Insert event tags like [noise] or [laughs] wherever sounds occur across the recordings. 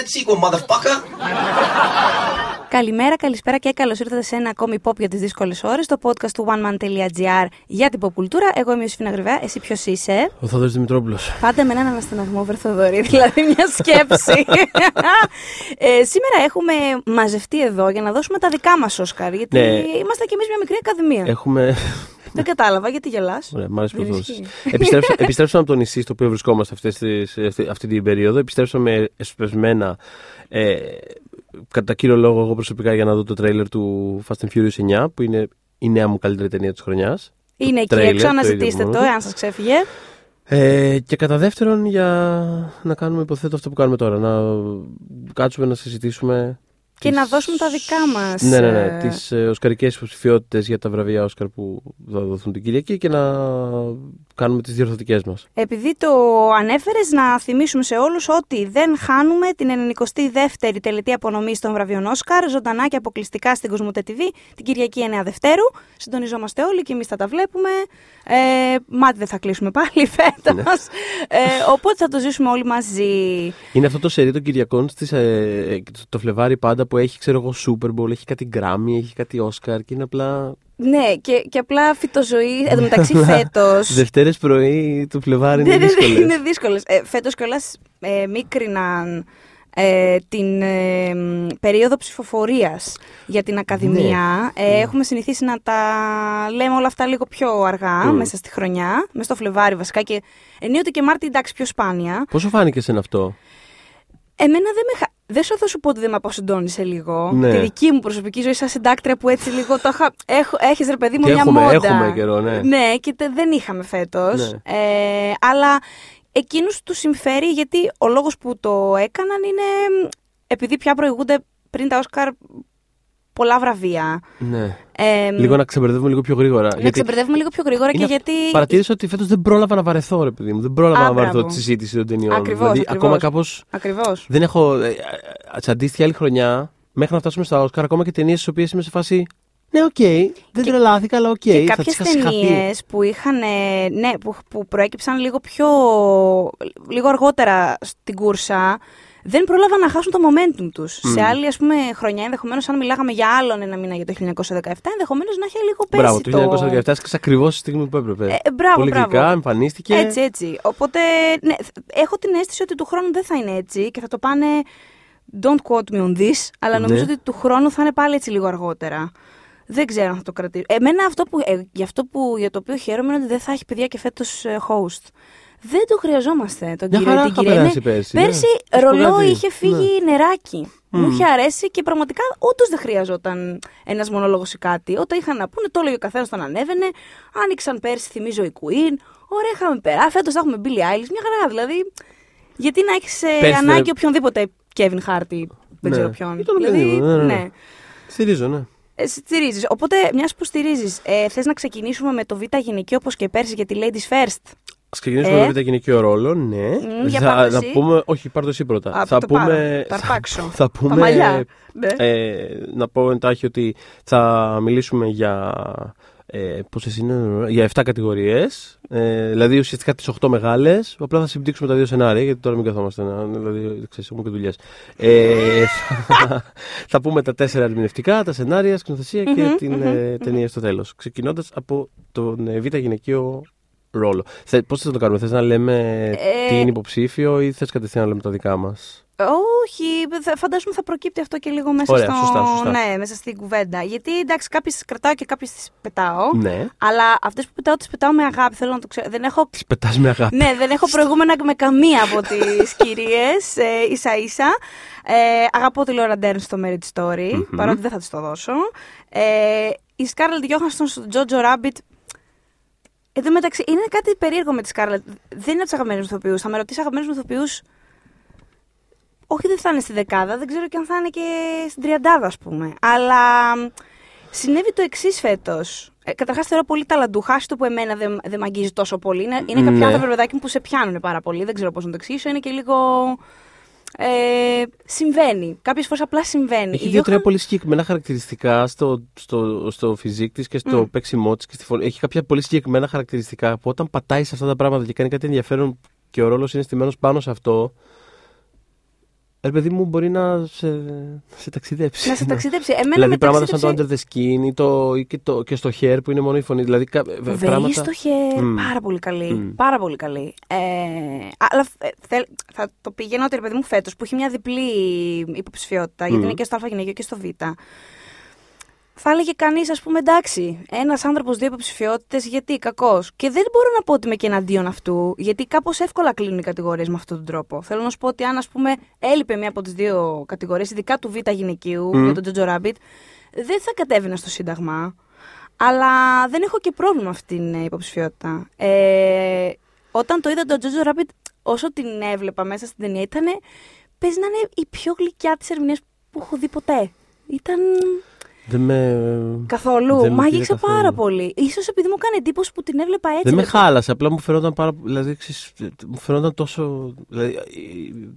that sequel, motherfucker. Καλημέρα, καλησπέρα και καλώς ήρθατε σε ένα ακόμη pop για τις δύσκολες ώρες, το podcast του oneman.gr για την pop κουλτούρα. Εγώ είμαι ο Ιωσήφινα Γρυβαία, εσύ ποιος είσαι; Ο Θοδωρής Δημητρόπουλος. Πάντα με έναν αναστεναγμό, Βερθοδωρή, [laughs] δηλαδή μια σκέψη. [laughs] ε, σήμερα έχουμε μαζευτεί εδώ για να δώσουμε τα δικά μας Όσκαρ, γιατί Ναι. είμαστε κι εμείς μια μικρή ακαδημία. Έχουμε. Δεν κατάλαβα, γιατί γελάς. Ωραία, μ' άρεσε που Δεν το ισχύει. δώσεις. Επιστρέψα- Επιστρέψαμε από το νησί στο οποίο βρισκόμαστε αυτές τις, αυτή, αυτή την περίοδο. Επιστρέψαμε εσπεσμένα. Ε, κατά κύριο λόγο, εγώ προσωπικά για να δω το τρέιλερ του Fast and Furious 9, που είναι η νέα μου καλύτερη ταινία της χρονιάς. Είναι εκεί τρέιλερ, έξω, το αναζητήστε ίδιο το, μόνο. εάν σας ξέφυγε. Ε, και κατά δεύτερον, για να κάνουμε υποθέτω αυτό που κάνουμε τώρα. Να κάτσουμε να συζητήσουμε. Και να τις- δώσουμε τα δικά μας. Ναι, ναι, ναι. Τις ε, οσκαρικές υποψηφιότητες για τα βραβεία Όσκαρ που θα δοθούν την Κυριακή και να κάνουμε τις διορθωτικές μας. Επειδή το ανέφερες, να θυμίσουμε σε όλους ότι δεν χάνουμε την 92η τελετή απονομής των βραβείων Όσκαρ, ζωντανά και αποκλειστικά στην Κοσμοτέ TV, την Κυριακή 9 Δευτέρου. Συντονιζόμαστε όλοι και εμείς θα τα βλέπουμε. Ε, μάτι δεν θα κλείσουμε πάλι [laughs] φέτος. Ναι. Ε, οπότε θα το ζήσουμε όλοι μαζί. Είναι αυτό το σερί των Κυριακών στις, ε, το- το Φλεβάρι πάντα που έχει, ξέρω εγώ, Super Bowl, έχει κάτι Grammy, έχει κάτι Oscar και είναι απλά. Ναι, και, και απλά φυτοζωή. Εν τω μεταξύ φέτος... Δευτέρες πρωί του Φλεβάρι είναι Ναι, ναι, ναι, δύσκολες. είναι δύσκολες. Ε, φέτος κιόλας ε, μίκριναν ε, την ε, μ, περίοδο ψηφοφορίας για την Ακαδημία. Ναι. Ε, Έχουμε συνηθίσει να τα λέμε όλα αυτά λίγο πιο αργά, Μμ. μέσα στη χρονιά, μέσα στο Φλεβάρι βασικά και ενίοτε και Μάρτι εντάξει πιο σπάνια. Πόσο φάνηκε σε αυτό; Εμένα δεν με χα... Δεν σου θα σου πω ότι δεν με αποσυντώνησε λίγο. Ναι. Τη δική μου προσωπική ζωή σαν συντάκτρια που έτσι λίγο το είχα... Έχω... Έχεις ρε παιδί μου Και μια έχουμε- μόντα. έχουμε καιρό, ναι. Ναι, και τε- δεν είχαμε φέτος. Ναι. Ε, αλλά εκείνους τους συμφέρει γιατί ο λόγος που το έκαναν είναι μ, επειδή πια προηγούνται πριν τα Όσκαρ πολλά βραβεία. Ναι. Ε, Λίγο να ξεμπερδεύουμε λίγο πιο γρήγορα. να ξεμπερδεύουμε λίγο πιο γρήγορα είναι και αυ- γιατί... Παρατήρησα ότι φέτος δεν πρόλαβα να βαρεθώ, ρε παιδί μου. Δεν πρόλαβα Α, να βαρεθώ μπράβο. τη συζήτηση των ταινιών. Ακριβώς, δηλαδή, ακριβώς. ακόμα κάπως. Ακριβώς. Δεν έχω. Ε, σε αντίστοιχη άλλη χρονιά, μέχρι να φτάσουμε στα Όσκαρ, ακόμα και ταινίες στις οποίες είμαι σε φάση. Ναι, οκ. δεν τρελάθηκα, αλλά οκ. και θα κάποιες τις είχα συγχαθεί. ταινίες που είχαν, ε, ναι, που, που προέκυψαν λίγο πιο, λίγο αργότερα στην κούρσα, δεν πρόλαβαν να χάσουν το momentum τους. Σε άλλη, ας πούμε, χρονιά, ενδεχομένως, αν μιλάγαμε για άλλον ένα μήνα για το 1917, ενδεχομένως να είχε λίγο πέσει Μπράβο, το 1917 έσκασε ακριβώς τη στιγμή που έπρεπε. Ε, μπράβο, Πολύ μπράβο. γλυκά, εμφανίστηκε. Έτσι, έτσι. Οπότε, ναι, έχω την αίσθηση ότι του χρόνου δεν θα είναι έτσι και θα το πάνε. Don't quote me on this, αλλά Ναι. νομίζω ότι του χρόνου θα είναι πάλι έτσι λίγο αργότερα. Δεν ξέρω αν θα το κρατήσω. Εμένα αυτό που, ε, για αυτό που, για το οποίο χαίρομαι είναι ότι δεν θα έχει παιδιά και φέτος host. Δεν το χρειαζόμαστε τον Μια κύριο χαρά ή την είχα κυρία. περάσει πέρσι, ναι. πέρσι Ας πω ρολόι κάτι. είχε φύγει νεράκι. Μου Μμμ. είχε αρέσει και πραγματικά όντως δεν χρειαζόταν ένας μονόλογος ή κάτι. Όταν είχαν να πούνε, το έλεγε ο καθένας, τον ανέβαινε. Άνοιξαν πέρσι, θυμίζω η Queen. Ωραία, είχαμε περάσει. Φέτος θα έχουμε Billie Eilish. Μια χαρά δηλαδή. Γιατί να έχεις Πέρσι ανάγκη δεν- οποιονδήποτε Kevin Harty. Δεν Ναι. ξέρω ποιον. Ήταν δηλαδή, παιδί μου, ναι, ναι, ναι. ναι. Στηρίζω, ναι. Ε, στηρίζεις. Οπότε, μιας που στηρίζεις, ε, θες να ξεκινήσουμε με το Β' γυναικείο όπως και πέρσι για τη Ladies First; Α ξεκινήσουμε Ε. με το γυναικείο ρόλο, ναι. Μμ, για θα, πάρ' το να εσύ. πούμε, όχι, πάρ' το εσύ πρώτα. Α, θα το πούμε, πάρω. Τα θα- αρπάξω. θα πούμε, Τα μαλλιά. Ναι. ε, να πω εντάχει ότι θα μιλήσουμε για, ε, πόσες είναι, για 7 κατηγορίες, ε, δηλαδή ουσιαστικά τις 8 μεγάλες, απλά θα συμπτύξουμε τα δύο σενάρια, γιατί τώρα μην καθόμαστε, να, δηλαδή, ξέρεις, έχουμε και δουλειές. Ε, θα, θα πούμε τα τέσσερα ερμηνευτικά, τα σενάρια, σκηνοθεσία και Μμμ, την μμμ. ε, ταινία στο τέλος. Ξεκινώντας από τον ε, β' γυναικείο ρόλο. Θε, πώς θα το κάνουμε, θες να λέμε Ε, τι είναι υποψήφιο ή θες κατευθείαν να λέμε τα δικά μας; Όχι, θα- φαντάζομαι θα προκύπτει αυτό και λίγο μέσα, Ωραία, στο... σωστά, σωστά. Ναι, μέσα στην κουβέντα. Γιατί εντάξει, κάποιες κρατάω και κάποιες τις πετάω. Ναι. Αλλά αυτές που πετάω, τις πετάω με αγάπη. Θέλω να το ξέρω. Δεν έχω, Τις πετάς με αγάπη. ναι, δεν έχω προηγούμενα με καμία από τις [laughs] κυρίες ε, ίσα ίσα. Ε, αγαπώ τη Laura Dern στο Marriage Story, Μμμ. παρότι δεν θα της το δώσω. Ε, η Scarlett Johansson στο Jojo Rabbit. Εν τω μεταξύ, είναι κάτι περίεργο με τη Scarlett. Δεν είναι από του αγαπημένου ηθοποιούς. Θα με ρωτήσεις αγαπημένους ηθοποιούς. Όχι, δεν θα είναι στη δεκάδα. Δεν ξέρω και αν θα είναι και στην τριαντάδα, ας πούμε. Αλλά μ, συνέβη το εξής φέτος. Ε, Καταρχάς, θεωρώ πολύ ταλαντούχα, το που εμένα δεν, δεν μ' αγγίζει τόσο πολύ. Είναι, είναι κάποιοι Ναι. άνθρωποι, παιδάκι μου, που σε πιάνουν πάρα πολύ. Δεν ξέρω πώς να το εξηγήσω. Είναι και λίγο. Ε, συμβαίνει. Κάποιες φορές απλά συμβαίνει. Έχει Η δύο-τρία Johan- πολύ συγκεκριμένα χαρακτηριστικά στο, στο, στο φυσικ της και στο Μμ. παίξιμό της και στη φωνή. Έχει κάποια πολύ συγκεκριμένα χαρακτηριστικά που όταν πατάει σε αυτά τα πράγματα και κάνει κάτι ενδιαφέρον και ο ρόλος είναι στημένος πάνω σε αυτό. Ρε παιδί μου, μπορεί να σε, σε ταξιδέψει. Να σε ταξιδέψει. Εμένα δηλαδή με πράγματα σαν ταξίδεψε- το under the skin ή, το, ή και, το, και στο hair που είναι μόνο η φωνή. Δηλαδή κα- Βέβαια, πράγματα. στο χέρι. Μμ. Πάρα πολύ καλή. Μμ. Πάρα πολύ καλή. Ε, αλλά ε, θέλ- θα το πηγαίνω ότι ρε παιδί μου φέτος που έχει μια διπλή υποψηφιότητα, γιατί Μμ. είναι και στο Α γυναικείο και στο Β. Θα έλεγε κανείς, ας πούμε, εντάξει, ένας άνθρωπος δύο υποψηφιότητες, γιατί κακός. Και δεν μπορώ να πω ότι είμαι και εναντίον αυτού, γιατί κάπως εύκολα κλείνουν οι κατηγορίες με αυτόν τον τρόπο. Θέλω να σου πω ότι αν, ας πούμε, έλειπε μία από τις δύο κατηγορίες, ειδικά του Β γυναικείου, Μμ. για τον Τζότζο Ράμπιτ, δεν θα κατέβαινα στο Σύνταγμα. Αλλά δεν έχω και πρόβλημα με αυτήν την ε, υποψηφιότητα. Ε, όταν το είδα τον Τζότζο Ράμπιτ, όσο την έβλεπα μέσα στην ταινία, ήταν. Παίζει να είναι η πιο γλυκιά της ερμηνείας που έχω δει ποτέ. Ήταν. Δεν με, Καθόλου. Δεν με Μ' πήρε άγγιξε καθόλου. πάρα πολύ. Ίσως επειδή μου έκανε εντύπωση που την έβλεπα έτσι. δεν με ρε χάλασε. Απλά μου φαινόταν πάρα Δηλαδή, ξέρεις, μου φαινόταν τόσο. Δηλαδή,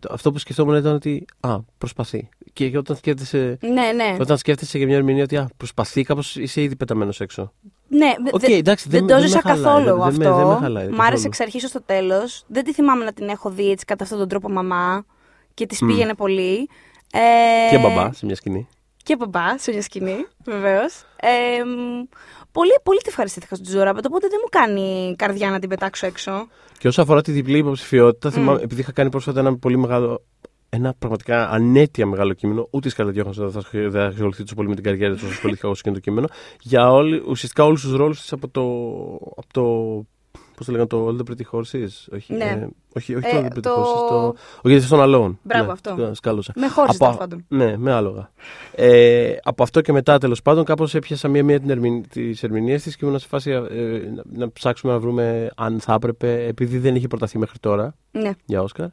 αυτό που σκεφτόμουν ήταν ότι. Α, προσπαθεί. Και όταν σκέφτεσαι. Ναι, ναι. Όταν σκέφτεσαι για μια ερμηνεία ότι α, προσπαθεί, κάπως είσαι ήδη πεταμένος έξω. ναι Οκ, δε- εντάξει, δεν δεν- το δεν έζησα με χαλάει, καθόλου δεν- δεν με- αυτό. δεν με χαλάει Μ' καθόλου. άρεσε εξ αρχής ω το τέλος. Δεν τη θυμάμαι να την έχω δει έτσι κατά αυτόν τον τρόπο μαμά και της Μμ. πήγαινε πολύ. Ε, Και μπαμπά σε μια σκηνή. Και μπαμπά σε μια σκηνή, βεβαίως. Ε, μ, πολύ, πολύ τη ευχαριστήθηκα στον Jojo Rabbit, οπότε δεν μου κάνει καρδιά να την πετάξω έξω. Και όσο αφορά τη διπλή υποψηφιότητα, Μμ. θυμάμαι, επειδή είχα κάνει πρόσφατα ένα πολύ μεγάλο. Ένα πραγματικά αναίτια μεγάλο κείμενο. Ούτε η Scarlett Johansson δεν θα ασχολη- δεν θα ασχοληθεί τόσο πολύ με την καριέρα της όσο ασχολήθηκα εγώ σε εκείνο το κείμενο. Για όλη, ουσιαστικά όλους τους ρόλους της από το. Από το Πώς το λέγανε, το All the Pretty Horses. Όχι, Ναι. ε, όχι, όχι Ε, το All the Pretty το- Horses. Το... Ο γιατί στον Alone. Μπράβο, ναι, αυτό. το Σκάλωσα. Με χώρισε Από- τέλος πάντων. Ναι, με άλογα. Ε, από αυτό και μετά, τέλος πάντων, κάπως έπιασα μία-μία τις ερμηνείες της και ήμουν σε φάση ε, να, να ψάξουμε να βρούμε αν θα έπρεπε, επειδή δεν είχε προταθεί μέχρι τώρα Ναι. για Όσκαρ.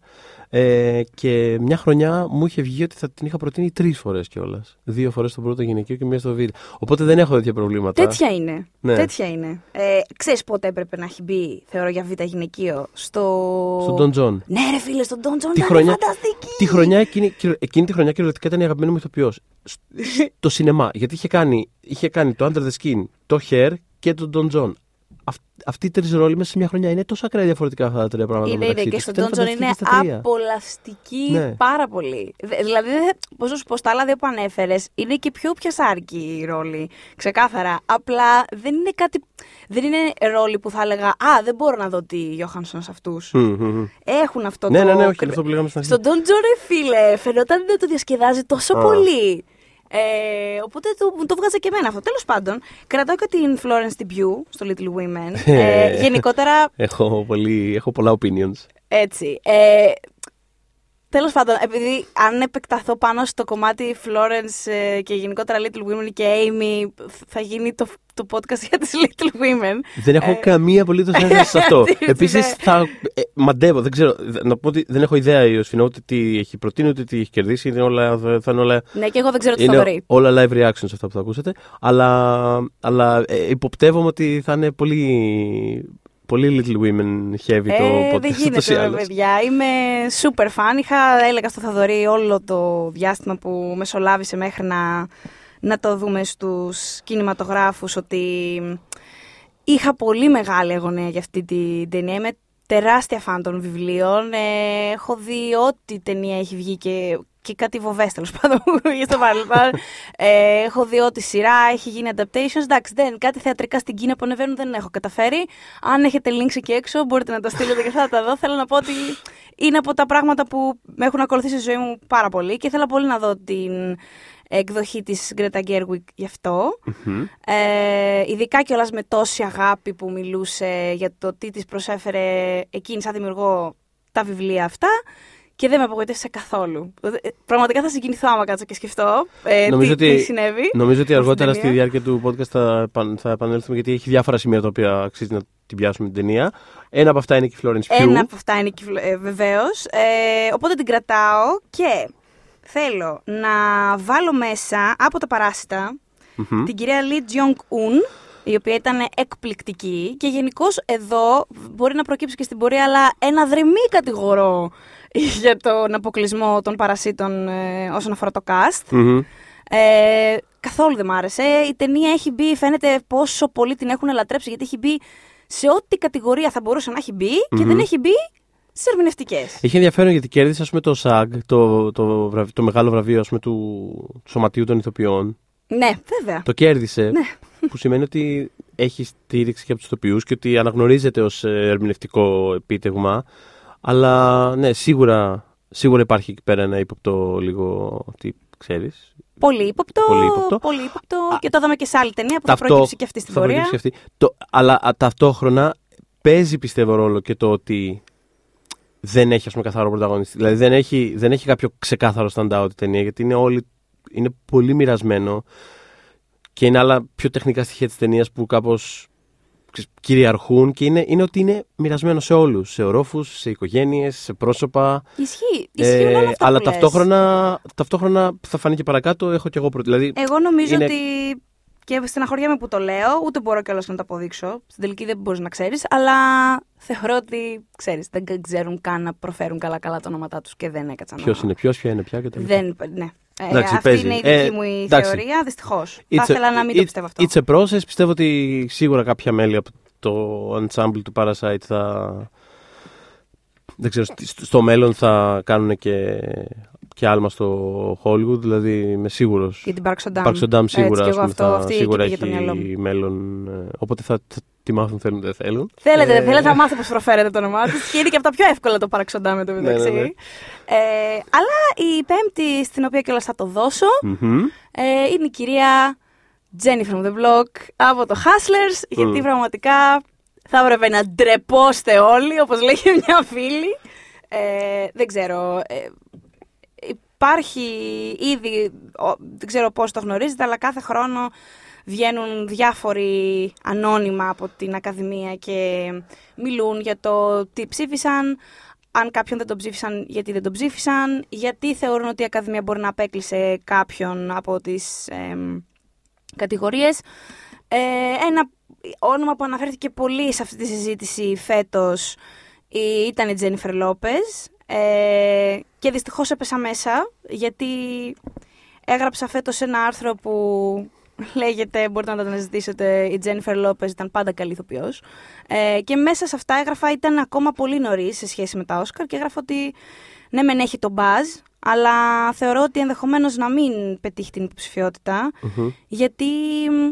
Ε, και μια χρονιά μου είχε βγει ότι θα την είχα προτείνει τρεις φορές κιόλας. Δύο φορές στο πρώτο γυναικείο και μία στο βίντεο. Οπότε δεν έχω τέτοια προβλήματα. Τέτοια είναι. Ναι. Τέτοια είναι. Ε, ξέρεις πότε έπρεπε να έχει μπει, θεωρώ, για β' γυναικείο, στο... Στον Don Jon. Ναι ρε φίλε, στον Don Jon Τη ήταν χρονιά- φανταστική. Τη χρονιά εκείνη, κυριο- εκείνη τη χρονιά κυριολεκτικά ήταν η αγαπημένη μου ηθοποιός. [laughs] Το σινεμά. Γιατί είχε κάνει, είχε κάνει το Under the Skin, το Her και τον Don Jon. Αυ, αυτοί οι τρεις ρόλοι μέσα σε μια χρονιά είναι τόσο ακραία διαφορετικά αυτά τα τρία πράγματα. Είναι, είναι μεταξύ και τους. στον Ήταν Don Jon φανταστική είναι και στα τρία. απολαυστική Ναι. πάρα πολύ. Δε- Δηλαδή, πώς να σου πω, στα άλλα δύο που ανέφερες, είναι και πιο πιασάρικη οι ρόλοι. Ξεκάθαρα. Απλά δεν είναι κάτι. Δεν είναι ρόλοι που θα έλεγα Α, δεν μπορώ να δω τη Γιώχανσον σε αυτούς. Μμ, μμ, μμ. Έχουν αυτό Ναι, το. ναι, ναι, όχι, είναι αυτό που λέγαμε στην αρχή. Στον Don John, ρε φίλε, φαινόταν να το διασκεδάζει τόσο Α. πολύ. Ε, οπότε το, μου το βγάζα και εμένα αυτό. Τέλος πάντων, κρατάω και την Florence Pugh στο Little Women. Ε, γενικότερα, Έχω, πολύ, έχω πολλά opinions. έτσι. Ε, Τέλος πάντων, επειδή αν επεκταθώ πάνω στο κομμάτι Florence ε, και γενικότερα Little Women και Amy, θα γίνει το, το podcast [laughs] για τις Little Women. Δεν έχω Ε, καμία απολύτως [laughs] ένσταση σε αυτό. [laughs] τι, τι, Επίσης, ναι. θα. Ε, μαντεύω, δεν ξέρω. Να πω ότι δεν έχω ιδέα η Οσφινό ούτε τι έχει προτείνει ούτε τι έχει κερδίσει. Είναι όλα, θα είναι όλα Ναι, και εγώ δεν ξέρω τι θα Είναι δωρεί. όλα live reactions αυτά που θα ακούσετε. Αλλά, αλλά ε, υποπτεύομαι ότι θα είναι πολύ, πολύ Little Women heavy το Ε, podcast. δεν ούτως ή γίνεται, ρε άλλως. παιδιά. Είμαι super fan. Είχα, έλεγα στο Θαδωρή όλο το διάστημα που μεσολάβησε μέχρι να, να το δούμε στους κινηματογράφους ότι είχα πολύ μεγάλη αγωνία για αυτή την ταινία. Είμαι τεράστια φαν των βιβλίων. Ε, έχω δει ό,τι ταινία έχει βγει και, και κάτι βοβές τέλος πάντων που βγει στο παρελθόν. ε, έχω δει ό,τι σειρά έχει γίνει adaptations. Εντάξει, δεν, κάτι θεατρικά στην Κίνα που ανεβαίνουν δεν έχω καταφέρει. Αν έχετε links εκεί έξω μπορείτε να τα στείλετε και θα τα δω. Θέλω να πω ότι είναι από τα πράγματα που με έχουν ακολουθήσει στη ζωή μου πάρα πολύ και θέλω πολύ να δω την εκδοχή της Greta Gerwig γι' αυτό. Μμμ. Ε, ειδικά κιόλας με τόση αγάπη που μιλούσε για το τι της προσέφερε εκείνη σαν δημιουργό τα βιβλία αυτά και δεν με απογοητεύσε καθόλου. Ε, Πραγματικά θα συγκινηθώ άμα κάτσω και σκεφτώ ε, τι, Νομίζω ότι- τι συνέβη. Νομίζω ότι με αργότερα αυτή στη την διάρκεια του podcast θα, επαν- θα επανέλθουμε γιατί έχει διάφορα σημεία τα οποία αξίζει να την πιάσουμε την ταινία. Ένα από αυτά είναι και η Florence Pugh. Ένα από αυτά είναι και ε, βεβαίως. Ε, οπότε την κρατάω και θέλω να βάλω μέσα από τα παράσιτα Μμμ. την κυρία Lee Jong Un, η οποία ήταν εκπληκτική και γενικώς εδώ μπορεί να προκύψει και στην πορεία, αλλά ένα δρεμή κατηγορώ [laughs] για τον αποκλεισμό των παρασίτων ε, όσον αφορά το cast. Μμμ. Ε, καθόλου δεν μ' άρεσε. Η ταινία έχει μπει, φαίνεται πόσο πολύ την έχουν λατρέψει, γιατί έχει μπει σε ό,τι κατηγορία θα μπορούσε να έχει μπει και Μμμ. δεν έχει μπει στις ερμηνευτικές. Έχει ενδιαφέρον γιατί κέρδισε, ας πούμε, το SAG, το, το, βραβ- το μεγάλο βραβείο, ας πούμε, του, του Σωματείου των Ηθοποιών. Ναι, βέβαια. Το κέρδισε. Ναι. Που σημαίνει ότι έχει στήριξη και από τους ηθοποιούς και ότι αναγνωρίζεται ως ερμηνευτικό επίτευγμα. Αλλά ναι, σίγουρα, σίγουρα υπάρχει εκεί πέρα ένα ύποπτο λίγο. Τι ξέρεις. Πολύ ύποπτο. Πολύ ύποπτο. πολύ ύποπτο. Α, και το είδαμε και σε άλλη ταινία που θα προκύψει και αυτή στην θα πορεία. προκύψει και αυτή. Το, αλλά α, ταυτόχρονα παίζει πιστεύω ρόλο και το ότι δεν έχει ας πούμε, καθαρό πρωταγωνιστή. Δηλαδή δεν έχει, δεν έχει κάποιο ξεκάθαρο stand-out η ταινία γιατί είναι, όλοι, είναι πολύ μοιρασμένο και είναι άλλα πιο τεχνικά στοιχεία της ταινίας που κάπως κυριαρχούν και είναι, είναι ότι είναι μοιρασμένο σε όλους. Σε ορόφους, σε οικογένειες, σε πρόσωπα. Ισχύει. Ισχύουν όλα αυτά Ε, αλλά που λες. ταυτόχρονα, ταυτόχρονα θα φανεί και παρακάτω, έχω και εγώ πρώτη. Δηλαδή, Εγώ νομίζω είναι- ότι. Και στεναχωριέμαι που το λέω, ούτε μπορώ κιόλας να το αποδείξω. Στην τελική δεν μπορείς να ξέρεις, αλλά θεωρώ ότι ξέρεις, δεν ξέρουν καν να προφέρουν καλά-καλά τα ονόματά τους και δεν έκατσαν. ποιος να- είναι ποιος, ποια είναι πια κτλ. Δεν. Ναι. Ε, Εντάξει, αυτή παίζει. είναι η δική Ε, μου η εντάξει. θεωρία, δυστυχώς. Θα It's a- ήθελα να μην το it- πιστεύω αυτό. It's a process. Πιστεύω ότι σίγουρα κάποια μέλη από το ensemble του Parasite θα. Δεν ξέρω, στο- στο μέλλον θα κάνουν και, και άλμα στο Hollywood. Δηλαδή είμαι σίγουρος. Για την Park Sodam. Park Sodam σίγουρα, Έτσι, κι εγώ ας πούμε, αυτό, θα, αυτή σίγουρα εκεί πήγε το μυαλό έχει μέλλον. ε, Οπότε θα, θα τη μάθουν θέλουν δεν θέλουν. Θέλετε, Ε, θέλετε να μάθω πώς προφέρετε το όνομά τους. και είναι και από τα πιο εύκολα το παραξοντά με το Ναι, μεταξύ. ναι, ναι. Ε, αλλά η πέμπτη, στην οποία κιόλας θα το δώσω, Μμμ. ε, είναι η κυρία Jenny from the Block από το Hustlers. Γιατί Μμ. πραγματικά θα έπρεπε να ντρεπόστε όλοι, όπως λέει και μια φίλη. Ε, δεν ξέρω. ε, υπάρχει ήδη, ο- δεν ξέρω πώς το γνωρίζετε, αλλά κάθε χρόνο βγαίνουν διάφοροι ανώνυμα από την Ακαδημία και μιλούν για το τι ψήφισαν, αν κάποιον δεν τον ψήφισαν, γιατί δεν τον ψήφισαν, γιατί θεωρούν ότι η Ακαδημία μπορεί να απέκλεισε κάποιον από τις εμ, κατηγορίες. Ε, ένα όνομα που αναφέρθηκε πολύ σε αυτή τη συζήτηση φέτος η- ήταν η Τζένιφερ Λόπez ε, και δυστυχώς έπεσα μέσα γιατί έγραψα φέτος ένα άρθρο που λέγεται, μπορείτε να το αναζητήσετε, η Τζένιφερ Λόπez ήταν πάντα καλή ηθοποιός ε, και μέσα σε αυτά έγραφα ήταν ακόμα πολύ νωρίς σε σχέση με τα Όσκαρ και έγραφα ότι ναι μεν έχει τον μπάζ αλλά θεωρώ ότι ενδεχομένως να μην πετύχει την υποψηφιότητα Μμμ. γιατί μ,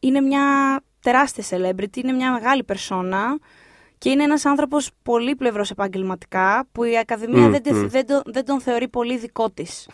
είναι μια τεράστια celebrity, είναι μια μεγάλη περσόνα και είναι ένας άνθρωπος πολύ πλευρός επαγγελματικά που η Ακαδημία Μμ, δεν, τε- μμ. δεν, τον, δεν τον θεωρεί πολύ δικό της.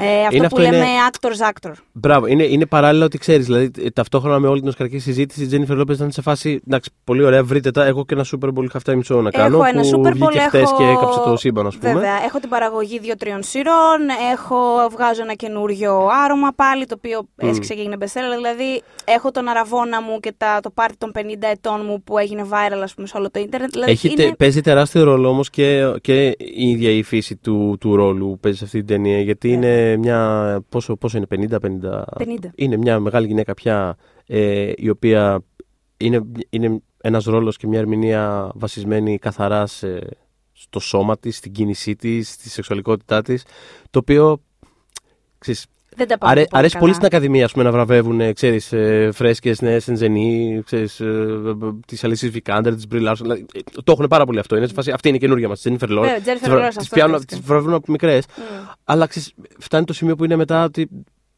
Ε, αυτό Είναι που αυτό, είναι- λέμε actors actor. Μπράβο, είναι, είναι παράλληλα ότι ξέρεις. Δηλαδή, ε, ταυτόχρονα με όλη την οσκαρική συζήτηση, η Τζένιφερ Λόπε ήταν σε φάση. Εντάξει, πολύ ωραία, βρείτε τα. Έχω και ένα Super Bowl halftime show να κάνω. έχω ένα που Super Bowl, βγήκε χθες έχω... και έκαψε το σύμπαν, ας πούμε. Βέβαια, έχω την παραγωγή δύο-τριών σειρών, έχω, βγάζω ένα καινούριο άρωμα πάλι, το οποίο έσκησε και έγινε bestseller. Δηλαδή, έχω τον αραβόνα μου και τα, το πάρτι των 50 ετών μου που έγινε viral, ας πούμε, σε όλο το ίντερνετ. Δηλαδή, Έχει, τε- είναι... Παίζει τεράστιο ρόλο όμως και, και η ίδια η φύση του, του ρόλου που παίζει σε αυτή την ταινία. Γιατί είναι μια. Πόσο, πόσο είναι, 50-50. 50. Είναι μια μεγάλη γυναίκα πια ε, η οποία είναι, είναι ένας ρόλος και μια ερμηνεία βασισμένη καθαρά σε- στο σώμα της, στην κίνησή της, στη σεξουαλικότητά της, το οποίο ξέρεις, Δεν τα πάω αρέ, πολύ αρέσει καλά. πολύ στην Ακαδημία ας πούμε, να βραβεύουν ε, ξέρεις, ε, φρέσκες νέες ενζενί, ξέρεις, ε, ε, ε, τις Alicia Vikander, τις Brie Larson, δηλαδή, ε, το έχουν πάρα πολύ αυτό. Είναι σε φάση, αυτή είναι η καινούργια μας, τις Jennifer Lawrence. Βέβαια, Jennifer Τις βρα- Lawrence, τις αυτό πιάνουν- χρειάζεται. τις βραβεύουν από μικρές. Μμ. Αλλά ξέρεις, φτάνει το σημείο που είναι μετά ότι.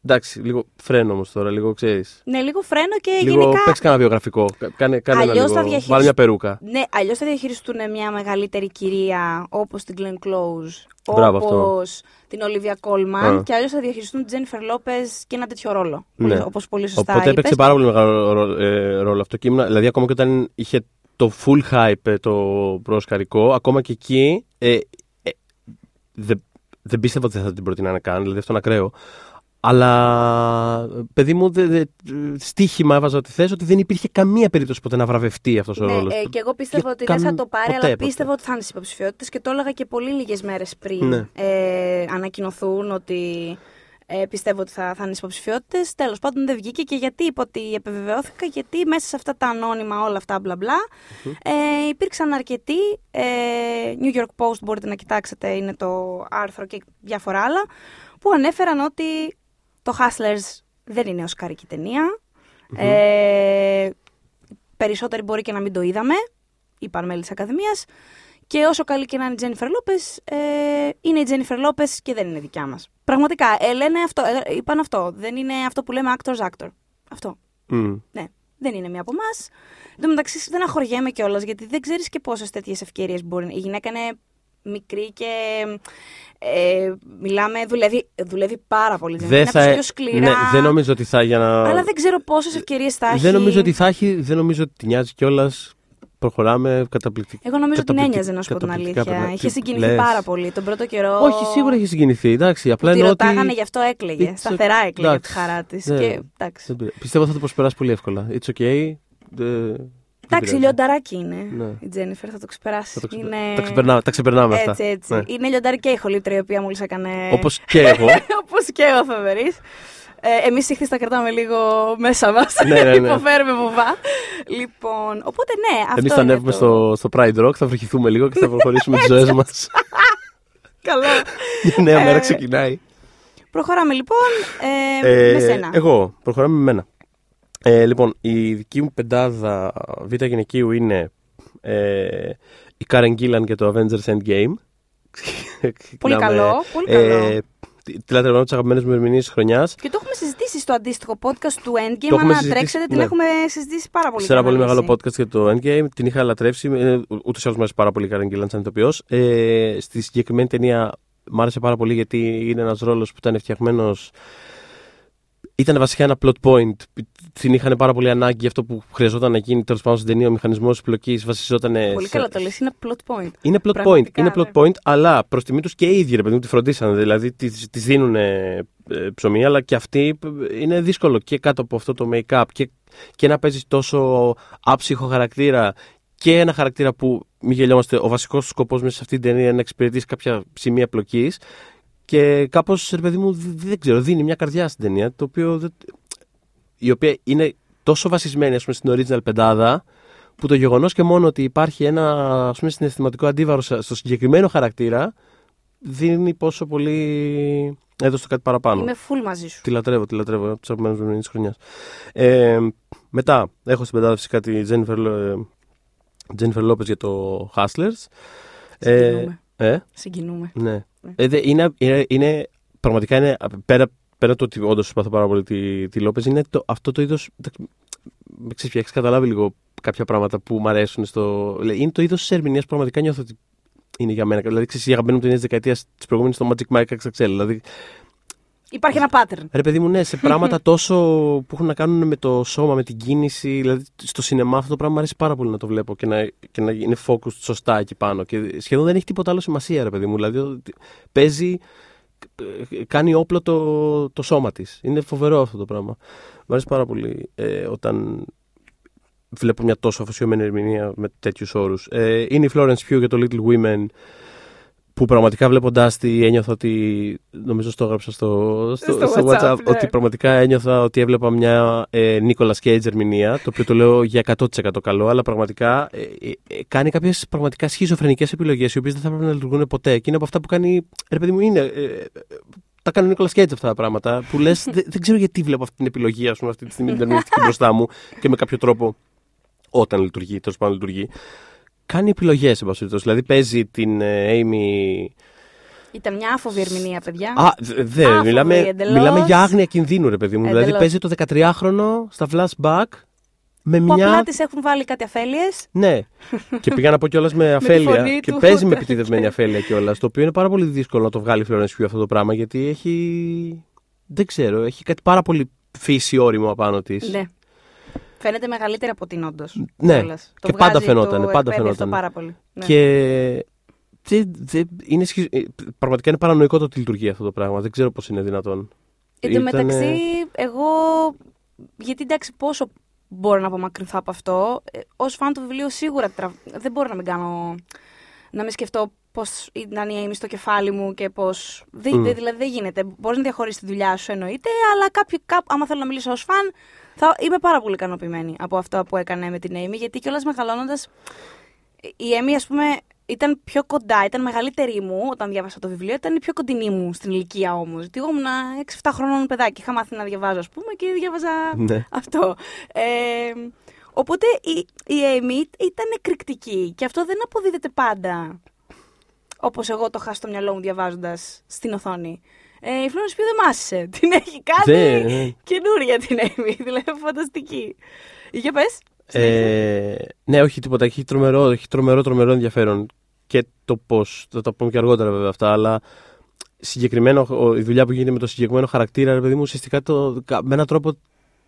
Εντάξει, λίγο φρένο όμως τώρα, λίγο ξέρεις. Ναι, λίγο φρένο και Λίγο γενικά. παίξει κανένα βιογραφικό. Κα- Κάνε, κάνε ένα Αλλιώς λίγο. θα διαχειρισ- Βάλε μια περούκα. Ναι, αλλιώς θα διαχειριστούν μια μεγαλύτερη κυρία όπως την Glenn Close, Μπράβο, όπως την Olivia Colman Α. και αλλιώς θα διαχειριστούν την Jennifer Lopez και ένα τέτοιο ρόλο. Ναι. Όπω πολύ σωστά Οπότε είπες. έπαιξε πάρα πολύ μεγάλο ρο- ε, ρόλο αυτό. Και ήμουν, δηλαδή, ακόμα και όταν είχε το full hype ε, το προσκαρικό, ακόμα και εκεί ε, ε, δεν, δεν πίστευα ότι δεν θα την προτείνανε καν, δηλαδή αυτό είναι ακραίο. Αλλά, παιδί μου, δε, δε, στοίχημα έβαζα ότι θες ότι δεν υπήρχε καμία περίπτωση ποτέ να βραβευτεί αυτός ο Ναι, ρόλος. ε, και εγώ πίστευα Και ότι δεν θα καν- το πάρει, ποτέ, αλλά ποτέ. πίστευα ότι θα είναι στις υποψηφιότητες και το έλεγα και πολύ λίγες μέρες πριν Ναι. ε, ανακοινωθούν ότι ε, πιστεύω ότι θα, θα είναι στις υποψηφιότητες. Τέλος πάντων δεν βγήκε και γιατί είπα ότι επιβεβαιώθηκα, γιατί μέσα σε αυτά τα ανώνυμα όλα αυτά μπλα μπλα ε, υπήρξαν αρκετοί. Ε, New York Post μπορείτε να κοιτάξετε, είναι το άρθρο και διάφορα άλλα, που ανέφεραν ότι το Hustlers δεν είναι οσκαρική ταινία. Ε, περισσότεροι μπορεί και να μην το είδαμε, είπαν μέλη της Ακαδημίας. Και όσο καλή και να είναι η Τζένιφερ Λόπες, ε, είναι η Τζένιφερ Λόπες και δεν είναι δικιά μας. Πραγματικά, ε, λένε αυτό, ε, είπαν αυτό. Δεν είναι αυτό που λέμε actors actor. Αυτό. Μμ. Ναι. Δεν είναι μία από εμάς. Εν τω μεταξύ, δεν αγχωριέμαι κιόλας, γιατί δεν ξέρεις και πόσες τέτοιες ευκαιρίες μπορεί. Η γυναίκα είναι μικρή και. Ε, μιλάμε, δουλεύει, δουλεύει πάρα πολύ. Δεν είναι θα... από τους πιο σκληρά. Ναι, δεν νομίζω ότι θα για να. Αλλά δεν ξέρω πόσες ευκαιρίες θα έχει. Δεν νομίζω ότι θα έχει, δεν νομίζω ότι τη νοιάζει κιόλας. Προχωράμε καταπληκτικά. Εγώ νομίζω ότι την καταπληκτικά- ένοιαζε, να σου πω την καταπληκτικά αλήθεια. περνά- Είχε Τι συγκινηθεί λες; πάρα πολύ τον πρώτο καιρό. Όχι, σίγουρα έχει συγκινηθεί. Εντάξει, απλά Τη εννοώ ότι. ρωτάγανε γι' αυτό έκλαιγε. It's Σταθερά okay. έκλαιγε από τη Εντάξει. χαρά της. Ναι. Και εντάξει. Δεν πειράζει. Πιστεύω θα το προσπεράσει πολύ εύκολα. It's okay. Ε, δεν Εντάξει, πειράζει. λιονταράκι είναι. Ναι. Η Τζένιφερ θα το ξεπεράσει. Θα το ξεπε- Είναι... τα, ξεπερνάμε, τα ξεπερνάμε αυτά. Έτσι, έτσι. Ναι. Είναι λιοντάρι και η χολύπτρια η οποία μόλις έκανε. Όπως και εγώ. [laughs] Όπως και ο Φεβερή. Ε, Εμείς ήχθη τα κρατάμε λίγο μέσα μας. Ναι, ναι, ναι. Υποφέρουμε βουβά. Λοιπόν, οπότε ναι, αυτό Εμείς θα είναι ανέβουμε το- στο, στο Pride Rock, θα βρυχηθούμε λίγο και θα προχωρήσουμε τις ζωές μας. [laughs] Καλό. Μια νέα μέρα Ε, ξεκινάει. Προχωράμε λοιπόν ε, Ε, με σένα. Εγώ, προχωράμε με μένα. Ε, λοιπόν, η δική μου πεντάδα β' γυναικείου είναι ε, η Karen Gillan και το Avengers Endgame. [laughs] Πολύ Ξεκινάμε, καλό, πολύ καλό. Ε, τη τη λατρεύω από τι αγαπημένε μου ερμηνείε της χρονιάς. Και το έχουμε συζητήσει στο αντίστοιχο podcast του Endgame. Το έχουμε Αν συζητήσει, τρέξετε, την ναι. έχουμε συζητήσει πάρα πολύ. Σε ένα και πολύ μεγάλο αναλύσει. podcast για το Endgame. Την είχα λατρεύσει. Ούτως ή άλλως μου αρέσει πάρα πολύ η Karen Gillan σαν ηθοποιός. Ε, στη συγκεκριμένη ταινία μ' άρεσε πάρα πολύ γιατί είναι ένας ρόλος που ήταν φτιαγμένος. Ήταν βασικά ένα plot point. Την είχαν πάρα πολύ ανάγκη για αυτό που χρειαζόταν να γίνει τέλος πάντων στην ταινία. Ο μηχανισμός επιλογή βασιζόταν. Πολύ σε- καλά το λες, είναι plot point. Είναι plot point. Πραγματικά, Είναι ναι. plot point, αλλά προς τιμή τους και οι ίδιοι ρε παιδί μου τη φροντίσανε. Δηλαδή τη δίνουν ε, ψωμί, αλλά και αυτή ε, είναι δύσκολο και κάτω από αυτό το make-up και, και να παίζεις τόσο άψυχο χαρακτήρα και ένα χαρακτήρα που, μη γελιόμαστε, ο βασικός σκοπός μέσα σε αυτή την ταινία είναι να εξυπηρετήσει κάποια σημεία πλοκής. Και κάπως, ρε παιδί μου, δ- δεν ξέρω, δίνει μια καρδιά στην ταινία, το οποίο δεν- η οποία είναι τόσο βασισμένη ας πούμε, στην original πεντάδα, που το γεγονός και μόνο ότι υπάρχει ένα ας πούμε, συναισθηματικό αντίβαρο σε- στο συγκεκριμένο χαρακτήρα, δίνει πόσο πολύ έδωσε το κάτι παραπάνω. Είμαι full μαζί σου. Τη λατρεύω, τη λατρεύω από τις αγαπημένες μου της χρονιάς. Ε, μετά, έχω στην πεντάδα φυσικά τη Jennifer, Lo- Jennifer Lopez για το Hustlers. Συγκινούμε. ε, Συγκινούμε. ναι. Ε, δε- είναι, είναι, είναι, πραγματικά είναι, πέρα, πέρα το ότι όντως συμπαθώ πάρα πολύ τη, τη Λόπεζ, είναι το, αυτό το είδος. Με ξέρεις, έχεις καταλάβει λίγο κάποια πράγματα που μου αρέσουν στο. Είναι το είδος της ερμηνείας που πραγματικά νιώθω ότι είναι για μένα. Δηλαδή, ξέρεις, η αγαπημένη μου ταινία της δεκαετίας της προηγούμενης στο Magic Mike XXL. Δηλαδή, Υπάρχει ένα pattern. Ρε παιδί μου, ναι, σε πράγματα [laughs] τόσο που έχουν να κάνουν με το σώμα, με την κίνηση. Δηλαδή, στο σινεμά αυτό το πράγμα μου αρέσει πάρα πολύ να το βλέπω και να, και να είναι focused σωστά εκεί πάνω. Και σχεδόν δεν έχει τίποτα άλλο σημασία, ρε παιδί μου. Δηλαδή, ότι παίζει, ε, κάνει όπλο το, το σώμα της. Είναι φοβερό αυτό το πράγμα. Μου αρέσει πάρα πολύ ε, όταν βλέπω μια τόσο αφοσιωμένη ερμηνεία με τέτοιους όρους. Ε, είναι η Florence Pugh για το Little Women που πραγματικά βλέποντάς τη ένιωθα ότι. Νομίζω το έγραψα στο, στο, Στο στο WhatsApp, WhatsApp. ναι. Ότι πραγματικά ένιωθα ότι έβλεπα μια ε, Nicolas Cage ερμηνεία. Το οποίο το λέω για 100% καλό, αλλά πραγματικά ε, ε, ε, κάνει κάποιες πραγματικά σχιζοφρενικές επιλογές οι οποίες δεν θα έπρεπε να λειτουργούν ποτέ. Και είναι από αυτά που κάνει. Ρε παιδί μου, είναι. ε, ε, τα κάνει ο Nicolas Cage αυτά τα πράγματα. Που λες, [laughs] δεν, δεν ξέρω γιατί βλέπω αυτή την επιλογή, ας πούμε, αυτή τη στιγμή την ερμηνευτική μπροστά μου και με κάποιο τρόπο όταν λειτουργεί, τέλος πάντων λειτουργεί. Κάνει επιλογές, εν πάση περιπτώσει. Δηλαδή παίζει την ε, Amy. Ήταν μια άφοβη ερμηνεία, παιδιά. Α, δε, δε, Άφοβη, μιλάμε, εντελώς. μιλάμε για άγνοια κινδύνου, ρε παιδί μου. Δηλαδή Εντελώς. παίζει το 13χρονο στα flashback με που μια. απλά της έχουν βάλει κάτι αφέλειες. Ναι. και πήγα να πω κιόλας με [laughs] αφέλεια. φωνή και του. παίζει με επιτιδευμένη αφέλεια κιόλας. Το οποίο είναι πάρα πολύ δύσκολο να το βγάλει η Florence Pugh αυτό το πράγμα γιατί έχει. Δεν ξέρω, έχει κάτι πάρα πολύ φύση όριμο απάνω της. Ναι. Φαίνεται μεγαλύτερη από την όντως. Ναι. Και πάντα φαινότανε, πάντα φαινότανε. πάρα πολύ. Ναι. Και. δε- δε- είναι σχι- ε, Πραγματικά είναι παρανοϊκό το ότι λειτουργεί αυτό το πράγμα. Δεν ξέρω πώς είναι δυνατόν. Εν τω Ήτανε- μεταξύ, εγώ. Γιατί εντάξει, πόσο μπορώ να απομακρυνθώ από αυτό. Ω φαν του βιβλίου, σίγουρα τρα... δεν μπορώ να μην κάνω. να μην σκεφτώ πώς ήταν η Amy στο κεφάλι μου και πώ. Μμ. Δηλαδή δεν γίνεται. Μπορείς να διαχωρίσεις τη δουλειά σου εννοείται, αλλά κάποιο, κάπου, άμα θέλω να μιλήσω ως φαν, θα είμαι πάρα πολύ ικανοποιημένη από αυτό που έκανε με την Amy. Γιατί κιόλας μεγαλώνοντας. Η Amy, ας πούμε, ήταν πιο κοντά, ήταν μεγαλύτερη μου όταν διάβασα το βιβλίο, ήταν η πιο κοντινή μου στην ηλικία όμως. Γιατί εγώ ήμουν 6-7 χρονών παιδάκι, είχα μάθει να διαβάζω, ας πούμε, και διάβαζα Ναι. αυτό. Ε, Οπότε η, η Amy ήταν εκρηκτική και αυτό δεν αποδίδεται πάντα. Όπως εγώ το είχα στο μυαλό μου διαβάζοντας στην οθόνη. Ε, η Florence Pugh δεν μάσησε. [laughs] Την έχει κάνει Δεν, ναι. καινούρια την Amy. [laughs] Δηλαδή φανταστική. Για πες. Ε, ναι, όχι τίποτα. Έχει τρομερό, έχει τρομερό, τρομερό ενδιαφέρον. Και το πώς. Θα τα πούμε και αργότερα βέβαια αυτά. Αλλά συγκεκριμένο, ο- η δουλειά που γίνεται με το συγκεκριμένο χαρακτήρα, ρε παιδί μου, ουσιαστικά το, κα- με έναν τρόπο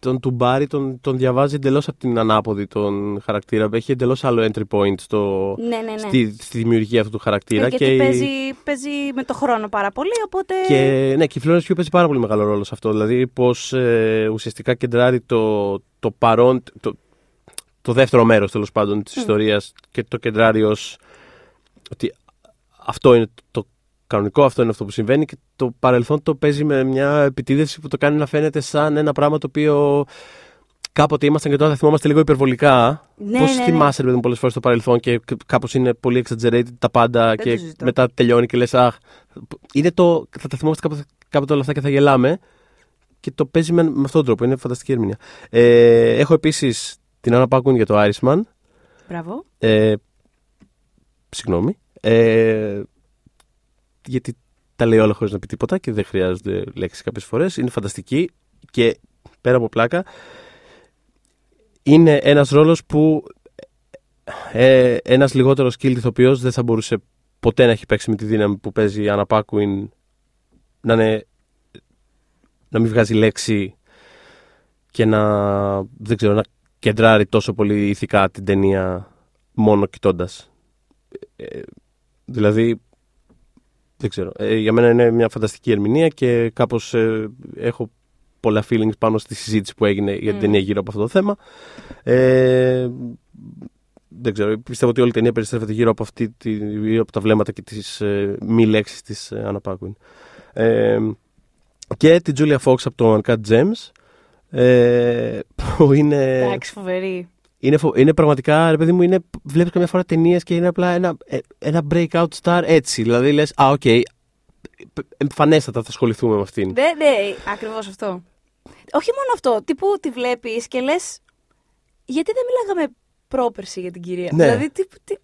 τον τουμπάρι τον, τον διαβάζει εντελώς από την ανάποδη τον χαρακτήρα. Έχει εντελώς άλλο entry point στο, Ναι, ναι, ναι. στη, στη δημιουργία αυτού του χαρακτήρα. Ε, γιατί και, η- παίζει, παίζει με το χρόνο πάρα πολύ, οπότε... και, ναι, και η Florence Pugh παίζει πάρα πολύ μεγάλο ρόλο σε αυτό. Δηλαδή, πώς ουσιαστικά κεντράρει το, το παρόν, το, το δεύτερο μέρος τέλος πάντων της Μμ. ιστορίας και το κεντράρει ως ότι αυτό είναι το κανονικό, αυτό είναι αυτό που συμβαίνει και το παρελθόν το παίζει με μια επιτίδευση που το κάνει να φαίνεται σαν ένα πράγμα το οποίο κάποτε ήμασταν και τώρα θα θυμόμαστε λίγο υπερβολικά. Ναι, Πώς ναι, ναι. θυμάσαι, ρε παιδί μου, πολλές φορές το παρελθόν και κάπως είναι πολύ exaggerated τα πάντα Δεν και το συζητώ. μετά τελειώνει και λες, Αχ. Είναι το. Θα τα θυμόμαστε κάποτε, κάποτε όλα αυτά και θα γελάμε. Και το παίζει με, με αυτόν τον τρόπο. Είναι φανταστική ερμηνεία. Ε, έχω επίσης την Άννα Πάκουν για το Irishman. Μπράβο. Ε, συγγνώμη. Ε, γιατί τα λέει όλα χωρίς να πει τίποτα και δεν χρειάζονται λέξεις κάποιες φορές. Είναι φανταστική και πέρα από πλάκα. Είναι ένας ρόλος που ε, ένας λιγότερος skilled ηθοποιός δεν θα μπορούσε ποτέ να έχει παίξει με τη δύναμη που παίζει η Άννα Πάκουιν να, είναι, να μην βγάζει λέξη και να, δεν ξέρω, να κεντράρει τόσο πολύ ηθικά την ταινία μόνο κοιτώντας. Ε, δηλαδή, δεν ξέρω. Ε, για μένα είναι μια φανταστική ερμηνεία και κάπως ε, έχω πολλά feelings πάνω στη συζήτηση που έγινε για την Μμ. ταινία γύρω από αυτό το θέμα. Ε, δεν ξέρω. Πιστεύω ότι όλη η ταινία περιστρέφεται γύρω από, αυτή, τη, γύρω από τα βλέμματα και τις ε, μη λέξεις της ε, Anna Paquin. Ε, και την Julia Fox από το Uncut Gems ε, που είναι... Εντάξει, φοβερή. Είναι, φο- είναι πραγματικά, ρε παιδί μου, είναι, βλέπεις καμιά φορά ταινίες και είναι απλά ένα, ε, ένα breakout star έτσι. Δηλαδή λες, α, οκ, εμφανέστατα θα ασχοληθούμε με αυτήν. Ναι, ναι, ακριβώς αυτό. Όχι μόνο αυτό. Τύπου τη βλέπεις και λες. Γιατί δεν μιλάγαμε πρόπερση για την κυρία. Ναι. Δηλαδή, τι, τι,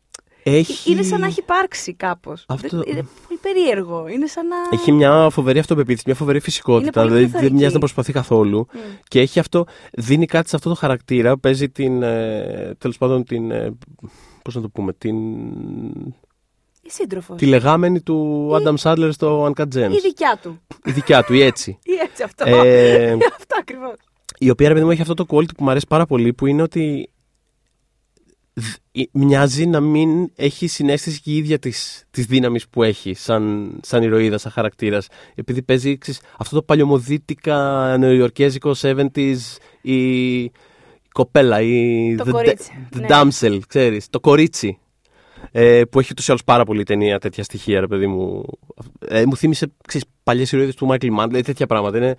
Έχει, είναι σαν να έχει υπάρξει κάπως. Αυτό- Είναι πολύ περίεργο. Είναι σαν να. έχει μια φοβερή αυτοπεποίθηση, μια φοβερή φυσικότητα. Είναι πολύ Δηλαδή δεν πληθωρική. μοιάζει να προσπαθεί καθόλου. Μμ. Και έχει αυτό, δίνει κάτι σε αυτό το χαρακτήρα. Παίζει την, ε, τέλος πάντων, την, ε, πώς να το πούμε, την, Η σύντροφος. τη λεγάμενη του Η- Adam Sandler στο Uncut Gems. Η δικιά του. Η δικιά του, η έτσι. [laughs] Ή έτσι αυτό. Ε, [laughs] αυτό ακριβώς. η οποία ρε παιδί μου έχει αυτό το quality που μου αρέσει πάρα πολύ που είναι ότι δ- η- μοιάζει να μην έχει συνέστηση και η ίδια της, της δύναμης που έχει σαν, σαν ηρωίδα, σαν χαρακτήρας. Επειδή παίζει ξέρεις, αυτό το παλιωμοδίτικα νεοϊορκέζικο 70s η, η κοπέλα η Το the, κορίτσι, the ναι. damsel ξέρεις, το κορίτσι ε, που έχει ούτως ή άλλως πάρα πολύ η ταινία τέτοια στοιχεία ρε παιδί μου. Ε, μου θύμισε ξέρεις, παλιές ηρωίδες του Michael Mann δηλαδή τέτοια πράγματα. Είναι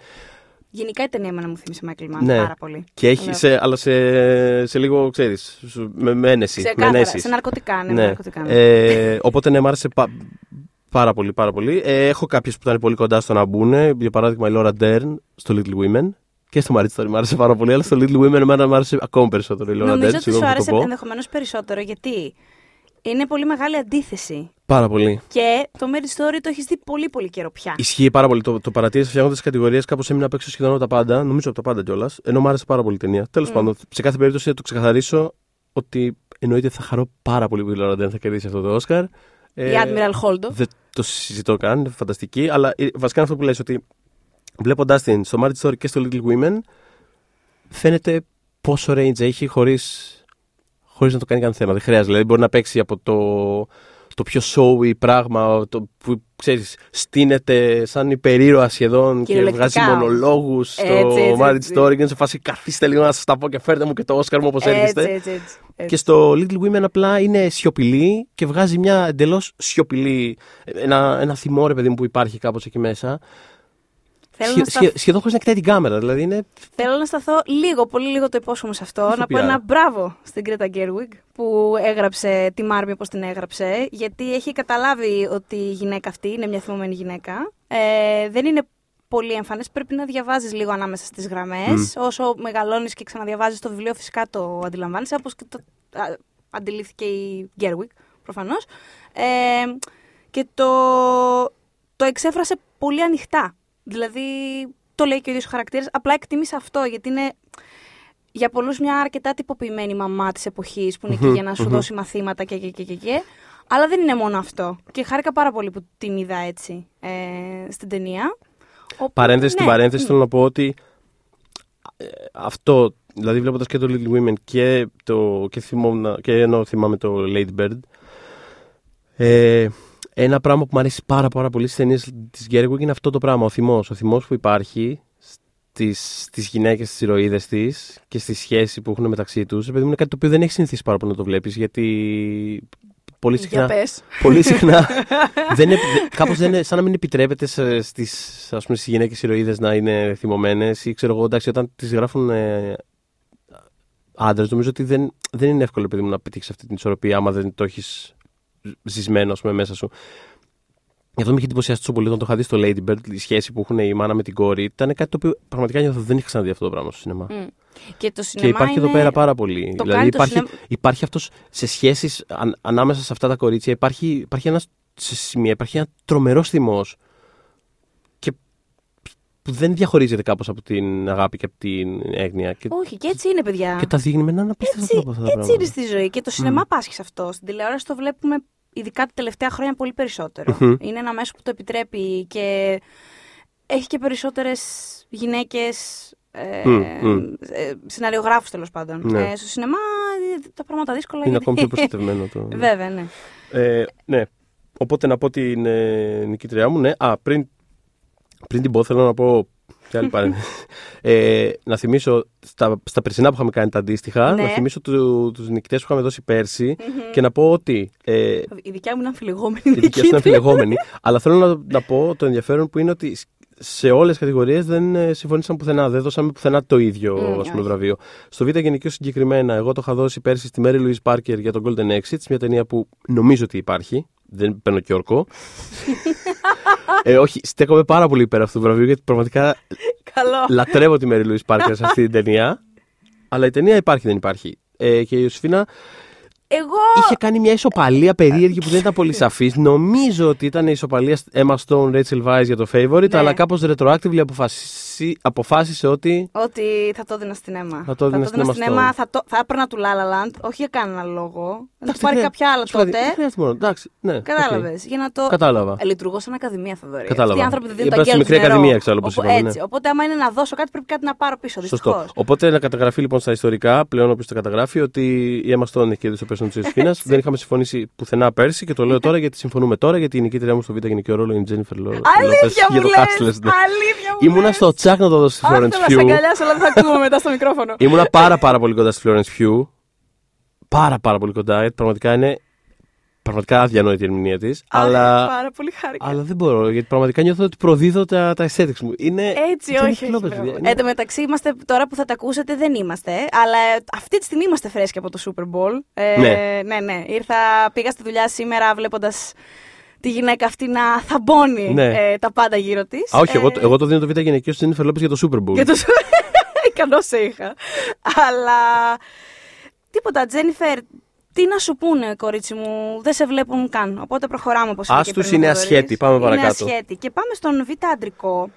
Γενικά η ταινία εμένα μου θύμισε Μάικλ Μάν Ναι. πάρα πολύ. Και έχει, Ναι. σε, αλλά σε, σε λίγο, ξέρεις, σου- με, με ένεση. με Ξεκάθαρα. ενέσεις. Σε ναρκωτικά, ναι. Ναι. ναρκωτικά, ναι. Ε, οπότε ναι, μ' άρεσε πα- πάρα πολύ, πάρα πολύ. Ε, έχω κάποιες που ήταν πολύ κοντά στο να μπουν. Για παράδειγμα, η Laura Dern στο Little Women. Και στο Marriage Story μ' άρεσε πάρα πολύ, αλλά στο Little Women εμένα μ' άρεσε ακόμα περισσότερο η Laura Dern. Νομίζω ότι σου συγγνώμη που άρεσε το πω. ενδεχομένως περισσότερο γιατί είναι πολύ μεγάλη αντίθεση. Πάρα πολύ. Και το Mary Story το έχεις δει πολύ πολύ καιρό πια. Ισχύει πάρα πολύ. Το, το παρατήρησα φτιάχνοντας τις κατηγορίες. Κάπως έμεινα απ' έξω σχεδόν από τα πάντα. Νομίζω από τα πάντα κιόλας. Ενώ μου άρεσε πάρα πολύ η ταινία. Τέλος Μμ. πάντων, σε κάθε περίπτωση να το ξεκαθαρίσω ότι εννοείται θα χαρώ πάρα πολύ που η Laura Dern θα κερδίσει αυτό το Όσκαρ. Η Admiral Holdo. Δεν το συζητώ καν, είναι φανταστική. Αλλά ε, βασικά είναι αυτό που λες ότι βλέποντάς την στο Marriage Story και στο Little Women, φαίνεται πόσο range έχει χωρίς χωρίς να το κάνει καν θέμα. Δεν χρειάζεται. Δηλαδή μπορεί να παίξει από το, το πιο showy πράγμα το, που ξέρεις, στείνεται σαν υπερήρωα σχεδόν και Κυριολεκτικά. βγάζει μονολόγους στο Έτσι, έτσι, Marriage έτσι. Story και είναι σε φάση καθίστε λίγο να σας τα πω και φέρτε μου και το Oscar μου όπως έρχεστε. Έτσι, έτσι, έτσι, έτσι. Και στο Little Women απλά είναι σιωπηλή και βγάζει μια εντελώς σιωπηλή. Ένα, ένα θυμό ρε παιδί μου που υπάρχει κάπως εκεί μέσα. Θέλω, Σχε- να σταθ- σχε- σχεδόν χωρίς να κοιτάει την κάμερα. Δηλαδή είναι. Θέλω να σταθώ λίγο, πολύ λίγο το υπόσχομαι σε αυτό. Να πω Ηθοποιάρα. ένα μπράβο στην Κρέτα Γκέρουιγκ που έγραψε τη Μάρμη όπως την έγραψε. Γιατί έχει καταλάβει ότι η γυναίκα αυτή είναι μια θυμωμένη γυναίκα. Ε, δεν είναι πολύ εμφανέ. Πρέπει να διαβάζεις λίγο ανάμεσα στις γραμμές. Μμ. Όσο μεγαλώνεις και ξαναδιαβάζεις το βιβλίο, φυσικά το αντιλαμβάνεσαι, όπως και το α, αντιλήφθηκε η Γκέρουικ, προφανώς. Ε, και το, το εξέφρασε πολύ ανοιχτά. Δηλαδή, το λέει και ο ίδιος ο χαρακτήρας. Απλά εκτίμησε αυτό, γιατί είναι για πολλούς μια αρκετά τυποποιημένη μαμά της εποχής που είναι εκεί Μμμ, για να σου μμμ. δώσει μαθήματα και, και, και, και, και. Αλλά δεν είναι μόνο αυτό. Και χάρηκα πάρα πολύ που την είδα έτσι ε, στην ταινία. Οπότε, Παρένθεση στην ναι, παρένθεση μ. θέλω να πω ότι ε, αυτό, δηλαδή βλέποντας και το Little Women και, το, και, θυμόμουν, και ενώ θυμάμαι το Lady Bird, ε, ένα πράγμα που μου αρέσει πάρα, πάρα πολύ στις ταινίες της Gerwig είναι αυτό το πράγμα, ο θυμός. Ο θυμός που υπάρχει στις, στις γυναίκες, στις ηρωίδες της και στη σχέση που έχουν μεταξύ τους. Επειδή είναι κάτι το οποίο δεν έχει συνηθίσει πάρα πολύ να το βλέπεις, γιατί πολύ Για συχνά πες. πολύ συχνά [laughs] δεν, επι- δε- κάπως δεν είναι, σαν να μην επιτρέπεται σε- στις, ας πούμε, στις γυναίκες ηρωίδες να είναι θυμωμένες ή ξέρω εγώ, εντάξει, όταν τις γράφουν ε, άντρες, νομίζω ότι δεν, δεν είναι εύκολο παιδί μου να πετύχεις αυτή την ισορροπία άμα δεν το έχεις ζησμένο ας πούμε, μέσα σου. Γι' αυτό με είχε εντυπωσιάσει τόσο πολύ όταν το είχα δει στο Lady Bird, η σχέση που έχουν η μάνα με την κόρη. Ήταν κάτι το οποίο πραγματικά νιώθω δεν είχα ξαναδεί αυτό το πράγμα στο σινεμά. Μ. Και το Και σινεμά υπάρχει είναι... εδώ πέρα πάρα πολύ. το δηλαδή κάνει το υπάρχει, σινεμά- υπάρχει αυτός σε σχέσεις αν- ανάμεσα σε αυτά τα κορίτσια υπάρχει, υπάρχει ένας σε σημεία, υπάρχει ένα τρομερός θυμός και που δεν διαχωρίζεται κάπως από την αγάπη και από την έγνοια και, Όχι, και έτσι είναι, παιδιά. και τα δείχνει με έναν απίστευτο έτσι, τρόπο αυτά τα έτσι πράγματα. είναι στη ζωή. Και το σινεμά πάσχει σε αυτό. Στην τηλεόραση το βλέπουμε ειδικά τα τελευταία χρόνια πολύ περισσότερο. Μμμ. Είναι ένα μέσο που το επιτρέπει και έχει και περισσότερες γυναίκες. Ε, Μμ, μμ. ε, σεναριογράφους τέλος πάντων. Ναι. Ε, στο σινεμά ε, τα πράγματα δύσκολα Είναι γιατί- ακόμη πιο [laughs] προστατευμένο το. Βέβαια, ναι. Ε, ναι. Οπότε να πω την ε, νικήτριά μου, ναι. Α, πριν, πριν την πω, θέλω να πω. Και άλλη [laughs] παρένθεση. ε, να θυμίσω στα, στα περσινά που είχαμε κάνει τα αντίστοιχα, Ναι. να θυμίσω του, τους νικητές που είχαμε δώσει πέρσι και να πω ότι. Ε, Η δικιά μου είναι αμφιλεγόμενη. η δική σου είναι αμφιλεγόμενη, [laughs] αλλά θέλω να, να πω το ενδιαφέρον που είναι ότι σε όλες τις κατηγορίες δεν ε, συμφωνήσαμε πουθενά. Δεν δώσαμε πουθενά το ίδιο Μμ, ας πούμε, όχι. βραβείο. Στο Β' Γενικείο συγκεκριμένα, εγώ το είχα δώσει πέρσι στη Mary Louise Parker για τον Golden Exits, μια ταινία που νομίζω ότι υπάρχει. Δεν παίρνω και όρκο. [laughs] ε, όχι, στέκομαι πάρα πολύ υπέρ αυτού του βραβείου γιατί πραγματικά Καλό. λατρεύω τη Mary Louise Parker σε αυτή την ταινία. [laughs] Αλλά η ταινία υπάρχει, δεν υπάρχει. Ε, και η Ιωσήφινα Εγώ. είχε κάνει μια ισοπαλία περίεργη που δεν ήταν πολύ σαφής. Νομίζω ότι ήταν η ισοπαλία Emma Stone, Rachel Weisz για το favorite, Ναι. αλλά κάπως retroactively αποφασίσει, αποφάσισε ότι. Ότι θα το έδινα στην αίμα. Θα το έδινα στην Emma Stone. αίμα. Θα, το, θα έπαιρνα του La La Land. Όχι για κανένα λόγο. Να τους Εντάξει, πάρει δεν- κάποια άλλα σου είπα, τότε. Δεν χρειάζεται μόνο. Εντάξει, ναι. Κατάλαβες. οκ. Για να το. Κατάλαβα. Ε, λειτουργώ σαν ακαδημία, Θοδωρή. Κατάλαβα. Αυτοί οι άνθρωποι δεν δίνουν Είπα τα στη γκέλ μικρή νερό. ακαδημία, εξάλλου, όπως Οπο- είπαμε, ναι. Έτσι. Οπότε, άμα είναι να δώσω κάτι, πρέπει κάτι να πάρω πίσω. Σωστό. Δυστυχώς. Οπότε να καταγραφεί λοιπόν στα ιστορικά, πλέον όποιος το καταγράφει, ότι η Emma Stone έχει κερδίσει το πέσον της Ιωσήφινας. δεν είχαμε συμφωνήσει πουθενά πέρσι και το λέω τώρα γιατί συμφωνούμε τώρα γιατί η νικήτριά μου στο Β' γενικό ρόλο είναι η Jennifer Lopez. Αλήθεια για μου το λες, Hustlers, ναι. Αλήθεια μου Ήμουνα λες. στο τσάκ να το δώσω στη Αχ, Florence θέλω να σε Pugh. αγκαλιάσω, αλλά δεν θα ακούμε μετά στο μικρόφωνο. Ήμουνα πάρα πάρα πολύ κοντά στη Florence Pugh. Πάρα πάρα πολύ κοντά. γιατί Πραγματικά είναι πραγματικά αδιανόητη η ερμηνεία της. Αλλά, Πάρα πολύ χάρηκα. αλλά δεν μπορώ γιατί πραγματικά νιώθω ότι προδίδω τα, τα aesthetics μου. Είναι Έτσι, Jennifer όχι. όχι, Lopez, μπράβο. παιδιά. Εν τω μεταξύ, είμαστε, τώρα που θα τα ακούσετε, δεν είμαστε. Αλλά ε, αυτή τη στιγμή είμαστε φρέσκοι από το Super Bowl. Ε, Ναι. ναι, ναι. Ήρθα, πήγα στη δουλειά σήμερα βλέποντας τη γυναίκα αυτή να θαμπώνει Ναι. ε, τα πάντα γύρω της. Α, όχι, εγώ, εγώ το δίνω το β' γυναικείο στην Jennifer Lopez για το Super Bowl. Για το Ικανό [laughs] σε είχα. Αλλά. Τίποτα, Τζένιφερ, τι να σου πούνε, κορίτσι μου, δεν σε βλέπουν καν. Οπότε προχωράμε όπως Ας τους είναι ασχέτη, πάμε παρακάτω. Είναι ασχέτη. Και πάμε στον Β' αντρικό.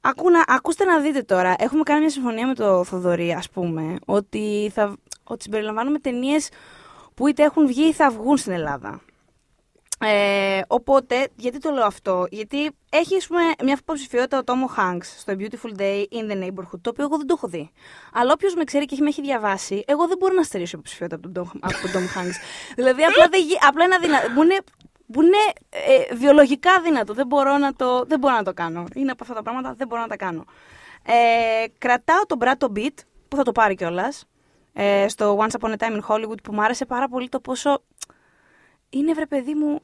Ακούνα, ακούστε να δείτε τώρα. Έχουμε κάνει μια συμφωνία με το Θοδωρή, ας πούμε, ότι, θα, ότι συμπεριλαμβάνουμε ταινίες που είτε έχουν βγει ή θα βγουν στην Ελλάδα. Ε, οπότε, γιατί το λέω αυτό, Γιατί έχει ας πούμε, μια υποψηφιότητα ο Τόμο Hanks στο A Beautiful Day in the Neighborhood, το οποίο εγώ δεν το έχω δει. Αλλά όποιος με ξέρει και έχει- με έχει διαβάσει, εγώ δεν μπορώ να στερήσω υποψηφιότητα από τον Tom, από τον Tom Hanks. [laughs] δηλαδή, απλά, δεν, γι- απλά είναι αδύνατο. Μου είναι, μου είναι ε, βιολογικά δύνατο. Δεν μπορώ, να το, δεν μπορώ να το κάνω. Είναι από αυτά τα πράγματα, δεν μπορώ να τα κάνω. Ε, κρατάω τον Μπράτο Beat, που θα το πάρει κιόλας, ε, στο Once Upon a Time in Hollywood, που μου άρεσε πάρα πολύ το πόσο είναι βρε παιδί μου.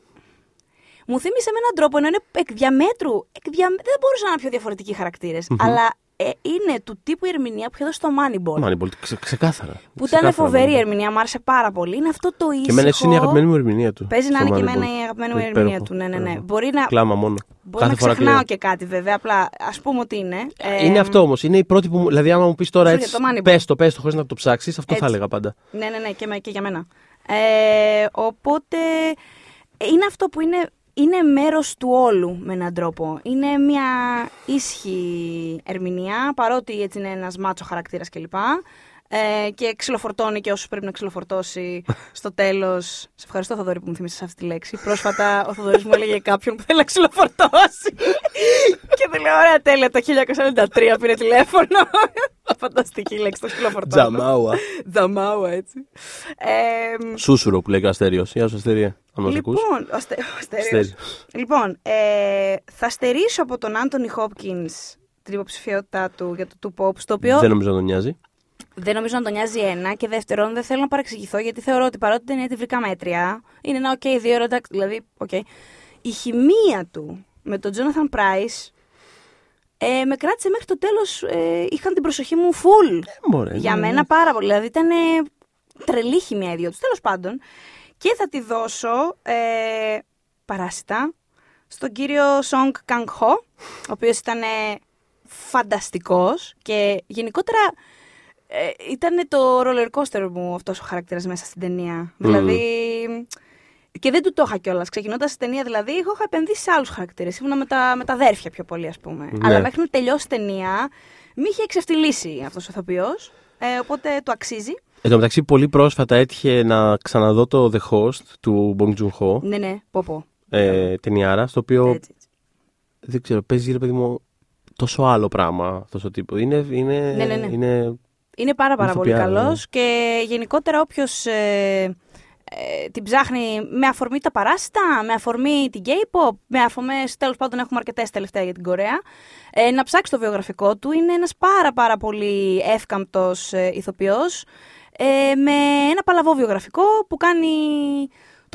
Μου θύμισε με έναν τρόπο ενώ είναι εκ διαμέτρου. Εκ δια... Δεν μπορούσα να είναι πιο διαφορετικοί χαρακτήρες, Αλλά ε, είναι του τύπου η ερμηνεία που είχε δώσει στο Moneyball. Moneyball, ξε, ξεκάθαρα. Που Ξεκάθαρα, ήταν φοβερή η Moneyball. ερμηνεία, μου άρεσε πάρα πολύ. Είναι αυτό το ήσυχο. Και εμένα έτσι είναι η αγαπημένη μου ερμηνεία του. Παίζει να στο είναι και Moneyball. εμένα η αγαπημένη μου Υπέροχο, ερμηνεία του. Ναι, ναι, ναι. υπέροχο. Μπορεί να, Κλάμα μόνο. μπορεί να Κάθε φορά ξεχνάω κλαίω. και κάτι βέβαια. Απλά ας πούμε ότι είναι. Ε, Είναι αυτό όμως. Είναι η πρώτη που μου. Δηλαδή, άμα μου πεις τώρα Σου έτσι. για το Moneyball. Πες το, πες το, χωρίς να το ψάξεις, αυτό θα Έτσι. έλεγα πάντα. Ναι, ναι, ναι, και, με- και για μένα. Ε, οπότε είναι αυτό που είναι, είναι μέρος του όλου με έναν τρόπο. Είναι μια ίσχυη ερμηνεία, παρότι έτσι είναι ένας μάτσο χαρακτήρας κλπ. Ε, και ξυλοφορτώνει και όσους πρέπει να ξυλοφορτώσει στο τέλος. Σε ευχαριστώ Θοδωρή που μου θυμίσες αυτή τη λέξη. Πρόσφατα ο Θοδωρής μου έλεγε κάποιον που θέλει να ξυλοφορτώσει. και του λέω, ωραία τέλεια, το 1993 πήρε τηλέφωνο. Φανταστική λέξη, το ξυλοφορτώνω. Τζαμάουα. Τζαμάουα, έτσι. Ε, Σούσουρο που λέει και ο Αστέριος. Γεια σου, Αστέρια. Αν μας ακούς. λοιπόν, ο Αστε- ο Αστέριος. Αστέριος. λοιπόν ε, θα στερήσω από τον Άντωνι Χόπκινς την υποψηφιότητά του για το Two Pop, στο οποίο Δεν νομίζω να τον νοιάζει. Δεν νομίζω να τον νοιάζει ένα. Και δεύτερον, δεν θέλω να παρεξηγηθώ γιατί θεωρώ ότι παρότι την τη βρήκα μέτρια, είναι ένα OK δύο ώρα, εντάξει, δηλαδή, OK. Η χημεία του με τον Τζόναθαν Price ε, με κράτησε μέχρι το τέλος, ε, είχαν την προσοχή μου full. Μωρέ, Για ναι, μένα πάρα πολύ. Δηλαδή ήταν ε, τρελή χημία οι δύο τους. Τέλος πάντων. Και θα τη δώσω ε, παράσιτα στον κύριο Σονγκ Κανγκ Χο, ο οποίος ήταν ε, φανταστικός και γενικότερα ε, ήταν το roller coaster μου αυτός ο χαρακτήρας μέσα στην ταινία. Δηλαδή. Και δεν του το είχα κιόλας. Ξεκινώντας την ταινία, δηλαδή, εγώ είχα επενδύσει σε άλλους χαρακτήρες. Ήμουνα με τα, με τα αδέρφια πιο πολύ, ας πούμε. Ναι. Αλλά μέχρι να τελειώσει η ταινία, με είχε εξευτελίσει αυτός ο ηθοποιός. Ε, οπότε το αξίζει. Εν τω μεταξύ, πολύ πρόσφατα έτυχε να ξαναδώ το The Host του Bong Joon-ho, Ναι, ναι, πω πω. ε, ταινιάρα, στο οποίο Έτσι, έτσι. δεν ξέρω, παίζει ρε παιδί μου τόσο άλλο πράγμα αυτός ο τύπος. Είναι, είναι, Ναι, ναι, ναι. είναι Είναι πάρα πάρα πολύ Ηθοποιάρα, καλός ναι. και γενικότερα όποιος ε, ε, την ψάχνει με αφορμή τα παράσιτα, με αφορμή την K-pop, με αφορμή τέλος πάντων έχουμε αρκετές τελευταία για την Κορέα. Ε, να ψάξει το βιογραφικό του. Είναι ένας πάρα πάρα πολύ εύκαμπτος ε, ηθοποιός ε, με ένα παλαβό βιογραφικό που κάνει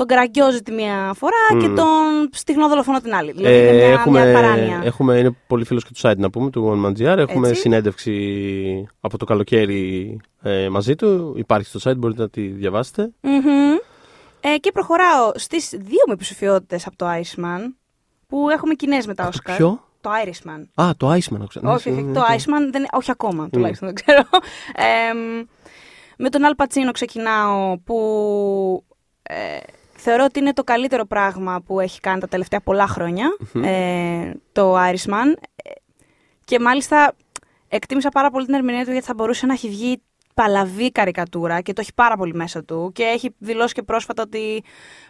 τον καραγκιόζη τη μία φορά και Μμμ. τον στιγνό δολοφόνο την άλλη. Δηλαδή Ε, είναι μια, έχουμε, μια παράνοια. έχουμε, είναι πολύ φίλος και του site να πούμε, του One Man GR. Έχουμε Έτσι. συνέντευξη από το καλοκαίρι ε, μαζί του. Υπάρχει στο site, μπορείτε να τη διαβάσετε. Μμμ. Ε, και προχωράω στις δύο με υποψηφιότητες από το Iceman που έχουμε κοινέ με τα Από το Oscar. ποιο; Το Irishman. Α, το Iceman. άκουσα. Ναι, όχι, όχι, συγγνώμη, το ναι. Iceman δεν, όχι ακόμα, τουλάχιστον δεν ξέρω. Ε, μ, με τον Al Pacino ξεκινάω που ε, θεωρώ ότι είναι το καλύτερο πράγμα που έχει κάνει τα τελευταία πολλά χρόνια, ε, το Irishman. Ε, Και μάλιστα εκτίμησα πάρα πολύ την ερμηνεία του γιατί θα μπορούσε να έχει βγει παλαβή καρικατούρα και το έχει πάρα πολύ μέσα του και έχει δηλώσει και πρόσφατα ότι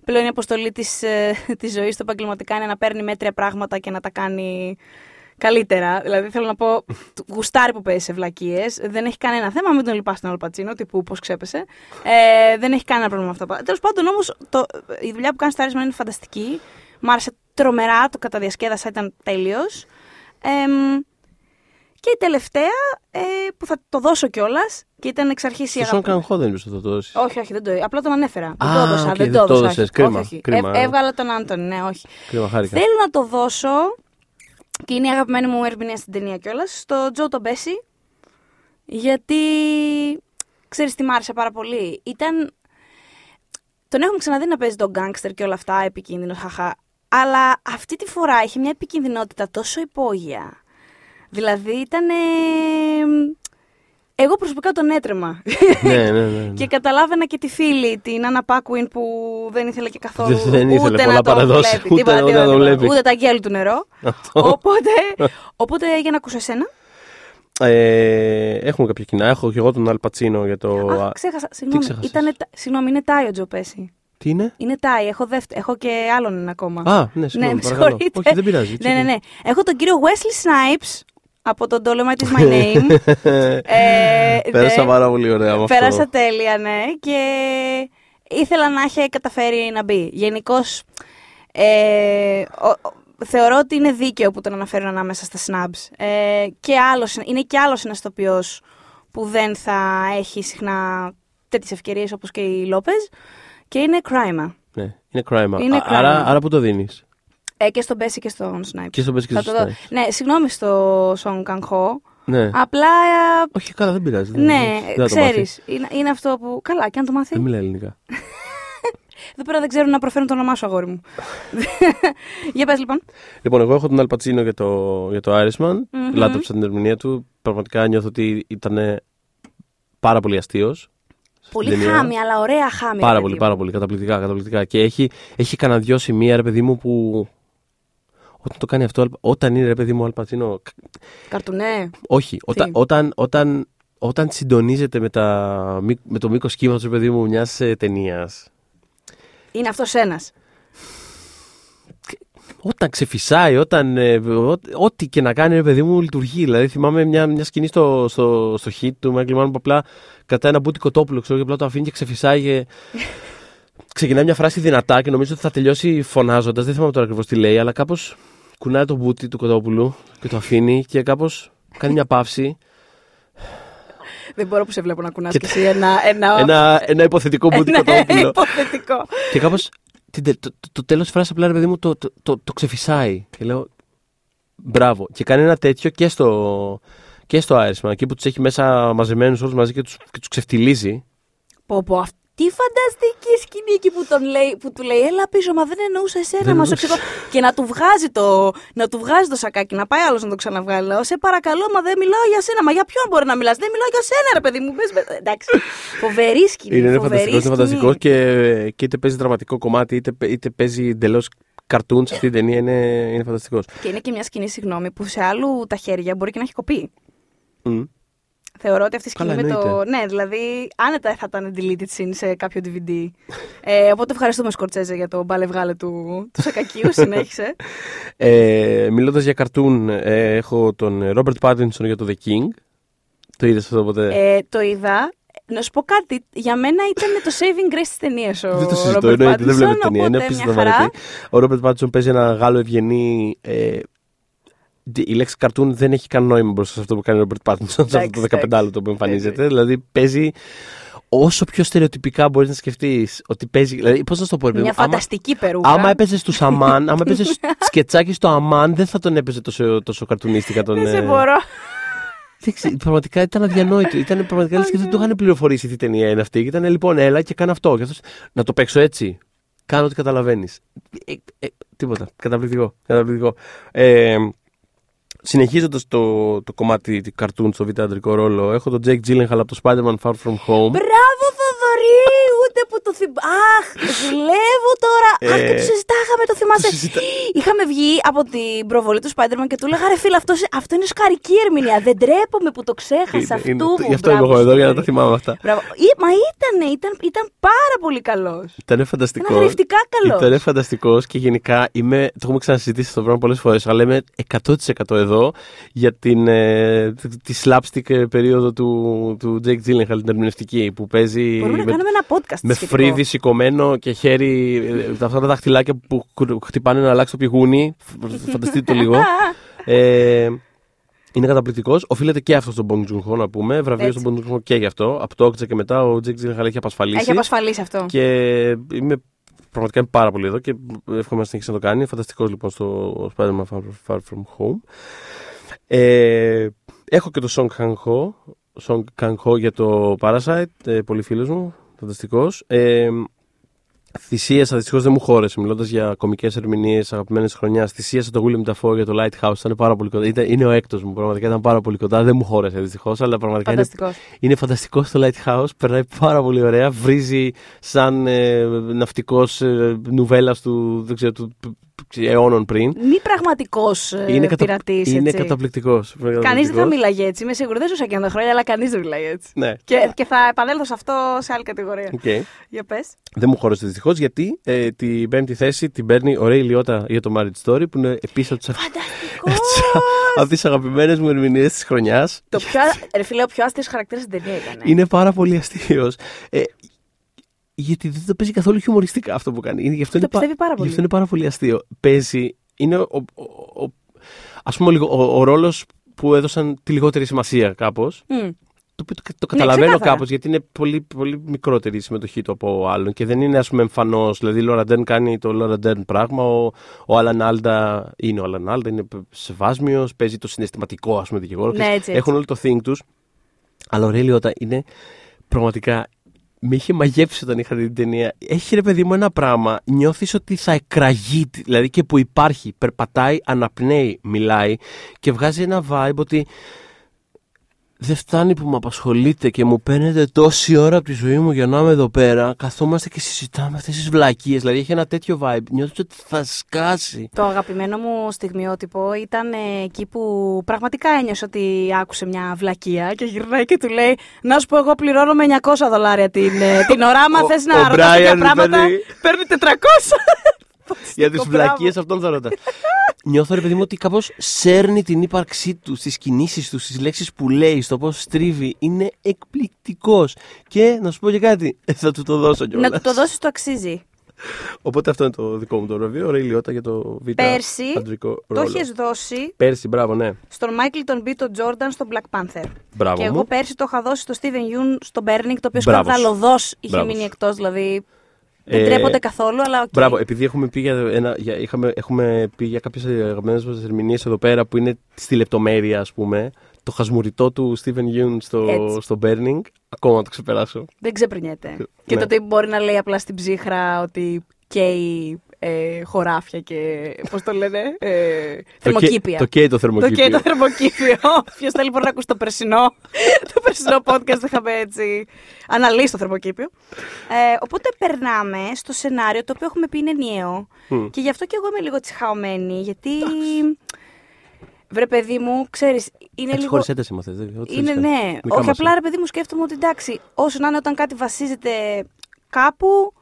πλέον η αποστολή της, ε, [laughs] της ζωής του επαγγελματικά είναι να παίρνει μέτρια πράγματα και να τα κάνει καλύτερα. Δηλαδή θέλω να πω, του γουστάρι που παίζει σε βλακίες. Δεν έχει κανένα θέμα, μην τον λυπάς τον Αλπατσίνο, τύπου πώς ξέπεσε. Ε, δεν έχει κανένα πρόβλημα με αυτά. Τέλος πάντων όμως, η δουλειά που κάνει στο Άρισμα είναι φανταστική. Μ' άρεσε τρομερά, το καταδιασκέδασα, ήταν τέλειος. και η τελευταία ε, που θα το δώσω κιόλας και ήταν εξ αρχής η Στον Song αγαπημένη. Kang-ho δεν είπες ότι θα το δώσεις. Όχι, όχι, δεν το Απλά τον ανέφερα. Δεν Α, το έδωσα. οκ, δεν δεν το το έδωσα. έδωσες. όχι. Κρίμα, όχι, όχι. κρίμα. Ε, έβγαλα τον Άντονι, ναι, όχι. Κρίμα, χάρηκα. Θέλω να το δώσω και είναι η αγαπημένη μου ερμηνεία στην ταινία κιόλας στον Joe τον Pesci. Γιατί ξέρεις τι μ' άρεσε πάρα πολύ. Ήταν. Τον έχουμε ξαναδεί να παίζει τον γκάγκστερ και όλα αυτά, επικίνδυνο, χαχα. Αλλά αυτή τη φορά είχε μια επικινδυνότητα τόσο υπόγεια. Δηλαδή ήταν. Εγώ προσωπικά τον έτρεμα. ναι, ναι, ναι, ναι. Και καταλάβαινα και τη φίλη, την Άννα Πάκουιν, που δεν ήθελε και καθόλου Δεν- δεν ήθελε ούτε πολλά να τον παραδόσεις, βλέπει, ούτε- τίποτα, ούτε να τίποτα, τον τίποτα. βλέπει. Ούτε τα αγγέλου του νερό. Αυτό. οπότε, [laughs] οπότε, για να ακούσω εσένα. Ε, έχουμε κάποια κοινά. Έχω και εγώ τον Αλπατσίνο για το. Α, ξέχασα. Συγγνώμη, ξέχασες; ήτανε, τα- συγγνώμη, είναι Τάι ο Τζο Πέση. Τι είναι; Είναι Τάι. Έχω, δεύτερο, έχω και άλλον ένα ακόμα. Α, ναι, συγγνώμη, με παρακαλώ. συγχωρείτε. Όχι, δεν πειράζει. Ναι, ναι, ναι. Έχω τον κύριο Wesley Snipes από τον Dolomite is my name. [laughs] ε, Πέρασα ναι. πάρα πολύ ωραία με αυτό. Πέρασα τέλεια, ναι. Και ήθελα να έχει καταφέρει να μπει. Γενικώς. Ε, ο- ο- θεωρώ ότι είναι δίκαιο που τον αναφέρουν ανάμεσα στα snubs. Ε, και άλλος, είναι και άλλος ένας τοπίο που δεν θα έχει συχνά τέτοιες ευκαιρίες όπως και η Λόπε. Και είναι κράιμα. Ναι, είναι κράιμα. Είναι Α- κράιμα. Άρα, άρα που το δίνεις. Ε, και στον Μπέση και στον Snipe. Και στον Πες και Θα στο το δω. Snipes. Ναι, συγγνώμη στο Σον Κανχό. Ναι. Απλά. ε, Όχι, καλά, δεν πειράζει. δεν- ναι, δεν θα το μάθεις. ξέρει. Είναι, είναι αυτό που. Καλά, και αν το μάθει. Δεν μιλάει ελληνικά. [laughs] Εδώ πέρα δεν ξέρουν να προφέρουν το όνομά σου, αγόρι μου. [laughs] Για πες λοιπόν. Λοιπόν, εγώ έχω τον Αλπατσίνο για το, για το Irishman. Μμμ. Λάτρεψα την ερμηνεία του. Πραγματικά νιώθω ότι ήταν πάρα πολύ αστείος. Πολύ χάμη, αλλά ωραία χάμη. Πάρα ρε πολύ, παιδί πάρα μου. πολύ. Καταπληκτικά, καταπληκτικά. Και έχει, έχει κανένα δυο σημεία, ρε παιδί μου, που. Όταν το κάνει αυτό, όταν είναι ρε παιδί μου, ο Αλπατσίνο. Καρτουνέ. Όχι, όταν, όταν, όταν, όταν συντονίζεται με, τα, μη- με το μήκος κύματος, ρε παιδί μου, μιας ταινίας. Είναι αυτός ένας. Όταν ξεφυσάει, όταν. ε, ό, ό,τι και να κάνει, ρε παιδί μου, λειτουργεί. Δηλαδή, θυμάμαι μια, μια σκηνή στο, στο, στο hit του Μάικλ Μάνου που απλά κρατάει ένα μπούτι κοτόπουλο, ξέρω, και απλά το αφήνει και ξεφυσάει. Και... Ξεκινάει μια φράση δυνατά και νομίζω ότι θα τελειώσει φωνάζοντας. Δεν θυμάμαι τώρα ακριβώς τι λέει, αλλά κάπως κουνάει το μπούτι του κοτόπουλου και το αφήνει και κάπως κάνει μια παύση. Δεν μπορώ που σε βλέπω να κουνάς Και και εσύ ένα. Ένα, ένα, ένα υποθετικό μπούτι [laughs] ένα κοτόπουλο. υποθετικό. και κάπως το, το, το, το τέλος της φράσης απλά ρε παιδί μου το, το, το, το ξεφυσάει. Και λέω μπράβο. Και κάνει ένα τέτοιο και στο, και στο Irishman. Εκεί που τους έχει μέσα μαζεμένους όλους μαζί και τους και τους ξεφτιλίζει. Πω, πω, αυτή η φανταστική σκηνή εκεί που, τον λέει, που του λέει Έλα πίσω, μα δεν εννοούσα εσένα, Δεν μα σου εννοούσα. εξηγώ. και να του, βγάζει το, να του βγάζει το σακάκι, να πάει άλλος να το ξαναβγάλει. Λέω, Σε παρακαλώ, μα δεν μιλάω για σένα. Μα για ποιον μπορεί να μιλάς; Δεν μιλάω για σένα, ρε παιδί μου. Πες, με- εντάξει. Φοβερή σκηνή. Είναι, είναι φοβερή φανταστικός, είναι σκηνή. φανταστικός και, και είτε παίζει δραματικό κομμάτι είτε, είτε παίζει εντελώς καρτούν σε αυτή την ταινία. Είναι, είναι φανταστικός. Και είναι και μια σκηνή, συγγνώμη, που σε άλλου τα χέρια μπορεί και να έχει κοπεί. Θεωρώ ότι αυτή η σκηνή Καλά, με το. εννοείται. Ναι, δηλαδή άνετα θα ήταν deleted scene σε κάποιο DVD. ε, οπότε ευχαριστούμε Σκορτσέζε για το μπάλε βγάλε του, του Σακακίου. [laughs] Συνέχισε. Ε, Μιλώντας για καρτούν, ε, έχω τον Ρόμπερτ Πάτινσον για το The King. Το είδες αυτό ποτέ; ε, το είδα. Να σου πω κάτι. Για μένα ήταν το saving grace της ταινίας ο δεν το συζητώ, Robert εννοείται, δεν Pattinson, βλέπω την ταινία. Είναι οπότε απίστευτα μια χαρά. βαρετή. Ο Ρόμπερτ Πάτινσον παίζει ένα Γάλλο ευγενή. Ε, η λέξη καρτούν δεν έχει καν νόημα μπροστά σε αυτό που κάνει ο Ρόμπερτ Πάτινσον, σε αυτό το Εντάξει, 15 λεπτό που εμφανίζεται. Δηλαδή παίζει όσο πιο στερεοτυπικά μπορείς να σκεφτείς ότι παίζει. Δηλαδή, πώς να σου το πω, ρε παιδί Μια μου, άμα- φανταστική περούκα. Άμα έπαιζες στου Αμάν, άμα έπαιζες [laughs] σκετσάκι στο Αμάν, δεν θα τον έπαιζε τόσο, τόσο καρτουνίστικα τον. Δεν σε ε, μπορώ. δεν ξέρω, πραγματικά ήταν αδιανόητο. Ήταν πραγματικά λες και δεν το είχαν πληροφορήσει τι ταινία είναι αυτή. Και ήταν λοιπόν, έλα και κάνω αυτό. Και αυτός, να το παίξω έτσι. Κάνω ό,τι καταλαβαίνεις. Ε, ε, τίποτα. Καταπληκτικό. καταπληκτικό. Ε, Συνεχίζοντας το, το κομμάτι του καρτούν στο β' αντρικό ρόλο, έχω τον Jake Gyllenhaal από το Spider-Man Far From Home. Μπράβο, Θοδωρή! Ούτε που το θυμάμαι. Αχ, ζηλεύω τώρα. Αχ, και Ε, το συζητάγαμε, το θυμάσαι. το συζητα- Είχαμε βγει από την προβολή του Spider-Man και του έλεγα ρε φίλε, αυτό, αυτό είναι σκαρική ερμηνεία. Δεν τρέπομαι που το ξέχασα. Είναι- είναι- αυτού μου. Γι' αυτό είμαι Μπράβο, εγώ εδώ για να τα Θοδωρή. θυμάμαι αυτά. Μπράβο. Ή- Μα ήταν, ήταν, ήταν πάρα πολύ καλός. Ήταν φανταστικός. Ήταν γρηφτικά καλός. Ήταν φανταστικός και γενικά είμαι. Το έχουμε ξανασυζητήσει αυτό το πράγμα πολλές φορές, αλλά είμαι 100% εδώ για την, ε, τη slapstick ε, περίοδο του, του Jake Gyllenhaal, την ερμηνευτική, που παίζει Μπορούμε να με, κάνουμε ένα podcast. με σχετικό. φρύδι σηκωμένο και χέρι. ε, αυτά τα δαχτυλάκια που κου- χτυπάνε να αλλάξει το πηγούνι. Φ- Φανταστείτε το λίγο. [laughs] Ε, είναι καταπληκτικός. Οφείλεται και αυτό στον Bong Joon-ho να πούμε. Βραβείο Έτσι. στον Bong Joon-ho και γι' αυτό. Από το Όκτζα και μετά ο Jake Gyllenhaal έχει απασφαλίσει. Έχει απασφαλίσει αυτό. Και είμαι πραγματικά είμαι πάρα πολύ εδώ και εύχομαι να συνεχίσει να το κάνει. Φανταστικός λοιπόν στο Spider-Man Far, Far From Home. Ε, έχω και το Song Kang Ho, Song Kang Ho για το Parasite, ε, πολύ φίλος μου, φανταστικός. Ε, θυσίασα, δυστυχώς δεν μου χώρεσε, μιλώντας για κομικές ερμηνείες αγαπημένε χρονιάς. Θυσίασα το William Dafoe για το Lighthouse, ήταν πάρα πολύ κοντά. Ήταν, είναι ο έκτος μου, πραγματικά ήταν πάρα πολύ κοντά. Δεν μου χώρεσε δυστυχώς, αλλά πραγματικά είναι Φανταστικός. είναι φανταστικός στο Lighthouse, περνάει πάρα πολύ ωραία. Βρίζει σαν ε, ναυτικός ε, νουβέλας του, δεν ξέρω, του π- π- αιώνων πριν. Μη πραγματικός είναι κατα... πειρατής. είναι καταπληκτικός. Κανείς δεν θα μιλάγε έτσι. Είμαι σίγουρη. Δεν ζούσα και τα χρόνια, αλλά κανείς δεν μιλάει έτσι. Ναι. Και, και θα επανέλθω σε αυτό σε άλλη κατηγορία. Οκ. Για πες. Δεν μου χώρεσε δυστυχώς γιατί ε, την πέμπτη θέση την παίρνει ο Ray Liotta για το Marriage Story που είναι επίσης από τις Φανταστικός! [laughs] αγαπημένες μου ερμηνείες της χρονιάς. το πιο, ρε φίλε, ο πιο αστείος χαρακτήρας στην ταινία ήταν. Είναι πάρα πολύ αστείος. Ε, γιατί δεν το παίζει καθόλου χιουμοριστικά αυτό που κάνει. Είναι, γι' αυτό Το είναι, πιστεύει πάρα γι' πολύ. αυτό είναι πάρα πολύ αστείο. Παίζει. Είναι ο, ο, ο- ας πούμε λίγο ο, ο ρόλος που έδωσαν τη λιγότερη σημασία κάπως. Μμ. Το οποίο το, το καταλαβαίνω ξεκάθαρα. κάπως γιατί είναι πολύ, πολύ μικρότερη η συμμετοχή του από άλλον και δεν είναι ας πούμε εμφανώς. Δηλαδή η Λόρα Ντέρν κάνει το Λόρα Ντέρν πράγμα. Ο, ο Άλαν Άλντα είναι ο Άλαν Άλντα, είναι σεβάσμιος, παίζει το συναισθηματικό ας πούμε δικηγόρο. Ναι, Ξέρεις, έτσι, έτσι. Έχουν όλο το thing τους. Αλλά ο Ρέι Λιώτα είναι πραγματικά. Με είχε μαγεύσει όταν είχα δει την ταινία. Έχει ρε παιδί μου ένα πράγμα. Νιώθεις ότι θα εκραγεί. Δηλαδή και που υπάρχει. Περπατάει, αναπνέει, μιλάει και βγάζει ένα vibe ότι δεν φτάνει που με απασχολείτε και μου παίρνετε τόση ώρα από τη ζωή μου για να είμαι εδώ πέρα. Καθόμαστε και συζητάμε αυτές τις βλακίες. Δηλαδή έχει ένα τέτοιο vibe. Νιώθω ότι θα σκάσει. Το αγαπημένο μου στιγμιότυπο ήταν ε, εκεί που πραγματικά ένιωσε ότι άκουσε μια βλακεία και γυρνάει και του λέει Να σου πω, εγώ πληρώνω με 900 δολάρια την, ε, την ώρα. Άμα [laughs] Ο- θες ο να ρωτάς τέτοια Brian πράγματα, παίρνει- παίρνει 400. Για τις Μπράβο. βλακίες αυτών θα ρωτά. Νιώθω ρε παιδί μου ότι κάπως σέρνει την ύπαρξή του, στις κινήσεις του, στις λέξεις που λέει, στο πώς στρίβει. Είναι εκπληκτικός. Και να σου πω και κάτι, θα του το δώσω κιόλας. να του το δώσεις, το αξίζει. Οπότε αυτό είναι το δικό μου το βραβείο. Ray Liotta για το β' Πέρσι αντρικό Το ρόλο. έχεις δώσει Πέρσι, μπράβο, ναι. στον Μάικλ τον Μπι τον Τζόρνταν στο Black Panther. Μπράβο και εγώ μου. πέρσι το είχα δώσει στο Steven Yeun στο Burning, το οποίο Μπράβο σου. σκανδαλωδώς είχε Μπράβο μείνει σου. εκτός. Δηλαδή δεν Ε, τρέπονται καθόλου, αλλά οκ. Μπράβο, επειδή έχουμε πει για, ένα, για, είχαμε, έχουμε πει για κάποιες αγαπημένες μας ερμηνείες εδώ πέρα που είναι στη λεπτομέρεια, ας πούμε. Το χασμουρητό του Steven Yeun στο, Έτσι. στο Burning, ακόμα να το ξεπεράσω. Δεν ξεπρινιέται. Και Ναι. το ότι μπορεί να λέει απλά στην ψύχρα ότι καίει ε, χωράφια και. Πώς το λένε, ε, θερμοκήπια. Το καίει το Το θερμοκήπιο. καίει το θερμοκήπιο. Ποιο θέλει μπορεί να ακούσει το περσινό. το περσινό podcast είχαμε έτσι αναλύσει το θερμοκήπιο. Ε, οπότε περνάμε στο σενάριο το οποίο έχουμε πει είναι ενιαίο. Μμ. Και γι' αυτό και εγώ είμαι λίγο τσιχαωμένη. Γιατί. Βρε παιδί μου, ξέρεις, είναι Έτσι λίγο... χωρίς ένταση μα θες, δεν- ό,τι Είναι θέλεις κάνε. ναι. Δικά Όχι μας απλά είναι. ρε παιδί μου σκέφτομαι ότι εντάξει, όσο να είναι όταν κάτι βασίζεται κάπου,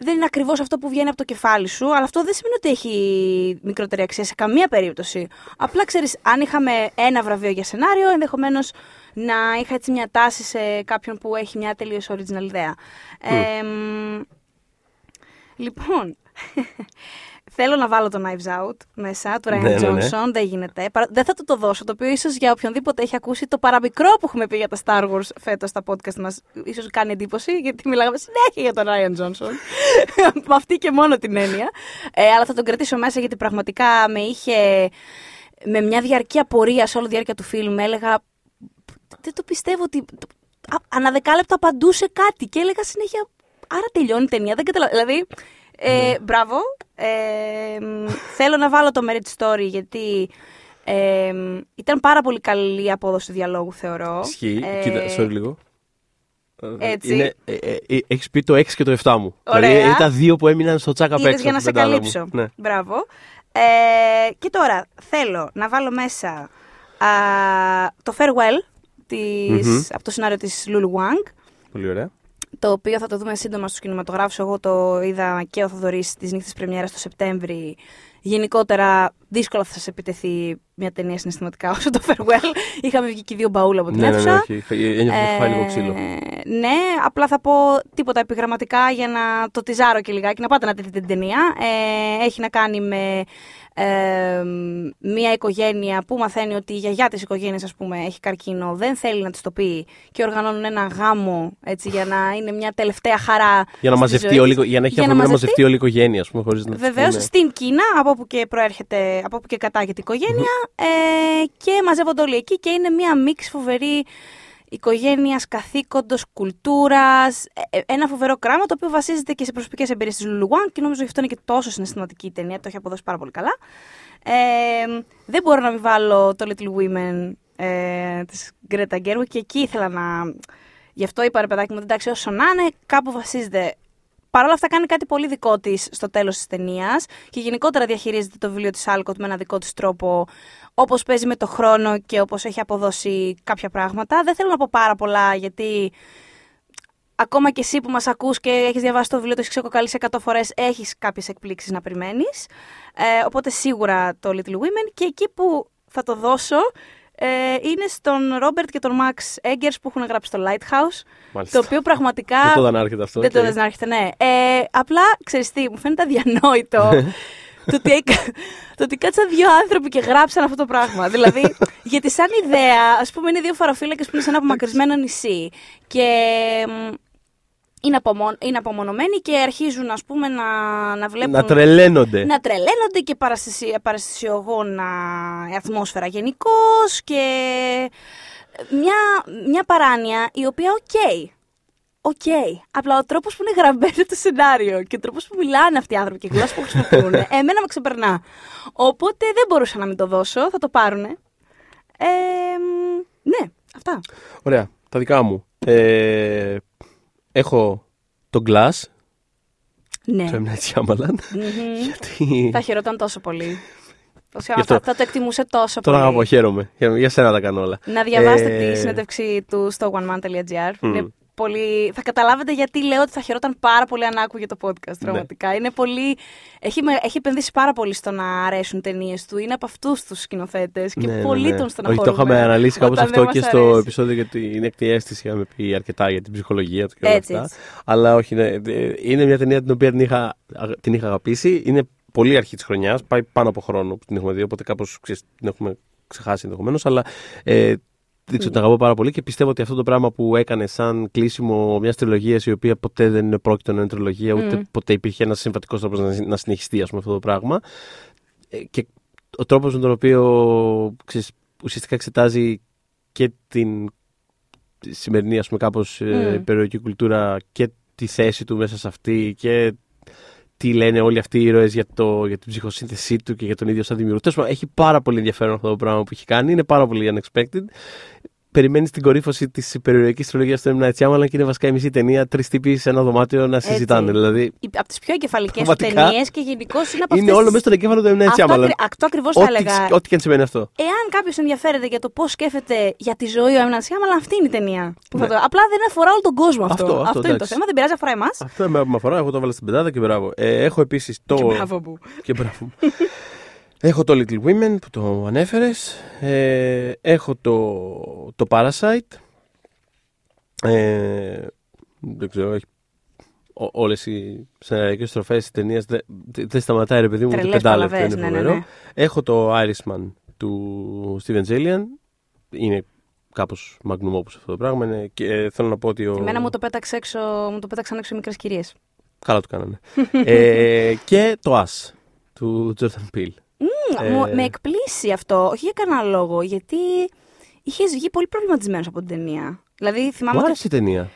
δεν είναι ακριβώς αυτό που βγαίνει από το κεφάλι σου, αλλά αυτό δεν σημαίνει ότι έχει μικρότερη αξία σε καμία περίπτωση. Απλά ξέρεις, αν είχαμε ένα βραβείο για σενάριο, ενδεχομένως να είχα έτσι μια τάση σε κάποιον που έχει μια τελείως original ιδέα. Ε, μ, λοιπόν, θέλω να βάλω το Knives Out μέσα, του Ryan Ναι, ναι, Johnson. ναι. Δεν γίνεται. Παρα- Δεν θα του το δώσω. Το οποίο ίσως για οποιονδήποτε έχει ακούσει το παραμικρό που έχουμε πει για τα Star Wars φέτος στα podcast μας, ίσως κάνει εντύπωση, γιατί μιλάγαμε συνέχεια για τον Ryan Johnson. [laughs] Με αυτή και μόνο την έννοια. Ε, αλλά θα τον κρατήσω μέσα γιατί πραγματικά με είχε. Με μια διαρκή απορία σε όλη τη διάρκεια του φιλμ, έλεγα. Δεν το πιστεύω ότι. Α, Ανά δεκάλεπτα απαντούσε κάτι και έλεγα συνέχεια. Άρα τελειώνει η ταινία. Δεν καταλαβαίνω. Δηλαδή, ε, μπράβο. Ε, μ, θέλω να βάλω το Merit Story γιατί ε, μ, ήταν πάρα πολύ καλή η απόδοση διαλόγου, θεωρώ. Ισχύει. Ε, Κοίτα, sorry λίγο. Ε, έτσι. Είναι, ε, ε, ε, έχεις πει το 6 και το 7 μου. Ωραία. Δηλαδή είναι τα δύο που έμειναν στο τσάκα απ' Είδες έξω. για να από σε την πεντάδα μου. καλύψω. Ναι. Μπράβο. Ε, και τώρα θέλω να βάλω μέσα α, το Farewell της, Μμμ. από το σενάριο της Lulu Wang. Πολύ ωραία. Το οποίο θα το δούμε σύντομα στους κινηματογράφους. Εγώ το είδα και ο Θοδωρής στις νύχτες πρεμιέρας το Σεπτέμβρη. Γενικότερα δύσκολα θα σας επιτεθεί μια ταινία συναισθηματικά [laughs] όσο το Farewell. Είχαμε βγει και δύο μπαούλα από την Ναι, ναι, ναι, αίθουσα. όχι. Ένιωθα ότι έχω φάει λίγο Ε, ξύλο. Ναι, απλά θα πω τίποτα επιγραμματικά για να το τυζάρω και λιγάκι, να πάτε να δείτε την ταινία. Ε, έχει να κάνει με ε, μια οικογένεια που μαθαίνει ότι η γιαγιά της οικογένειας ας πούμε έχει καρκίνο, δεν θέλει να της το πει και οργανώνουν ένα γάμο έτσι, για να είναι μια τελευταία χαρά Για να στη μαζευτεί ζωή όλη, της. για να έχει Για να αφορμή να μαζευτεί. μαζευτεί όλη η οικογένεια, ας πούμε, χωρίς να της Βεβαίως πούνε. στην Κίνα, από όπου και προέρχεται, από όπου και κατάγεται η οικογένεια, ε, και μαζεύονται όλοι εκεί και είναι μια μίξη φοβερή οικογένειας, καθήκοντος, κουλτούρας. ένα φοβερό κράμα το οποίο βασίζεται και σε προσωπικές εμπειρίες της Λουλουάν και νομίζω γι' αυτό είναι και τόσο συναισθηματική η ταινία. Το έχει αποδώσει πάρα πολύ καλά. Ε, δεν μπορώ να μην βάλω το Little Women ε, της Γκρέτα Γκέργουιγκ και εκεί ήθελα να. Γι' αυτό είπα ρε παιδάκι μου, ότι εντάξει, όσο να είναι, κάπου βασίζεται Παρ' όλα αυτά κάνει κάτι πολύ δικό της στο τέλος της ταινίας και γενικότερα διαχειρίζεται το βιβλίο της Άλκοτ με ένα δικό της τρόπο, όπως παίζει με το χρόνο και όπως έχει αποδώσει κάποια πράγματα. Δεν θέλω να πω πάρα πολλά γιατί ακόμα και εσύ που μας ακούς και έχεις διαβάσει το βιβλίο, το έχεις ξεκοκαλίσει 100 φορές, έχεις κάποιες εκπλήξεις να περιμένεις. Ε, οπότε σίγουρα το Little Women και εκεί που θα το δώσω ε, είναι στον Ρόμπερτ και τον Μαξ Έγκερς που έχουν γράψει το Lighthouse, Μάλιστα. το οποίο πραγματικά... Δεν το είδα να έρχεται αυτό. Δεν το και- δες να έρχεται, ναι. Ε, απλά, ξέρεις τι, μου φαίνεται αδιανόητο [laughs] το, ότι, έκα- το ότι κάτσαν δύο άνθρωποι και γράψαν αυτό το πράγμα. δηλαδή, γιατί σαν ιδέα, ας πούμε, είναι δύο φαροφύλακε που είναι σε ένα απομακρυσμένο νησί. Και μ, είναι, απομο... είναι απομονωμένοι και αρχίζουν, ας πούμε, να, να βλέπουν. Να τρελαίνονται. να τρελαίνονται και παραισθησι... παραισθησιογόνα η ατμόσφαιρα γενικώς και μια, μια παράνοια η οποία OK. OK. Απλά ο τρόπος που είναι γραμμένο το σενάριο και ο τρόπος που μιλάνε αυτοί οι άνθρωποι και η γλώσσα που χρησιμοποιούν, [laughs] εμένα με ξεπερνά. Οπότε δεν μπορούσα να μην το δώσω, θα το πάρουνε. Ε, μ, ναι, αυτά. Ωραία. Τα δικά μου. Ε, έχω τον Glass, Ναι. το M. Night Shyamalan, Μμμ. γιατί; Θα χαιρόταν τόσο πολύ. Θα, Γι' αυτό. θα, θα το εκτιμούσε τόσο τον πολύ. αγαπώ, χαίρομαι. Για, για σένα τα κάνω όλα. Να διαβάσετε Ε, τη συνέντευξη του στο oneman.gr. Μμ. Είναι πολύ... Θα καταλάβετε γιατί λέω ότι θα χαιρόταν πάρα πολύ αν άκουγε το podcast. Πραγματικά. Είναι πολύ... έχει, με- έχει επενδύσει πάρα πολύ στο να αρέσουν ταινίες του. Είναι από αυτούς τους σκηνοθέτες και Ναι, ναι, πολύ ναι. τον Όχι, στεναχωρούμε. το είχαμε αναλύσει κάπως όταν αυτό δεν και μας στο αρέσει. επεισόδιο για την έκτη αίσθηση. Είχαμε πει αρκετά για την ψυχολογία του και όλα Έτσι, αυτά. έτσι. Αλλά όχι, ναι, ε, είναι μια ταινία την οποία την είχα, αγ- την είχα αγαπήσει. Είναι πολύ αρχή της χρονιάς. Πάει πάνω από χρόνο που την έχουμε δει, οπότε κάπως την έχουμε ξεχάσει ενδεχομένως. Αλλά ε, δεν ξέρω, την αγαπώ πάρα πολύ και πιστεύω ότι αυτό το πράγμα που έκανε σαν κλείσιμο μιας τριλογίας η οποία ποτέ δεν είναι πρόκειτο να είναι τριλογία, ούτε Μμ. ποτέ υπήρχε ένας συμβατικός τρόπος να, να συνεχιστεί ας πούμε, αυτό το πράγμα. Ε, και ο τρόπος με τον οποίο ξέρεις, ουσιαστικά εξετάζει και την σημερινή ας πούμε κάπως ε, Μμ. περιοχή κουλτούρα και τη θέση του μέσα σε αυτή και τι λένε όλοι αυτοί οι ήρωες για, το, για την ψυχοσύνθεσή του και για τον ίδιο σαν δημιουργό. Τέλος πάντων, έχει πάρα πολύ ενδιαφέρον αυτό το πράγμα που έχει κάνει. Είναι πάρα πολύ unexpected. Περιμένεις την κορύφωση της περιοδική τριλογίας του M. Night Shyamalan και είναι βασικά η μισή ταινία τρεις τύποι σε ένα δωμάτιο να συζητάνε. Δηλαδή Από τις πιο εγκεφαλικές του Πραγματικά, ταινίες και γενικώς είναι από είναι αυτές όλο τις- μέσα στον εγκέφαλο του M. Night Αυτό, Shyamalan. ακρι- αυτό ακριβώς θα Ό,τι, έλεγα. ό,τι και αν σημαίνει αυτό. Εάν κάποιος ενδιαφέρεται για το πώς σκέφτεται για τη ζωή ο Έμνα Σιάμαλα, αυτή είναι η ταινία. Που θα Ναι. το... Απλά δεν αφορά όλο τον κόσμο αυτό. Αυτό, αυτό, είναι το εντάξει. θέμα, δεν πειράζει, αφορά εμάς. Αυτό με με αφορά, εγώ το έβαλα στην πεντάδα και μπράβο. Ε, έχω επίσης το. Και μπράβο μου. [laughs] Και μπράβο μου. έχω το Little Women που το ανέφερες. Ε, έχω το, το Parasite. Ε, δεν ξέρω, έχει όλες οι σεναριακέ στροφές της ταινίας. Δεν δεν σταματάει, ρε παιδί μου, το Τρελές πεντάλεπτο. παλαβές, Είναι ναι, ναι, φοβερό. ναι. Έχω το Irishman του Steven Zalian. Είναι κάπως magnum opus αυτό το πράγμα. Είναι, και ε, θέλω να πω ότι. Ο... Εμένα μου το, πέταξε έξω, μου το πέταξαν έξω οι μικρές κυρίες. Καλά το κάνανε. ε, και το As του Jordan Peele. Ε, Με εκπλήσει αυτό, όχι για κανένα λόγο, γιατί είχες βγει πολύ προβληματισμένος από την ταινία. Δηλαδή θυμάμαι. Μου ότι- άρεσε η ταινία.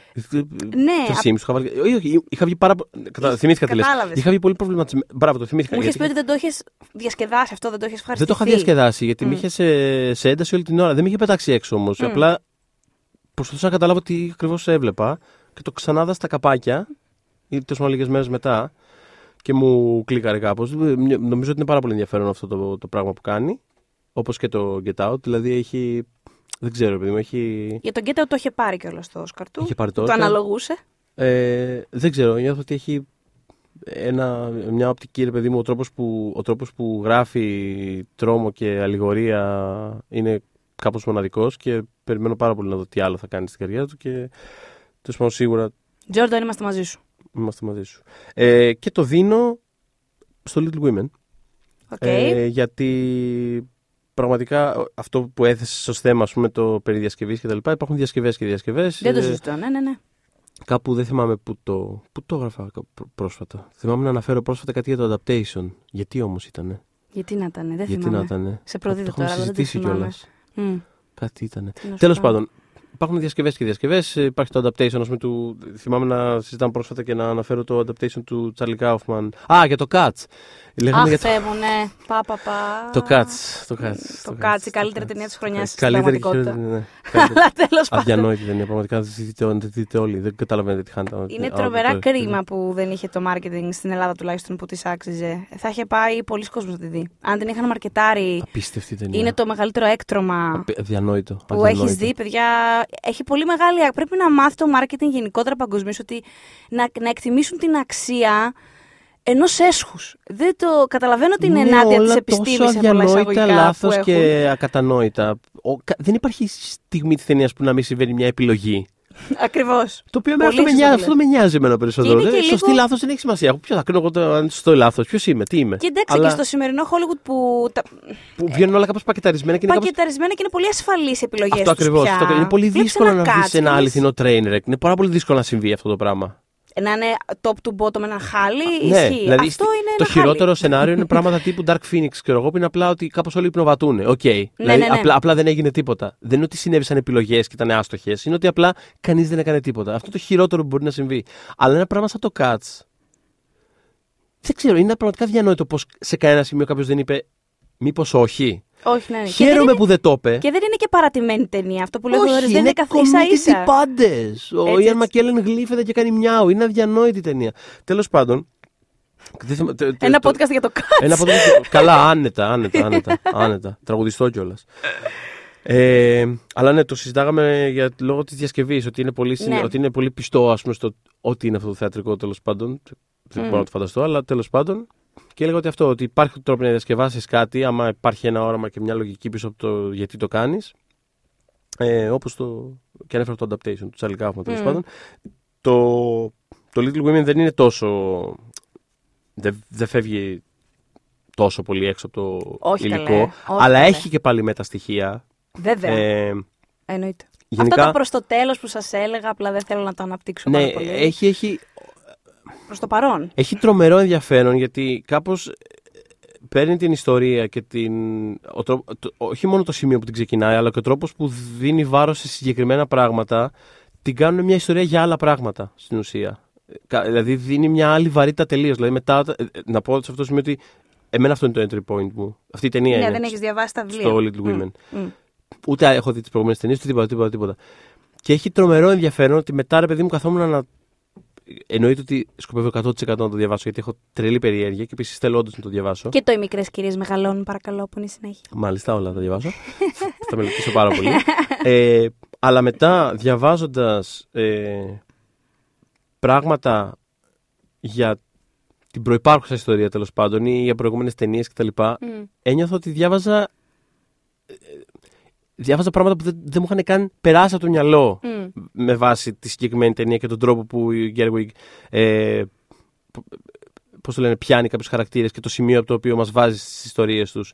Ναι, Το απ- Sims είχα βάλει. Όχι, όχι, είχα βγει πάρα πολύ. Κατα... Θυμήθηκα τι λες. κατάλαβες. Είχα βγει πολύ προβληματισμένο. Μπράβο, το θυμήθηκα. μου είχες γιατί πει ότι δεν το είχες διασκεδάσει αυτό, δεν το είχες Δεν ευχαριστηθεί. το είχα διασκεδάσει γιατί Μμ. με είχε σε, σε ένταση όλη την ώρα. Δεν με είχε πετάξει έξω όμως. Μμ. Απλά προσπαθούσα να καταλάβω τι ακριβώς έβλεπα και το ξανάδα στα καπάκια ή τόσο λίγες μέρες μετά και μου κλίκαρε κάπως. Νομίζω ότι είναι πάρα πολύ ενδιαφέρον αυτό το, το πράγμα που κάνει. Όπως και το Get Out. Δηλαδή έχει. Δεν ξέρω, παιδί μου, έχει. Για τον Γκέτα το είχε πάρει κιόλας το Όσκαρ του. Είχε πάρει το το Oscar. αναλογούσε. Ε, δεν ξέρω, νιώθω ότι έχει ένα, μια οπτική, ρε παιδί μου, ο τρόπος, που, ο τρόπος που γράφει τρόμο και αλληγορία είναι κάπως μοναδικός και περιμένω πάρα πολύ να δω τι άλλο θα κάνει στην καριέρα του και τέλος πάντων σίγουρα Τζόρνταν, είμαστε μαζί σου. Είμαστε μαζί σου. Ε, και το δίνω στο Little Women OK. ε, γιατί πραγματικά αυτό που έθεσε ως θέμα, ας πούμε, το περί διασκευής και τα λοιπά, υπάρχουν διασκευές και διασκευές. δεν το Ε, συζητώ, ναι, ναι, ναι. Κάπου δεν θυμάμαι πού το, πού το έγραφα κα- πρό- πρόσφατα. Θυμάμαι να αναφέρω πρόσφατα κάτι για το adaptation. Γιατί όμως ήταν. Γιατί να ήταν, δεν Γιατί θυμάμαι. να ήταν. Σε προδίδω Το έχουμε τώρα, αλλά δεν το συζητήσει θυμάμαι. κιόλας. Μμ, Κάτι ήταν. τι να σου Τέλος πω. πάντων, υπάρχουν διασκευές και διασκευές. Υπάρχει το adaptation, ας πούμε, του. Θυμάμαι να συζητάμε πρόσφατα και να αναφέρω το adaptation του Charlie Kaufman. Α, για το Cats. Λέγαμε Αχ, για το. Θεέ μου, ναι. Πα, πα, πα. Το Cats. Το Cats. Το Cats, η καλύτερη ταινία της χρονιάς στην Καλύτερη πραγματικότητα. χειρότερη, ναι. [laughs] Καλύτερη. Αλλά τέλος πάντων. Αδιανόητη ταινία. Πραγματικά δεν τη δείτε, δεν τη δείτε όλοι. Δεν καταλαβαίνετε τι χάνετε. Είναι Α, τρομερά το- κρίμα που δεν είχε το marketing στην Ελλάδα τουλάχιστον που τη άξιζε. Θα είχε πάει πολλοί κόσμος να τη δει. Αν την είχαν μαρκετάρει, Απίστευτη ταινία. είναι το μεγαλύτερο έκτρωμα Απε- Αδιανόητο. που αδιανόητο. έχει δει, παιδιά. Έχει πολύ μεγάλη. Πρέπει να μάθει το marketing γενικότερα παγκοσμίως ότι να, να εκτιμήσουν την αξία ενός έσχους. Δεν το καταλαβαίνω ότι είναι ενάντια της επιστήμης τόσο σε πολλά αδιανόητα, εισαγωγικά. λάθος που έχουν. και ακατανόητα. Ο, κα- δεν υπάρχει στιγμή της ταινίας που να μην συμβαίνει μια επιλογή. Ακριβώς. Το οποίο εμένα Πολύ αυτό, με σωστό νοιάζει, το αυτό με νοιάζει εμένα περισσότερο. Και είναι και Δεν- Σωστή λίγο- λάθος δεν έχει σημασία. Ποιο θα κρίνω εγώ το- αν σωστό ή λάθος, ποιος είμαι, τι είμαι. Και εντάξει, Αλλά και στο σημερινό Hollywood που τα που βγαίνουν όλα κάπως πακεταρισμένα και είναι κάπως... πακεταρισμένα και είναι πολύ ασφαλείς επιλογές Αυτό ακριβώς. πια. Είναι πολύ Βλέπεις δύσκολο ένα να cut βρει και ένα λες, αληθινό train wreck. Είναι πάρα πολύ δύσκολο να συμβεί αυτό το πράγμα. Να είναι top to bottom ένα χάλι, Ναι, ισχύει. δηλαδή Αυτό στη- είναι το ένα χειρότερο χάλι. σενάριο είναι πράγματα τύπου Dark Phoenix, ξέρω εγώ, που είναι απλά ότι κάπως όλοι υπνοβατούν. Οκ. δηλαδή, ναι, ναι. Απλά, απλά δεν έγινε τίποτα. Δεν είναι ότι συνέβησαν επιλογές και ήταν άστοχες. Είναι ότι απλά κανείς δεν έκανε τίποτα. Αυτό το χειρότερο που μπορεί να συμβεί. Αλλά ένα πράγμα σαν το Cats. Δεν ξέρω, είναι πραγματικά αδιανόητο πως σε κανένα σημείο κάποιος δεν είπε Μήπως όχι. Όχι, ναι. ναι. Και δεν Χαίρομαι είναι- που δεν το είπε. Και δεν είναι και παρατημένη ταινία. Αυτό που λέω Όχι, Θοδωρής, δεν είναι είναι καθ' ίσα ίσα. πάντες. Ο Έτσι, Ιαν έτσι. Μακέλεν γλύφεται και κάνει μιάου. Είναι αδιανόητη ταινία. Τέλος πάντων. δεν θυμα- τε- τε- Ένα το- podcast για το Cats. Ένα podcast. Καλά, άνετα, άνετα, άνετα. άνετα. Τραγουδιστό κιόλας. Ε, αλλά ναι, το συζητάγαμε για, λόγω της διασκευής. Ότι, είναι πολύ συνε- Ναι. ότι είναι πολύ πιστό ας πούμε, στο ότι είναι αυτό το θεατρικό τέλος πάντων. Δεν Μμ. μπορώ να το φανταστώ, αλλά τέλος πάντων. Και έλεγα ότι αυτό, ότι υπάρχει τρόπο να διασκευάσεις κάτι, άμα υπάρχει ένα όραμα και μια λογική πίσω από το γιατί το κάνεις. Ε, Όπως το. και ανέφερα το adaptation του Charlie Kaufman τέλος Μμ. πάντων. Το, το Little Women δεν είναι τόσο. Δεν, δεν φεύγει τόσο πολύ έξω από το Όχι, υλικό. καλέ. Όχι, αλλά καλέ. έχει και πάλι μεταστοιχεία. Βέβαια. Ε, Εννοείται. γενικά, Αυτό το προς το τέλος που σας έλεγα, απλά δεν θέλω να το αναπτύξω ναι, πάρα πολύ. έχει, έχει, Προς το παρόν. έχει τρομερό ενδιαφέρον γιατί κάπως ε, παίρνει την ιστορία και την, ο τρόπο- το- όχι μόνο το σημείο που την ξεκινάει, αλλά και ο τρόπος που δίνει βάρος σε συγκεκριμένα πράγματα, την κάνουν μια ιστορία για άλλα πράγματα στην ουσία. Ε, κα- Δηλαδή δίνει μια άλλη βαρύτητα τελείως. Δηλαδή μετά, ε, ε, να πω σε αυτό το σημείο ότι εμένα αυτό είναι το entry point μου. Αυτή η ταινία Ναι, είναι δεν έχεις διαβάσει τα βιβλία. στο Little Women. Μμ, μμ. Ούτε έχω δει τις προηγούμενες ταινίες, ούτε τίποτα, τίποτα, τίποτα. Και έχει τρομερό ενδιαφέρον ότι μετά, ρε παιδί μου, καθόμουν να. Εννοείται ότι σκοπεύω 100% να το διαβάσω, γιατί έχω τρελή περιέργεια και επίσης θέλω όντως να το διαβάσω. Και το οι μικρές κυρίες μεγαλώνουν, παρακαλώ, που είναι η συνέχεια. Μάλιστα, όλα [laughs] θα τα διαβάσω. θα μελετήσω πάρα πολύ. Ε, αλλά μετά, διαβάζοντας ε, πράγματα για την προπάρχουσα ιστορία τέλος πάντων ή για προηγούμενες ταινίες κτλ., Μμ. ένιωθα ότι διάβαζα. Ε, Διάβαζα πράγματα που δεν, δεν μου είχαν καν περάσει από το μυαλό Μμ. με βάση τη συγκεκριμένη ταινία και τον τρόπο που η Γκέρουιγκ ε, πώς το λένε, πιάνει κάποιους χαρακτήρες και το σημείο από το οποίο μας βάζει στις ιστορίες τους.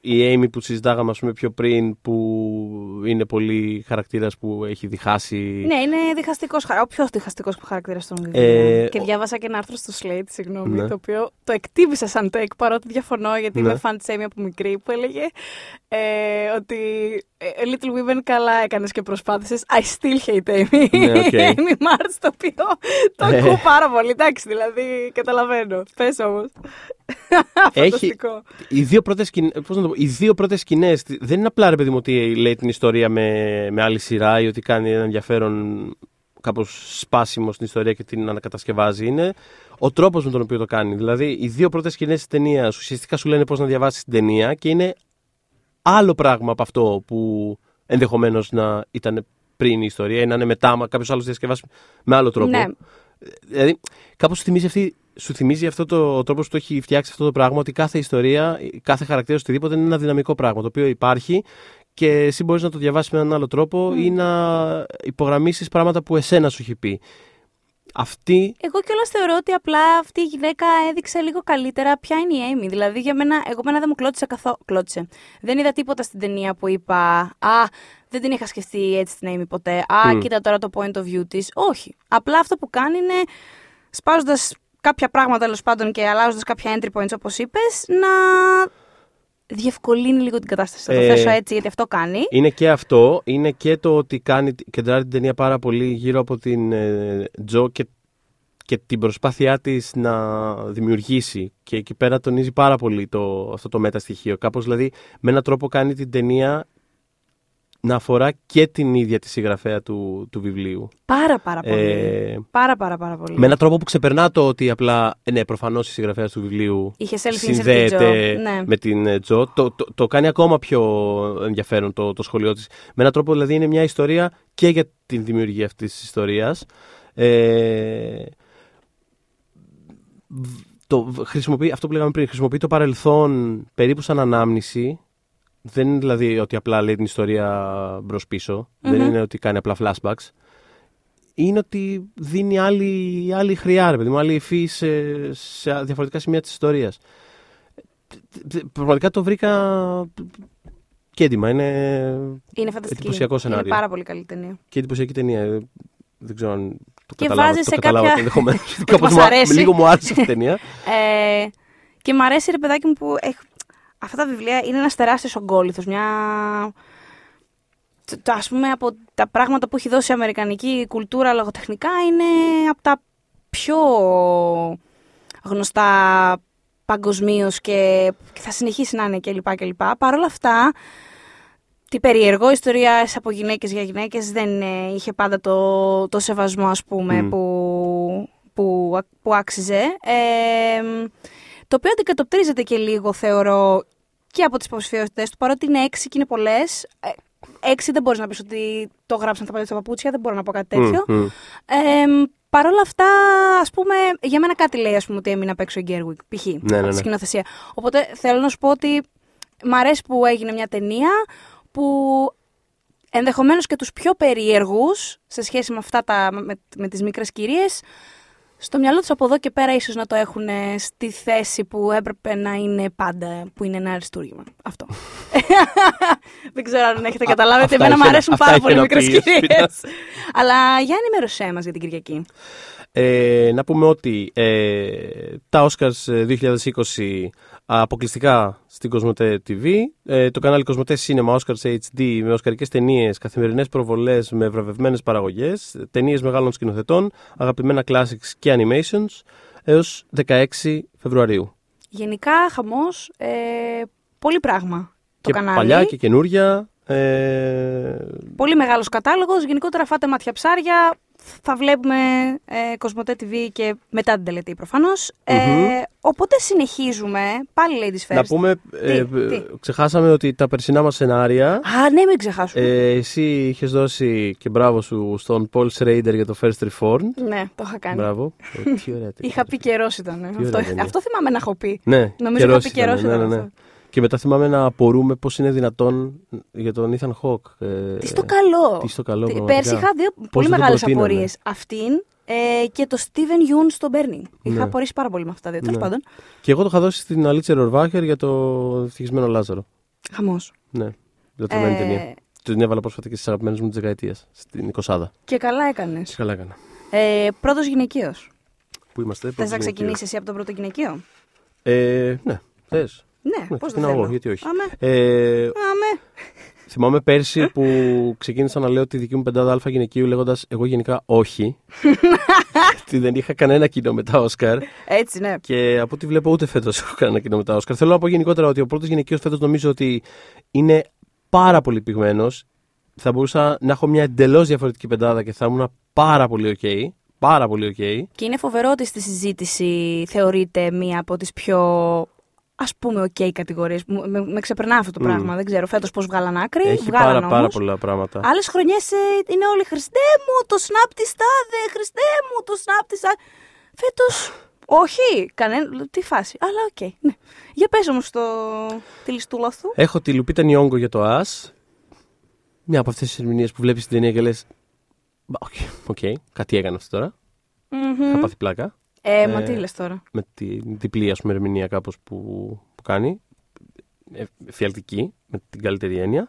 Η Amy που συζητάγαμε ας πούμε, πιο πριν, που είναι πολύ χαρακτήρας που έχει διχάσει. Ναι, είναι διχαστικός χαρακτήρας. Ο πιο διχαστικός χαρακτήρας των βιβλίων. Ε, και ο- διάβασα και ένα άρθρο στο Slate, συγγνώμη, Ναι. το οποίο το εκτίμησα σαν take παρότι διαφωνώ γιατί Ναι. είμαι φαν της Amy από μικρή που έλεγε ε, ότι ε, Little Women καλά έκανες και προσπάθησες. I still hate Amy. Ναι, οκ. [laughs] Amy March, το οποίο το Ε. ακούω πάρα πολύ. Εντάξει, δηλαδή καταλαβαίνω. Πες όμως. [laughs] Φανταστικό. Οι δύο πρώτες σκηνές, πώς να το πω, οι δύο πρώτες σκηνές δεν είναι απλά ρε παιδί μου ότι λέει την ιστορία με, με άλλη σειρά ή ότι κάνει ένα ενδιαφέρον κάπως σπάσιμο στην ιστορία και την ανακατασκευάζει. Είναι ο τρόπος με τον οποίο το κάνει. Δηλαδή, οι δύο πρώτες σκηνές της ταινίας ουσιαστικά σου λένε πώς να διαβάσεις την ταινία και είναι άλλο πράγμα από αυτό που ενδεχομένως να ήταν πριν η ιστορία ή να είναι μετά, μα κάποιος άλλος διασκευάσει με άλλο τρόπο. Ναι. Δηλαδή, κάπως σου θυμίζει, αυτή, σου θυμίζει αυτό το ο τρόπος που το έχει φτιάξει αυτό το πράγμα, ότι κάθε ιστορία, κάθε χαρακτήρας οτιδήποτε είναι ένα δυναμικό πράγμα το οποίο υπάρχει και εσύ μπορείς να το διαβάσεις με έναν άλλο τρόπο ή να υπογραμμίσεις πράγματα που εσένα σου έχει πει. Αυτή. Εγώ κιόλας θεωρώ ότι απλά αυτή η γυναίκα έδειξε λίγο καλύτερα ποια είναι η Amy. Δηλαδή, για μένα, εγώ μένα δεν μου κλώτησε καθόλου. Κλώτησε. Δεν είδα τίποτα στην ταινία που είπα Α, δεν την είχα σκεφτεί έτσι την Amy ποτέ. Α, Μμ. κοίτα τώρα το point of view της. Όχι. Απλά αυτό που κάνει είναι σπάζοντας κάποια πράγματα τέλος πάντων και αλλάζοντας κάποια entry points όπως είπες, να διευκολύνει λίγο την κατάσταση. Θα το Ε, θέσω έτσι, γιατί αυτό κάνει. Είναι και αυτό, είναι και το ότι κάνει, κεντράρει την ταινία πάρα πολύ γύρω από την ε, Τζο και, και την προσπάθειά της να δημιουργήσει. Και εκεί πέρα τονίζει πάρα πολύ το, αυτό το μεταστοιχείο. Κάπως δηλαδή με έναν τρόπο κάνει την ταινία να αφορά και την ίδια τη συγγραφέα του, του βιβλίου. Πάρα πάρα πολύ. Ε, Πάρα πάρα πάρα πολύ. με έναν τρόπο που ξεπερνά το ότι απλά, ε, ναι, προφανώς η συγγραφέας του βιβλίου Είχε self-insert τη συνδέεται Τζο. Ναι. με την ε, Τζο. Το, το, το κάνει ακόμα πιο ενδιαφέρον το, το σχολείο της. Με έναν τρόπο δηλαδή είναι μια ιστορία και για την δημιουργία αυτής της ιστορίας. Ε, β- το, β- χρησιμοποιεί, αυτό που λέγαμε πριν, χρησιμοποιεί το παρελθόν περίπου σαν ανάμνηση. Δεν είναι δηλαδή ότι απλά λέει την ιστορία μπρος πίσω. Δεν Μμμ. είναι ότι κάνει απλά flashbacks. είναι ότι δίνει άλλη, άλλη χρειά, ρε παιδί μου, άλλη υφή σε, σε διαφορετικά σημεία της ιστορίας. Πραγματικά το βρήκα και έντοιμα. Είναι, Είναι φανταστική. εντυπωσιακό σενάριο. Είναι πάρα πολύ καλή ταινία. και εντυπωσιακή ταινία. Ε, Δεν ξέρω αν το Και καταλάβατε. βάζει το σε καταλάβατε κάποια- ενδεχομένως. [laughs] Ότι Κάπως μας μου α- αρέσει. Λίγο μου άρεσε αυτή η ταινία. Ε, και μ' αρέσει ρε παιδάκι μου που έχ... αυτά τα βιβλία είναι ένας τεράστιος ογκόληθος, μια... Το, το, ας πούμε από τα πράγματα που έχει δώσει η αμερικανική κουλτούρα λογοτεχνικά είναι από τα πιο γνωστά παγκοσμίως και, και θα συνεχίσει να είναι κλπ. κλπ. Παρ' όλα αυτά, τι περίεργο, ιστορία από γυναίκες για γυναίκες δεν ε, είχε πάντα το, το σεβασμό ας πούμε Μμ. που, που, που άξιζε. Ε, το οποίο αντικατοπτρίζεται και λίγο θεωρώ και από τις υποψηφιότητες του, παρότι είναι έξι και είναι πολλές. Ε, έξι δεν μπορείς να πεις ότι το γράψαν τα παλιά στα παπούτσια, δεν μπορώ να πω κάτι τέτοιο. Μμ, μμ. Ε, Παρ' όλα αυτά, ας πούμε, για μένα κάτι λέει ας πούμε, ότι έμεινε απ' έξω η Γκέρουικ, π.χ. ναι, από τη ναι. σκηνοθεσία. Οπότε θέλω να σου πω ότι μ' αρέσει που έγινε μια ταινία που ενδεχομένως και τους πιο περίεργους σε σχέση με αυτά τα, με, με τις μικρές κυρίες στο μυαλό τους από εδώ και πέρα ίσως να το έχουν ε, στη θέση που έπρεπε να είναι πάντα, που είναι ένα αριστούργημα. Αυτό. [laughs] [laughs] Δεν ξέρω αν έχετε καταλάβει ότι αυτά εμένα μου είχε να- αρέσουν αυτά πάρα είχε πολύ να μικρές πει, κυρίες. Σπίνα. Αλλά για ενημέρωσέ μας για την Κυριακή. Ε, να πούμε ότι ε, τα Oscars ε, 2020 αποκλειστικά στην Κοσμοτέ TV, ε, το κανάλι Κοσμοτέ Cinema Oscars HD με οσκαρικές ταινίες, καθημερινές προβολές με βραβευμένες παραγωγές, ταινίες μεγάλων σκηνοθετών, αγαπημένα classics και animations έως 16 Φεβρουαρίου. Γενικά, χαμός, ε, πολύ πράγμα το και κανάλι. παλιά και καινούρια. Ε, Πολύ μεγάλος κατάλογος. Γενικότερα φάτε μάτια ψάρια. Θα βλέπουμε ε, Κοσμοτέ TV και μετά την τελετή προφανώς. Ε, Μμμ. οπότε συνεχίζουμε. Πάλι Ladies First. να πούμε, ε, Τι, τι; ξεχάσαμε ότι τα περσινά μας σενάρια Α, ναι, μην ξεχάσουμε. Ε, εσύ είχες δώσει και μπράβο σου στον Paul Schrader για το First Reformed. ναι, το είχα κάνει. Μπράβο. Ε, τι ωραία [laughs] ταινία. Είχα πει καιρός ήταν. Αυτό, ωραία ταινία. αυτό θυμάμαι να έχω πει. Ναι, Νομίζω καιρός είχα πει καιρός ήταν, ναι, ήταν ναι, ναι. Αυτό. Και μετά θυμάμαι να απορούμε πώς είναι δυνατόν για τον Ethan Hawke. Ε, Τι στο καλό. Τι στο καλό, Τι- πραγματικά. Πέρσι είχα δύο πολύ δεν το μεγάλες προτείνανε. απορίες. Αυτήν ε, και το Steven Yeun στο Burning. Είχα Ναι. απορρίσει πάρα πολύ με αυτά τα δύο. Τέλος Ναι. πάντων. Και εγώ το είχα δώσει στην Αλίτσα Ρορβάχερ για το ευτυχισμένο Λάζαρο. Χαμός. Ναι, λατρεμένη Ε, ταινία. Την έβαλα πρόσφατα και στις αγαπημένες μου της δεκαετίας. Στην 20 Και καλά έκανες. Και καλά έκανα. Ε, Πρώτος γυναικείος. Πού είμαστε, Θες πρώτος να γυναικείο. ξεκινήσεις εσύ από τον πρώτο γυναικείο; Ε, ναι, θες. Ναι, Ναι, πώς δεν ξεκινάω θέλω. εγώ, γιατί όχι. Αμέ, Ε, αμέ. Θυμάμαι πέρσι που ξεκίνησα να λέω τη δική μου πεντάδα αλφα γυναικείου λέγοντας Εγώ γενικά όχι. [laughs] ότι δεν είχα κανένα κοινό με τα Όσκαρ. Έτσι, ναι. Και από ό,τι βλέπω ούτε φέτος έχω κανένα κοινό με τα Όσκαρ. Θέλω να πω γενικότερα ότι ο πρώτος γυναικείος φέτος νομίζω ότι είναι πάρα πολύ πυγμένος. Θα μπορούσα να έχω μια εντελώς διαφορετική πεντάδα και θα ήμουν πάρα πολύ OK. Πάρα πολύ OK. Και είναι φοβερό ότι στη συζήτηση θεωρείται μία από τις πιο ας πούμε ok κατηγορίες. Μου- Με, με ξεπερνά αυτό το Μμ. πράγμα. Δεν ξέρω φέτος πώς βγάλαν άκρη. Έχει βγάλαν πάρα, όμως. πάρα πολλά πράγματα. Άλλες χρονιές είναι όλοι Χριστέ μου, το snub τη τάδε, Χριστέ μου, το snub τη τάδε. Φέτος. Όχι, κανένα. Τι φάση. Αλλά οκ. ναι. Για πες όμως το... τη λιστούλα σου. Έχω τη Λουπίτα Νιόγκο για το Us. Μια από αυτές τις ερμηνείες που βλέπεις την ταινία και λες. OK, OK, κάτι έκανε αυτό τώρα. Μμμ. Θα πάθει πλάκα. Ε, μα Ε, τι λες τώρα. Με τη διπλή ας πούμε, ερμηνεία κάπως που, που κάνει. εφιαλτική, με την καλύτερη έννοια.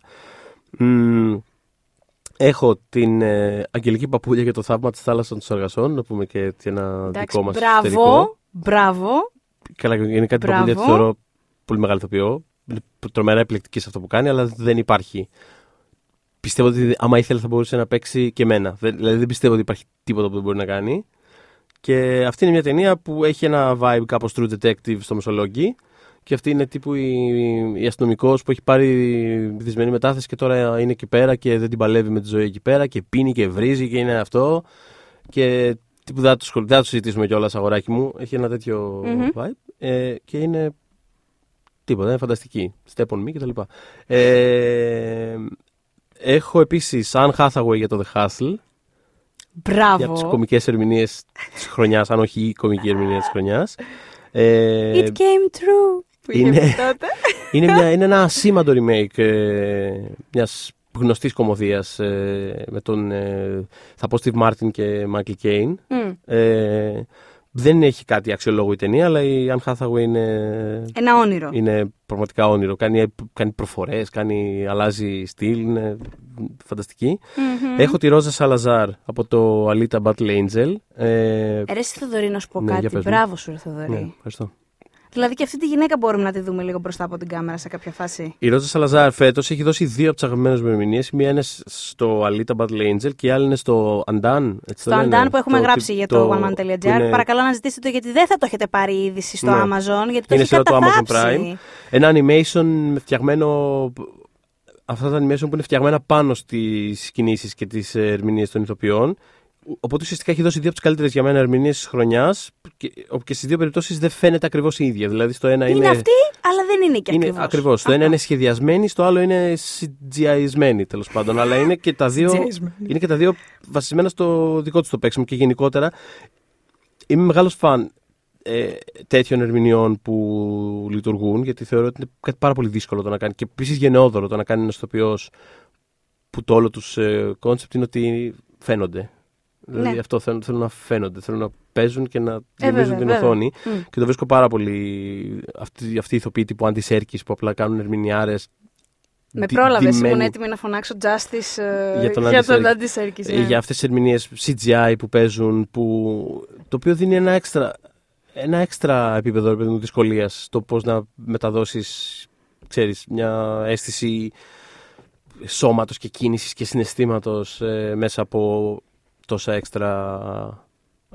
Μμ, έχω την ε, Αγγελική Παπούλια για το θαύμα της θάλασσας των Σαργασών. Να πούμε και έτσι ένα Εντάξει, δικό μας μπράβο, μπράβο. Καλά, γενικά την Μπράβο. Παπούλια τη θεωρώ πολύ μεγάλο ηθοποιό. Είναι τρομερά επιλεκτική σε αυτό που κάνει, αλλά δεν υπάρχει. Πιστεύω ότι άμα ήθελε θα μπορούσε να παίξει και εμένα. Δεν- Δηλαδή δεν πιστεύω ότι υπάρχει τίποτα που δεν μπορεί να κάνει. Και αυτή είναι μια ταινία που έχει ένα vibe κάπως True Detective στο Μεσολόγγι. Και αυτή είναι τύπου η, η αστυνομικός που έχει πάρει δυσμενή μετάθεση και τώρα είναι εκεί πέρα και δεν την παλεύει με τη ζωή εκεί πέρα και πίνει και βρίζει και είναι αυτό. Και τύπου δεν θα το, σχολ- δεν θα το συζητήσουμε κιόλας, αγοράκι μου. Έχει ένα τέτοιο Μμμ. vibe. Ε, και είναι τίποτα, είναι φανταστική. Step on me κτλ. Ε, έχω επίσης Anne Hathaway για το The Hustle. Για από τις Μπράβο. κομικές ερμηνείες της χρονιάς, αν όχι η κομική ερμηνεία της χρονιάς. Ε, It came true. Που είχε είναι- πει τότε. [laughs] είναι, μια, είναι ένα [laughs] ασήμαντο remake ε, μιας γνωστής κομμωδίας ε, με τον, ε, θα πω, Steve Martin και Michael Caine. Μμ. Ε, δεν έχει κάτι αξιολόγο η ταινία, αλλά η Anne Hathaway είναι, Ένα όνειρο. είναι πραγματικά όνειρο. Κάνει, κάνει προφορές, κάνει, αλλάζει στυλ, είναι φανταστική. Μμμ. Έχω τη Ρόζα Σαλαζάρ από το Alita Battle Angel. Ε, Ε, Ρε εσύ, Θοδωρή, να σου πω Ναι, για κάτι. πες μου. Μπράβο σου, ρε Θοδωρή. ναι, ευχαριστώ. Δηλαδή και αυτή τη γυναίκα μπορούμε να τη δούμε λίγο μπροστά από την κάμερα σε κάποια φάση. Η Ρόζα Σαλαζάρ φέτος έχει δώσει δύο από τι αγαπημένε μου ερμηνείε. Μία είναι στο Alita Battle Angel και η άλλη είναι στο Andan. Έτσι Στο το lένε. Andan που έχουμε Το- γράψει για το, που oneman.gr. είναι- Παρακαλώ να ζητήσετε το γιατί δεν θα το έχετε πάρει η είδηση στο Ναι. Amazon. Γιατί το Είναι έχει σειρά του Amazon καταθάψει. Ένα animation φτιαγμένο. Αυτά τα animation που είναι φτιαγμένα πάνω στις κινήσεις και τις ερμηνείες των ηθοποιών. Οπότε ουσιαστικά έχει δώσει δύο από τις καλύτερες για μένα ερμηνείες της χρονιάς και, και στις δύο περιπτώσεις δεν φαίνεται ακριβώς η ίδια. Δηλαδή στο ένα Είναι, είναι. αυτή, αλλά δεν είναι και είναι ακριβώς. ακριβώς. Το ένα είναι σχεδιασμένη, στο άλλο είναι CGIισμένη τέλος πάντων. αλλά είναι και τα δύο. CGI-σμένη. είναι και τα δύο βασισμένα στο δικό τους το παίξιμο και γενικότερα είμαι μεγάλος φαν, ε, τέτοιων ερμηνεών που λειτουργούν γιατί θεωρώ ότι είναι κάτι πάρα πολύ δύσκολο το να κάνει και επίσης γενναιόδωρο το να κάνει ένας ηθοποιός που το όλο τους κόνσεπτ είναι ότι φαίνονται. Δηλαδή Ναι. αυτό θέλουν, θέλουν να φαίνονται, θέλουν να παίζουν και να Ε, γεμίζουν βέβαια, την βέβαια. οθόνη. Μμ. Και το βρίσκω πάρα πολύ αυτοί, αυτοί οι ηθοποιοί τύπου Άντι Σέρκις που απλά κάνουν ερμηνιάρες Με δι- πρόλαβες, ήμουν ντυμένοι. έτοιμη να φωνάξω Justice ε, Για τον για Andy τον Serkis. Andy Serkis, Ε, ναι. για αυτές τις ερμηνείες CGI που παίζουν, που, το οποίο δίνει ένα έξτρα, ένα έξτρα επίπεδο ρε παιδί μου, δυσκολίας στο πώς να μεταδώσεις, ξέρεις, μια αίσθηση σώματος και κίνησης και συναισθήματος ε, μέσα από τόσα έξτρα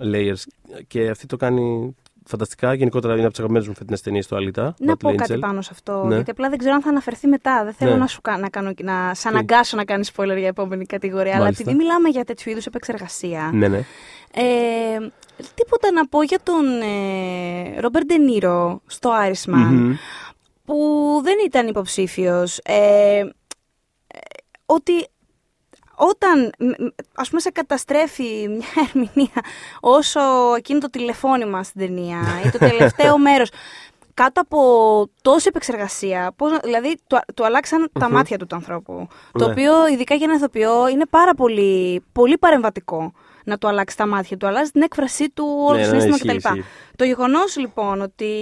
layers. Και αυτή το κάνει φανταστικά. Γενικότερα είναι από τις αγαπημένες μου φετινές ταινίες το Alita. Να Battle πω Angel. κάτι πάνω σε αυτό, Ναι. γιατί απλά δεν ξέρω αν θα αναφερθεί μετά. Δεν θέλω Ναι. να, σου, κα- να, κάνω, να σε αναγκάσω να κάνεις spoiler για επόμενη κατηγορία. Αλλά Μάλιστα. επειδή μιλάμε για τέτοιου είδους επεξεργασία. Ναι, ναι. Ε, τίποτα να πω για τον Ρόμπερ Ντενίρο στο Irishman, Μμμ. που δεν ήταν υποψήφιος. Ε, ε, ότι όταν μ, μ, ας πούμε σε καταστρέφει μια [laughs] ερμηνεία όσο εκείνο το τηλεφώνημα στην ταινία ή το τελευταίο [laughs] μέρος κάτω από τόση επεξεργασία, πώς, να- δηλαδή του, του αλλάξαν τα μάτια του του ανθρώπου. Το Ναι. οποίο ειδικά για ένα ηθοποιό είναι πάρα πολύ, πολύ παρεμβατικό να του αλλάξει τα μάτια του, αλλάζει την έκφρασή του, όλο Ναι, το ναι, συνέστημα ισχύει, κτλ. ισχύει. Το γεγονός λοιπόν ότι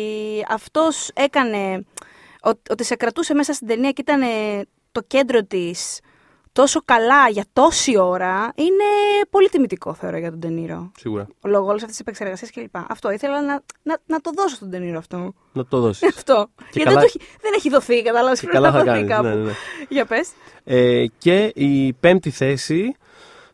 αυτός έκανε, ότι, ότι σε κρατούσε μέσα στην ταινία και ήταν το κέντρο της τόσο καλά για τόση ώρα, είναι πολύ τιμητικό θεωρώ για τον Τενήρο. Σίγουρα. Λόγω όλης αυτής της επεξεργασίας κλπ. Αυτό ήθελα να, να, να το δώσω στον Τενήρο αυτό. Να το δώσεις. [laughs] αυτό. Γιατί καλά- δεν, το έχει, δεν έχει δοθεί, κατάλαβες. Και καλά θα κάνεις. κάπου. Ναι, ναι, ναι. Για πες. Ε, και η πέμπτη θέση,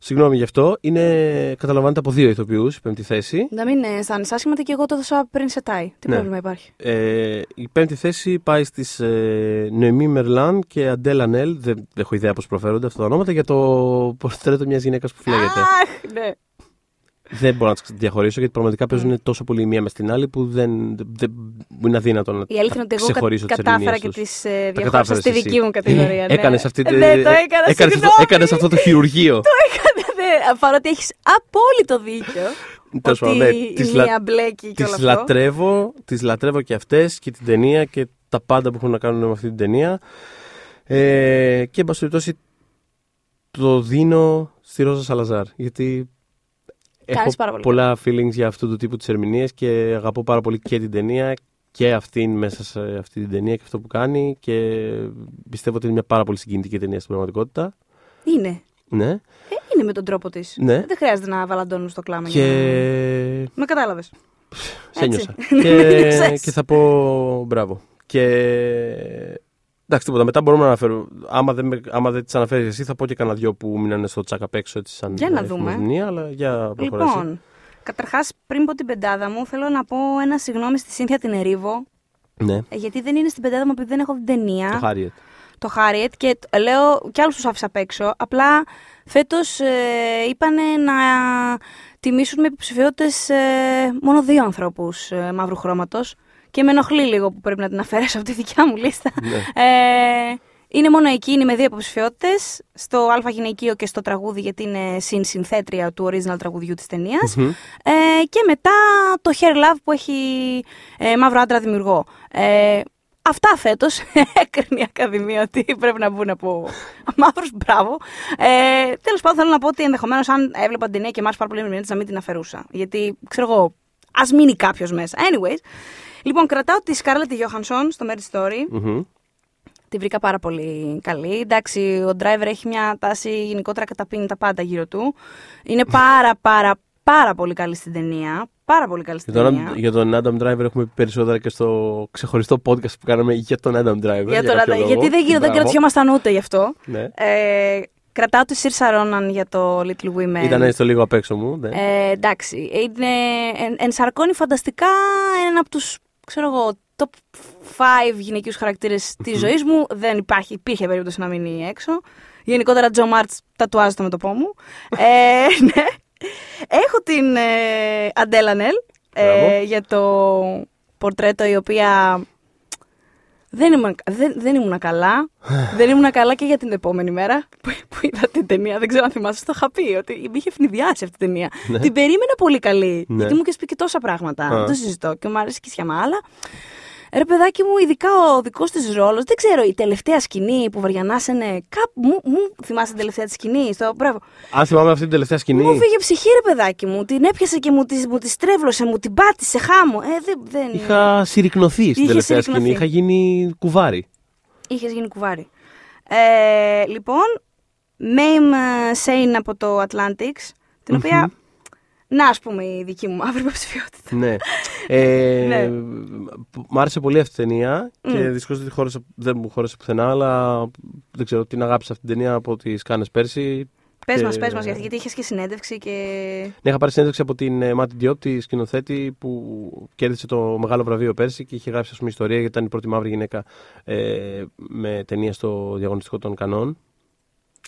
συγγνώμη γι' αυτό, είναι, καταλαμβάνεται από δύο ηθοποιούς. Η πέμπτη θέση. Να μην αισθάνεσαι άσχημα και εγώ το έδωσα πριν σε τάι. Τι Ναι. πρόβλημα υπάρχει; Ε, η πέμπτη θέση πάει στις ε, Νοεμή Μερλάν και Αντέλα Νέλ. Δεν, δεν έχω ιδέα πώς προφέρονται αυτά τα ονόματα για το πορτρέτο μιας γυναίκας που φλέγεται. Αχ, ναι. Δεν μπορώ να τις διαχωρίσω γιατί πραγματικά παίζουν τόσο πολύ η μία μες την άλλη που δεν, δεν, που είναι αδύνατο να Η αλήθεια είναι ότι εγώ κα- ξεχωρίσω τις κατάφερα ερμηνείες και τους. τις ε, Τα διαχώρισα κατάφερες στη εσύ. δική μου κατηγορία. [laughs] Ναι. Έκανες αυτή τη- Ναι, το έκανα. έκανες αυτό, συγγνώμη. έκανες αυτό το χειρουργείο. [laughs] Το έκανα, ναι. Παρότι έχεις απόλυτο δίκιο. Τέλος ότι πάντων, ναι, η τις μία λα- μπλέκει και όλο Τις αυτό. λατρεύω, τις λατρεύω και αυτές και την ταινία και τα πάντα που έχουν να κάνουν με αυτή την ταινία. Ε, και εν πάση περιπτώσει το δίνω στη Ρόζα Σαλαζάρ γιατί έχω Κάνεις πάρα πολύ πολλά feelings για αυτού του τύπου τις ερμηνείες και αγαπώ πάρα πολύ και την ταινία και αυτήν μέσα σε αυτή την ταινία και αυτό που κάνει και πιστεύω ότι είναι μια πάρα πολύ συγκινητική ταινία στην πραγματικότητα. Είναι. Ναι. Ε, είναι με τον τρόπο της. Ναι. Δεν χρειάζεται να βαλαντώνουν στο κλάμα. για να- Και Με κατάλαβες. Σε Έτσι. νιώσα. [laughs] Ναι, και, ξέρεις. και θα πω μπράβο. Και εντάξει, τίποτα. Μετά μπορούμε να αναφέρω. Άμα δεν, με- άμα δεν τις αναφέρεις εσύ, θα πω και κανένα δυο που μείνανε στο τσάκα απ' έξω έτσι σαν Για να εφημερινή, δούμε. αλλά για προχωρήσεις. Λοιπόν, καταρχάς, πριν πω την πεντάδα μου, θέλω να πω ένα συγγνώμη στη Σύνθια την Ερίβο. Ναι, ε, Γιατί δεν είναι στην πεντάδα μου επειδή δεν έχω την ταινία. το Χάριετ. το Χάριετ και τ- λέω κι άλλους τους άφησα απ' έξω. Απλά φέτος ε, είπανε να τιμήσουν με υποψηφιότητες ε, μόνο δύο ανθρώπους ε, μαύρου χρώματος και με ενοχλεί λίγο που πρέπει να την αφαιρέσω από τη δικιά μου λίστα. Ναι. Ε, είναι μόνο εκείνη με δύο υποψηφιότητες, στο Α γυναικείο και στο τραγούδι, γιατί είναι συνθέτρια του original τραγουδιού της ταινίας. Μμμ. Ε, και μετά το Hair Love που έχει ε, μαύρο άντρα δημιουργό. Ε, Αυτά φέτος [laughs] έκρινε η Ακαδημία ότι πρέπει να μπουν από μαύρους. Μπράβο. Ε, Τέλος πάντων, θέλω να πω ότι ενδεχομένως αν έβλεπα την ταινία και εμάς πάρα πολύ ερμηνευτέ να μην την αφαιρούσα. Γιατί ξέρω εγώ, ας μείνει κάποιος μέσα. Anyways. Λοιπόν, κρατάω τη Scarlett Johansson στο Mary Story. Μμμ. Τη βρήκα πάρα πολύ καλή. Εντάξει, ο driver έχει μια τάση γενικότερα καταπίνει τα πάντα γύρω του. Είναι πάρα πάρα πάρα πολύ καλή στην ταινία. Πάρα πολύ καλή στην Για τον, ταινία. για τον Adam Driver έχουμε πει περισσότερα και στο ξεχωριστό podcast που κάναμε για τον Adam Driver. Για τον κάποιο Άντα- λόγο. γιατί δεν, γίνω, δεν Μπράβο. κρατιόμασταν ούτε γι' αυτό. Ναι. Ε, κρατάω τη Σίρσα Ρόναν για το Little Women. Ήταν στο λίγο απ' έξω μου. Ναι. Ε, εντάξει, είναι, εν, ενσαρκώνει φανταστικά έναν από τους, ξέρω εγώ, top 5 γυναικείους χαρακτήρες της ζωής μου. Δεν υπάρχει, υπήρχε περίπτωση να μείνει έξω. Γενικότερα, Τζο Μάρτς τατουάζει το μέτωπό μου. [laughs] ε, ναι. Έχω την ε, Αντέλα Νέλ ε, Μπράβο. για το πορτρέτο η οποία δεν ήμουν, δεν, δεν ήμουν καλά. [sighs] δεν ήμουν καλά και για την επόμενη μέρα που, που είδα την ταινία. Δεν ξέρω αν θυμάσαι, το είχα πει ότι με είχε ευνηδιάσει αυτή η ταινία. [laughs] Την περίμενα πολύ καλή. Ναι. Γιατί μου είχε πει και τόσα πράγματα. Α. Δεν το συζητώ και μου αρέσει και η σιαμά. Αλλά ρε παιδάκι μου, ειδικά ο δικός της ρόλος, δεν ξέρω, η τελευταία σκηνή που βαριανάσαινε. Κάπου μου, μου θυμάσαι την τελευταία της σκηνή. Στο, μπράβο. Αν θυμάμαι αυτή την τελευταία σκηνή. Μου φύγε ψυχή, ρε παιδάκι μου. Την έπιασε και μου τη, μου τη στρέβλωσε, μου την πάτησε χάμω. Ε, δεν, δεν... Είχα συρρυκνωθεί στην Είχες τελευταία συρρυκνωθεί. σκηνή. Είχα γίνει κουβάρι. Είχες γίνει κουβάρι. Ε, λοιπόν, Mame Sane από το Atlantics, την οποία. Να, ας πούμε, η δική μου μαύρη υποψηφιότητα. ναι. Ε, [laughs] Ναι. Μ' άρεσε πολύ αυτή η ταινία και Μμ. δυστυχώς δεν, χώρισε- δεν μου χώρισε πουθενά, αλλά δεν ξέρω την αγάπησα αυτή την ταινία από τις κάνες πέρσι. Πες Και- μας, πες μας, γιατί, γιατί είχες και συνέντευξη και. Ναι, είχα πάρει συνέντευξη από την ε, Μάτι Diop, τη σκηνοθέτη που κέρδισε το μεγάλο βραβείο πέρσι και είχε γράψει ας πούμε, ιστορία γιατί ήταν η πρώτη μαύρη γυναίκα ε, με ταινία στο διαγωνιστικό των Κανών.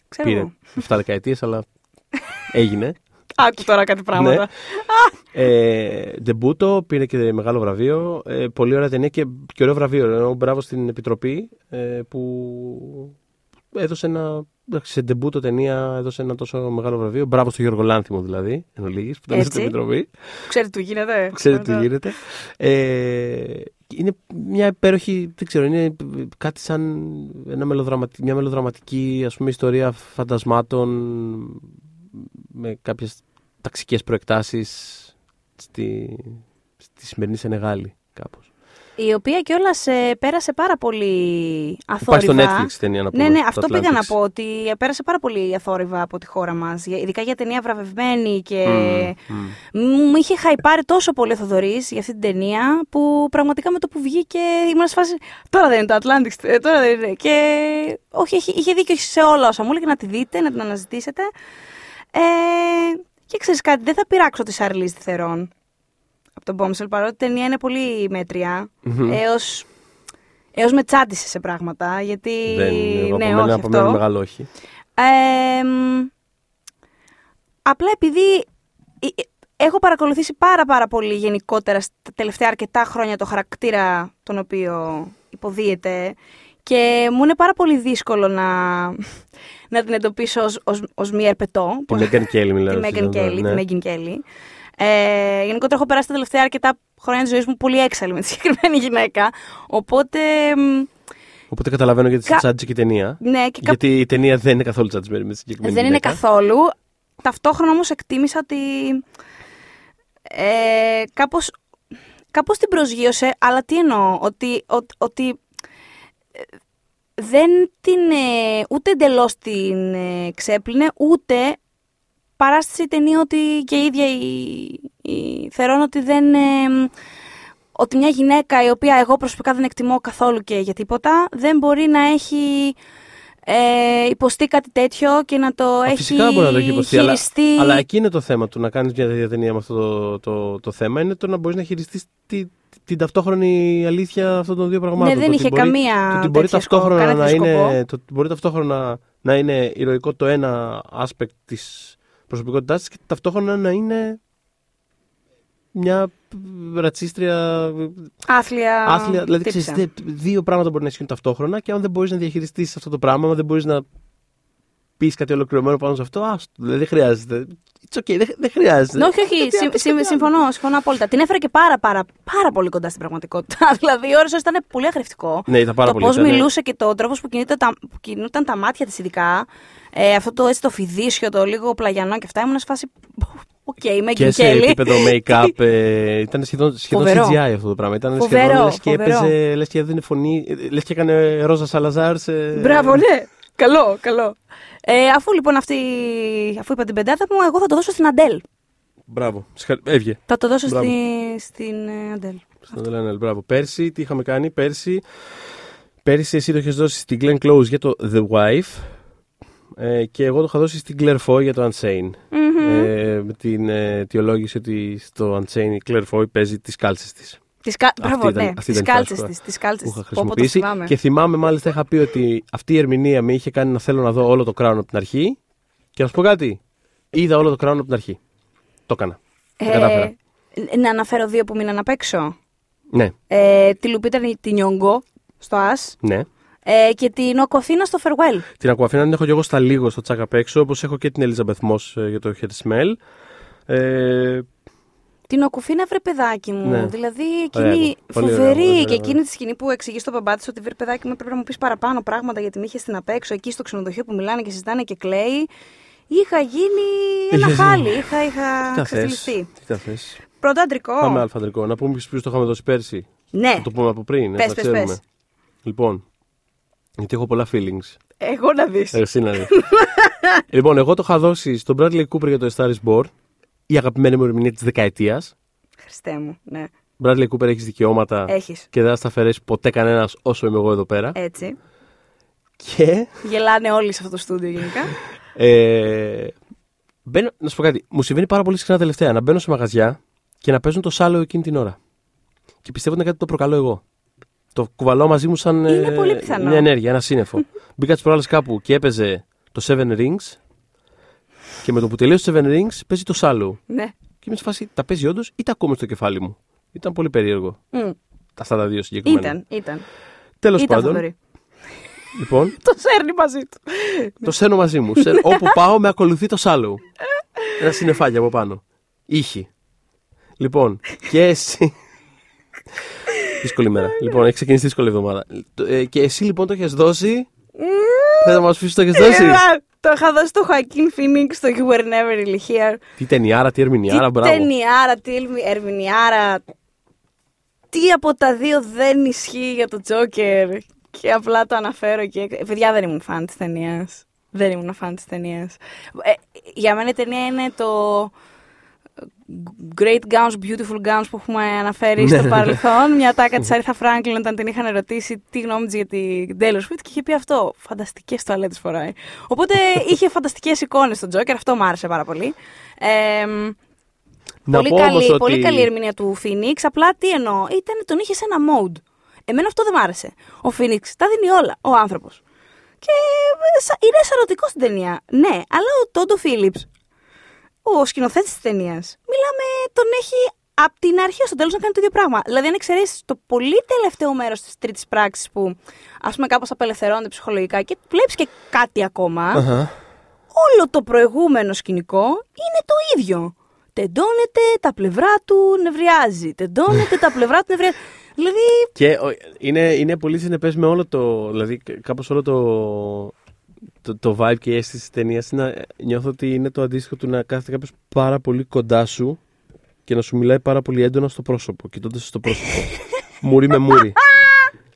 Ξέρω Πήρε εγώ. 7 δεκαετίες, αλλά [laughs] έγινε. Άκου τώρα κάτι πράγματα. Ε, ντεμπούτο, πήρε και μεγάλο βραβείο. Ε, πολύ ωραία ταινία και, και ωραίο βραβείο. Ενώ μπράβο στην Επιτροπή ε, που έδωσε ένα. εντάξει, Σε ντεμπούτο ταινία έδωσε ένα τόσο μεγάλο βραβείο. Μπράβο στο Γιώργο Λάνθιμο δηλαδή, εν ολίγης, που ήταν Έτσι. στην Επιτροπή. Ξέρετε τι γίνεται. Ξέρετε τι γίνεται. Ε, είναι μια υπέροχη, δεν ξέρω, είναι κάτι σαν ένα μελοδραματι- μια μελοδραματική ας πούμε, ιστορία φαντασμάτων με κάποιες ταξικές προεκτάσεις στη, στη σημερινή Σενεγάλη κάπως. Η οποία κιόλας πέρασε πάρα πολύ Υπάρχει αθόρυβα. στο Netflix ταινία να πούμε. Ναι, ναι, το αυτό πήγα να Atlantics. πω. Ότι πέρασε πάρα πολύ αθόρυβα από τη χώρα μας. Ειδικά για ταινία βραβευμένη και. Μμμ, μμμ. Μου είχε χαϊπάρει τόσο πολύ ο Θοδωρής για αυτή την ταινία που πραγματικά με το που βγήκε ήμουν σε φάση. Τώρα δεν είναι το Atlantic. ε, Τώρα δεν είναι. Και όχι, είχε, είχε δίκιο σε όλα όσα μου έλεγε να τη δείτε, να την αναζητήσετε. Ε, και ξέρεις κάτι, δεν θα πειράξω τη Σαρλής Θερών από τον Bombshell παρότι η ταινία είναι πολύ μέτρια. Μμμ. Έως, έως με τσάντισε σε πράγματα. Γιατί. Δεν, εγώ ναι, από μένα, όχι από μένα αυτό. μεγάλο όχι. Ε, μ, απλά επειδή ε, ε, έχω παρακολουθήσει πάρα πάρα πολύ γενικότερα στα τελευταία αρκετά χρόνια το χαρακτήρα τον οποίο υποδίεται και μου είναι πάρα πολύ δύσκολο να, [laughs] να την εντοπίσω ως, ως, ως μία ερπετό. Τη Μέγαν Κέλλη μιλάω. Τη Μέγαν συγγνώμη, Κέλλη, ναι. τη Μέγαν Κέλλη. Ε, γενικότερα έχω περάσει τα τελευταία αρκετά χρόνια της ζωής μου πολύ έξαλλη με τη [laughs] συγκεκριμένη γυναίκα. Οπότε, μ, Οπότε καταλαβαίνω γιατί Κα- Κα... τσάντισε και η ταινία. ναι, και κάπου Γιατί η ταινία δεν είναι καθόλου τσάντσισμένη με τη συγκεκριμένη Δεν είναι γυναίκα. καθόλου. Ταυτόχρονα όμως εκτίμησα ότι ε, κάπως, κάπως την προσγείωσε, αλλά τι εννοώ, ότι, ότι, ότι ε, δεν την, ε, ούτε εντελώς την ε, ξέπλυνε, ούτε παράστησε η ταινία ότι και η ίδια η, η Θερών ότι δεν... ε, ότι μια γυναίκα η οποία εγώ προσωπικά δεν εκτιμώ καθόλου και για τίποτα δεν μπορεί να έχει ε, υποστεί κάτι τέτοιο και να το Α, έχει Φυσικά μπορεί να το έχει υποστεί, αλλά, χειριστεί. αλλά εκεί είναι το θέμα του να κάνεις μια τέτοια ταινία με αυτό το, το, το, θέμα. Είναι το να μπορείς να χειριστείς τη, την ταυτόχρονη αλήθεια αυτών των δύο πραγμάτων. Ναι, Το δεν ότι είχε μπορεί- καμία το ότι μπορεί τέτοιο σκοπό, ταυτόχρονα κανένα να τέτοιο είναι, σκοπό. το ότι μπορεί ταυτόχρονα να είναι ηρωικό το ένα aspect της προσωπικότητάς της και ταυτόχρονα να είναι μια ρατσίστρια Άθλια. άθλια. Δηλαδή, τύψα. ξέρεις, δε- δύο πράγματα μπορεί να ισχύουν ταυτόχρονα και αν δεν μπορείς να διαχειριστείς αυτό το πράγμα, αν δεν μπορείς να πεις κάτι ολοκληρωμένο πάνω σε αυτό, άστο, δηλαδή δεν χρειάζεται. It's okay, δεν, δεν χρειάζεται. Ναι, όχι, όχι. Γιατί συμ- αυτός συμ- κάτι συμφωνώ, συμφωνώ απόλυτα. Την έφερε και πάρα, πάρα, πάρα πολύ κοντά στην πραγματικότητα. [laughs] δηλαδή, οι ώρες ήταν πολύ αγρευτικό. Ναι, ήταν πάρα το πολύ, πώς ήταν- μιλούσε και το τρόπος που κινείται τα, που κινούνταν τα μάτια της, ειδικά. Ε, αυτό το έτσι το φιδίσιο, το λίγο πλαγιανό και αυτά. Ήμουν σε φάση. Οκ, με Και σε Kelly. επίπεδο make-up ε, ήταν σχεδόν, σχεδόν Φοβερό. CGI αυτό το πράγμα. Ήταν Φοβερό, σχεδόν λες και φοβερό. έπαιζε, λες και έδινε φωνή, ε, λες και έκανε Ρόζα Σαλαζάρς σε... Μπράβο, ναι. Καλό, καλό. Ε, αφού λοιπόν αυτή, αφού είπα την πεντάδα μου, εγώ θα το δώσω στην Αντέλ. Μπράβο, Συγχα- έβγε. Θα το δώσω Μπράβο. στη, στην ε, Αντέλ. Στον Ντελάνελ, μπράβο. Πέρσι, τι είχαμε κάνει, πέρσι. Πέρσι εσύ το είχες δώσει στην Glenn Close για το The Wife. Ε, και εγώ το είχα δώσει στην Claire Foy για το Unsane. Ε, με την ε, αιτιολόγηση ότι στο Unsane η Claire Foy παίζει τις κάλτσες της. Τις κα... Μπράβο, ήταν- ναι. αυτή Τις ήταν η κάλτσες φράση της. Τις κάλτσες που είχα της. Πω, πω, το χρησιμοποιήσει. θυμάμαι. Και θυμάμαι μάλιστα είχα πει ότι αυτή η ερμηνεία με είχε κάνει να θέλω να δω όλο το Crown από την αρχή. Και να σου πω κάτι. Είδα όλο το Crown από την αρχή. Το έκανα. Το κατάφερα. Ε, να αναφέρω δύο που μείναν απ' έξω. Ναι, Ε, τη Λουπίτα τη Νιόγκο στο As ναι. ε, και την Οκοθίνα στο Farewell. Την Ακουαφίνα την έχω και εγώ στα λίγο στο τσάκα απ' έξω, όπως έχω και την Elizabeth Moss ε, για το Head Smell. Ε, Την Οκουφίνα βρε παιδάκι μου. Ναι. Δηλαδή Ωραία, εκείνη πολύ ωραία, φοβερή. ωραία, και ωραία. εκείνη τη σκηνή που εξηγείς στον μπαμπά της ότι βρε παιδάκι μου έπρεπε να μου πεις παραπάνω πράγματα γιατί με είχε στην απ' έξω εκεί στο ξενοδοχείο που μιλάνε και συζητάνε και κλαίει. Είχα γίνει ένα Είχες χάλι. γίνει. Είχα, είχα τι τα θες, ξεφτυλιστεί. Τι τα θες; Πρώτο αντρικό. Πάμε αλφαντρικό. Να πούμε ποιου το είχαμε δώσει πέρσι. Ναι. Να το πούμε από πριν. Πες, να πες, ξέρουμε. πες. Λοιπόν, γιατί έχω πολλά feelings. Εγώ να δεις. Ε, Εσύ να δεις. [laughs] λοιπόν, εγώ το είχα δώσει στον Bradley Cooper για το A Star is Born, η αγαπημένη μου ερμηνεία της δεκαετίας. Χριστέ μου. Ναι. Bradley Cooper έχεις δικαιώματα Έχεις. και δεν θα στα αφαιρέσει ποτέ κανένας όσο είμαι εγώ εδώ πέρα. Έτσι. Και Γελάνε όλοι σε αυτό το στούντιο γενικά. [laughs] Ε, μπαίνω, να σου πω κάτι. Μου συμβαίνει πάρα πολύ συχνά τελευταία να μπαίνω σε μαγαζιά και να παίζουν το σάλο εκείνη την ώρα. Και πιστεύω ότι είναι κάτι που το προκαλώ εγώ. Το κουβαλάω μαζί μου σαν Είναι ε, πολύ πιθανό. μια ενέργεια, ένα σύννεφο. [laughs] Μπήκα τις προάλλες κάπου και έπαιζε το Seven Rings. Και με το που τελείωσε το Seven Rings παίζει το σάλο. ναι. Και είμαι σε φάση, τα παίζει όντως ή τα ακούμε στο κεφάλι μου; Ήταν πολύ περίεργο. Μμ. Αυτά τα δύο συγκεκριμένα. Ήταν, ήταν. Τέλος Ήταν πάντων, φοβερή. λοιπόν, [laughs] Το σέρνει μαζί του. Το σέρνω μαζί μου. Σέρνω- όπου πάω με ακολουθεί το σάλο. Ένα συννεφάκι από πάνω. Ήχη. Λοιπόν, και εσύ. δύσκολη μέρα. Λοιπόν, έχει ξεκινήσει δύσκολη εβδομάδα. Ε, και εσύ λοιπόν το έχεις δώσει; Θες να μας πει το έχεις δώσει; Ε, Το είχα δώσει στο Joaquin Phoenix στο You Were Never Really Here. τι ταινιάρα, τι ερμηνιάρα, τι μπράβο. ταινιάρα, τι ερμη- ερμηνιάρα. Τι από τα δύο δεν ισχύει για το Joker. Και απλά το αναφέρω και. Ε, Παιδιά, δεν ήμουν φαν της ταινίας. Δεν ήμουν φαν της ταινίας. Ε, για μένα η ταινία είναι το. Great Gowns, Beautiful Gowns που έχουμε αναφέρει Ναι, στο ναι, ναι. παρελθόν. Μια τάκα της [laughs] Άριθα Φράγκλιν όταν την είχαν ρωτήσει τι γνώμη της για την Taylor Swift και είχε πει αυτό. Φανταστικές τουαλέτε φοράει. Οπότε [laughs] είχε φανταστικές εικόνες στον Joker, αυτό μου άρεσε πάρα πολύ. Ε, Να πολύ, πω καλή, όμως ότι- πολύ καλή ερμηνεία του Phoenix. Απλά τι εννοώ, ήταν, τον είχε σε ένα mode. Εμένα αυτό δεν μ' άρεσε. Ο Phoenix τα δίνει όλα, ο άνθρωπος. Και ε, σα- είναι σαρωτικός στην ταινία. Ναι, αλλά ο Τόντο Φίλιπς, ο σκηνοθέτης της ταινίας, μιλάμε, τον έχει από την αρχή ως το τέλος να κάνει το ίδιο πράγμα. Δηλαδή, αν εξαιρέσεις το πολύ τελευταίο μέρος της τρίτης πράξης που ας πούμε κάπως απελευθερώνεται ψυχολογικά και βλέπεις και κάτι ακόμα, Αχα. όλο το προηγούμενο σκηνικό είναι το ίδιο. Τεντώνεται, τα πλευρά του νευριάζει. Τεντώνεται, τα πλευρά του νευριάζει. Δηλαδή, Και ο- είναι, είναι πολύ συνεπές με όλο το. Δηλαδή, κάπως όλο το, το, το vibe και η αίσθηση της ταινίας. Νιώθω ότι είναι το αντίστοιχο του να κάθεται κάποιος πάρα πολύ κοντά σου και να σου μιλάει πάρα πολύ έντονα στο πρόσωπο, κοιτώντας στο πρόσωπο. [laughs] μούρι με μούρι.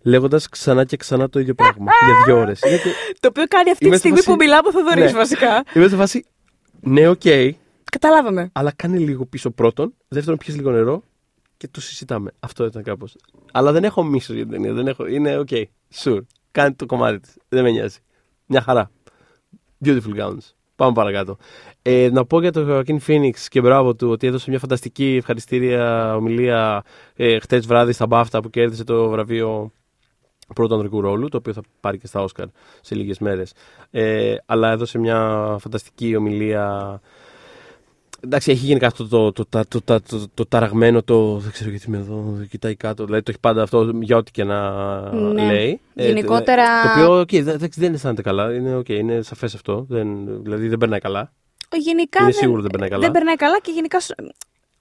Λέγοντας ξανά και ξανά το ίδιο πράγμα για δύο ώρες. το οποίο κάνει αυτή Είμαι τη στη στιγμή φάση- που μιλάω από Θοδωρή, Ναι. βασικά. Είμαι σε φάση. Ναι, οκ, Καταλάβαμε. αλλά κάνει λίγο πίσω πρώτον. Δεύτερον, πιες λίγο νερό και το συζητάμε. Αυτό ήταν κάπως. Αλλά δεν έχω μίσος για την ταινία. Δεν έχω... Είναι οκ. Sure. Κάνει το κομμάτι της. Δεν με νοιάζει. Μια χαρά. Beautiful gowns. Πάμε παρακάτω. Ε, να πω για τον Joaquin Phoenix και μπράβο του ότι έδωσε μια φανταστική ευχαριστήρια ομιλία ε, χτες βράδυ στα Μπάφτα που κέρδισε το βραβείο πρώτου ανδρικού ρόλου, το οποίο θα πάρει και στα Όσκαρ σε λίγες μέρες. Ε, αλλά έδωσε μια φανταστική ομιλία Εντάξει, έχει γενικά αυτό το, το, το, το, το, το, το ταραγμένο, το. Δεν ξέρω γιατί είμαι εδώ, κοιτάει κάτω. Δηλαδή το έχει πάντα αυτό για ό,τι και να Ναι. λέει. Ε, Γενικότερα- το οποίο okay, δεν, δεν αισθάνεται καλά. Είναι, okay, είναι σαφές αυτό. Δεν, δηλαδή δεν περνάει καλά. Γενικά Είναι δεν, σίγουρο δεν περνάει καλά. δεν περνάει καλά και γενικά σ-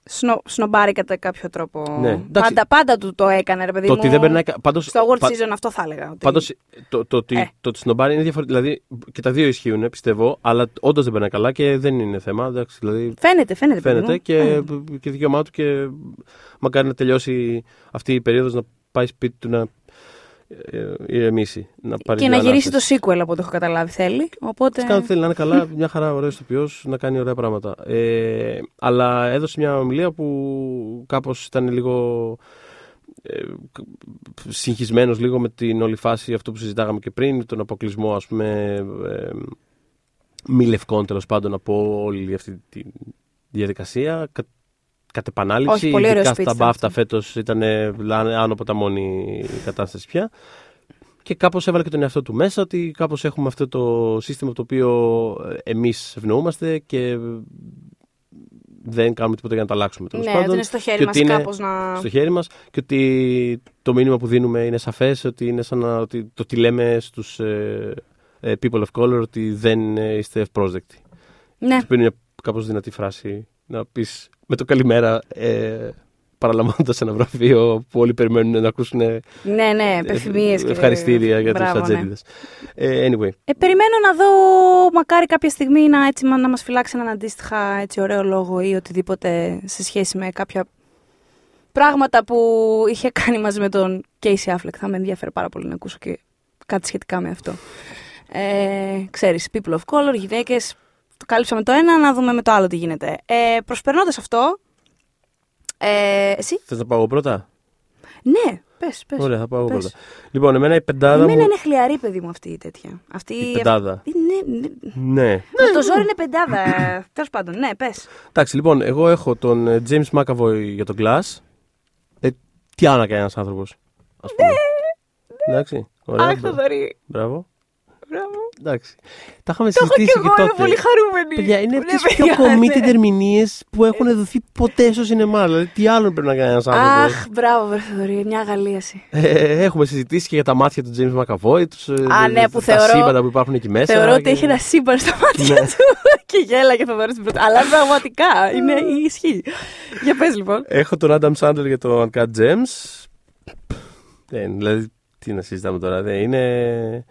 σνο, σνομπάρει κατά κάποιο τρόπο. Ναι, εντάξει. Πάντα, πάντα του το έκανε, ρε παιδί το μου. ότι δεν περνάει καλά. Πάντως, Στο World πα- Season αυτό θα έλεγα. Ότι... Πάντως, το, το, ότι Ε. το ότι σνομπάρει είναι διαφορετικό. Δηλαδή και τα δύο ισχύουν, πιστεύω, αλλά όντως δεν περνάει καλά και δεν είναι θέμα. Εντάξει, δηλαδή Φαίνεται, φαίνεται. παιδί φαίνεται μου. και, Ε. και δικαίωμά του και μακάρι να τελειώσει αυτή η περίοδος να πάει σπίτι του να ε, ηρεμήσει. Να πάρει Και μια να γυρίσει ανάσταση. το sequel από ό,τι έχω καταλάβει θέλει. Οπότε... Τι κάνει, θέλει να είναι καλά, μια χαρά, ωραίος ηθοποιό, να κάνει ωραία πράγματα. Ε, αλλά έδωσε μια ομιλία που κάπως ήταν λίγο. Ε, συγχυσμένος λίγο με την όλη φάση αυτό που συζητάγαμε και πριν, τον αποκλεισμό ας πούμε ε, μη λευκών τέλος πάντων από όλη αυτή τη διαδικασία. Κα, κατ' επανάληψη, Όχι, πολύ ωραίο ειδικά speech στα ήταν μπάφτα αυτό. φέτος ήταν ε, άνω από τα μόνη η κατάσταση πια. Και κάπως έβαλε και τον εαυτό του μέσα ότι κάπως έχουμε αυτό το σύστημα το οποίο ε, εμείς ευνοούμαστε και δεν κάνουμε τίποτα για να το αλλάξουμε. τέλος Ναι, πάντων. ότι είναι στο χέρι Και μας ότι είναι κάπως να... Στο χέρι μας και ότι το μήνυμα που δίνουμε είναι σαφές, ότι είναι σαν να, ότι το τι λέμε στους ε, ε, people of color ότι δεν ε, είστε ευπρόσδεκτοι. Ναι, Που είναι μια κάπως δυνατή φράση να πεις με το καλημέρα ε, παραλαμβάνοντας ένα βραβείο που όλοι περιμένουν να ακούσουν ναι, ναι, επιθυμίες και... ευχαριστήρια για τους Μπράβο, ναι. ατζέντιδες. Ε, anyway, Ε, περιμένω να δω μακάρι κάποια στιγμή να, έτσι, να μας φυλάξει έναν αντίστοιχα έτσι, ωραίο λόγο ή οτιδήποτε σε σχέση με κάποια πράγματα που είχε κάνει μαζί με τον Casey Affleck. Θα με ενδιαφέρει πάρα πολύ να ακούσω και κάτι σχετικά με αυτό. Ε, ξέρεις, people of color, γυναίκες, το κάλυψαμε το ένα, να δούμε με το άλλο τι γίνεται. Ε, προσπερνώντας αυτό, ε, εσύ, θες να πάω εγώ πρώτα; ναι, πες, πες. Ωραία, θα πάω εγώ πες. πρώτα. Λοιπόν, εμένα η πεντάδα Εμένα μου... είναι χλιαρή, παιδί μου, αυτή η τέτοια. Αυτή, Η πεντάδα. Ναι, ναι, Ναι. Με το ζόρι είναι πεντάδα. Τέλος πάντων, ναι, πες. Εντάξει, λοιπόν, εγώ έχω τον ε, James McAvoy για τον Glass. Ε, τι άλλο να κάνει ένα άνθρωπος. Α πούμε. Εντάξει. Ωραία. Αχ, μπρα- Θοδωρή. Μπράβο. Μπράβο. Εντάξει. Τα είχαμε Το έχω και συζητήσει εγώ, και είμαι τότε. πολύ χαρούμενη. Παιδιά, είναι Ναι, από τι πιο παιδιά, committed ναι. ερμηνείε που έχουν δοθεί ποτέ στο σινεμά. Δηλαδή, τι άλλο πρέπει να κάνει ένας άνθρωπος; Αχ, μπράβο, βρε Θοδωρή, μια αγαλίαση. Ε, έχουμε συζητήσει και για τα μάτια του James McAvoy, τους, ε, Α, ναι, που τα θεωρώ- σύμπαντα που υπάρχουν εκεί μέσα. Θεωρώ ότι και- έχει ένα σύμπαν στα μάτια Ναι. του [laughs] και γέλαγε Θοδωρή στην πρώτη. Αλλά πραγματικά είναι η ισχύ. Για πες λοιπόν. Έχω τον Adam Sandler για το Uncut Gems. Δεν, δηλαδή, τι να συζητάμε τώρα. Δεν είναι...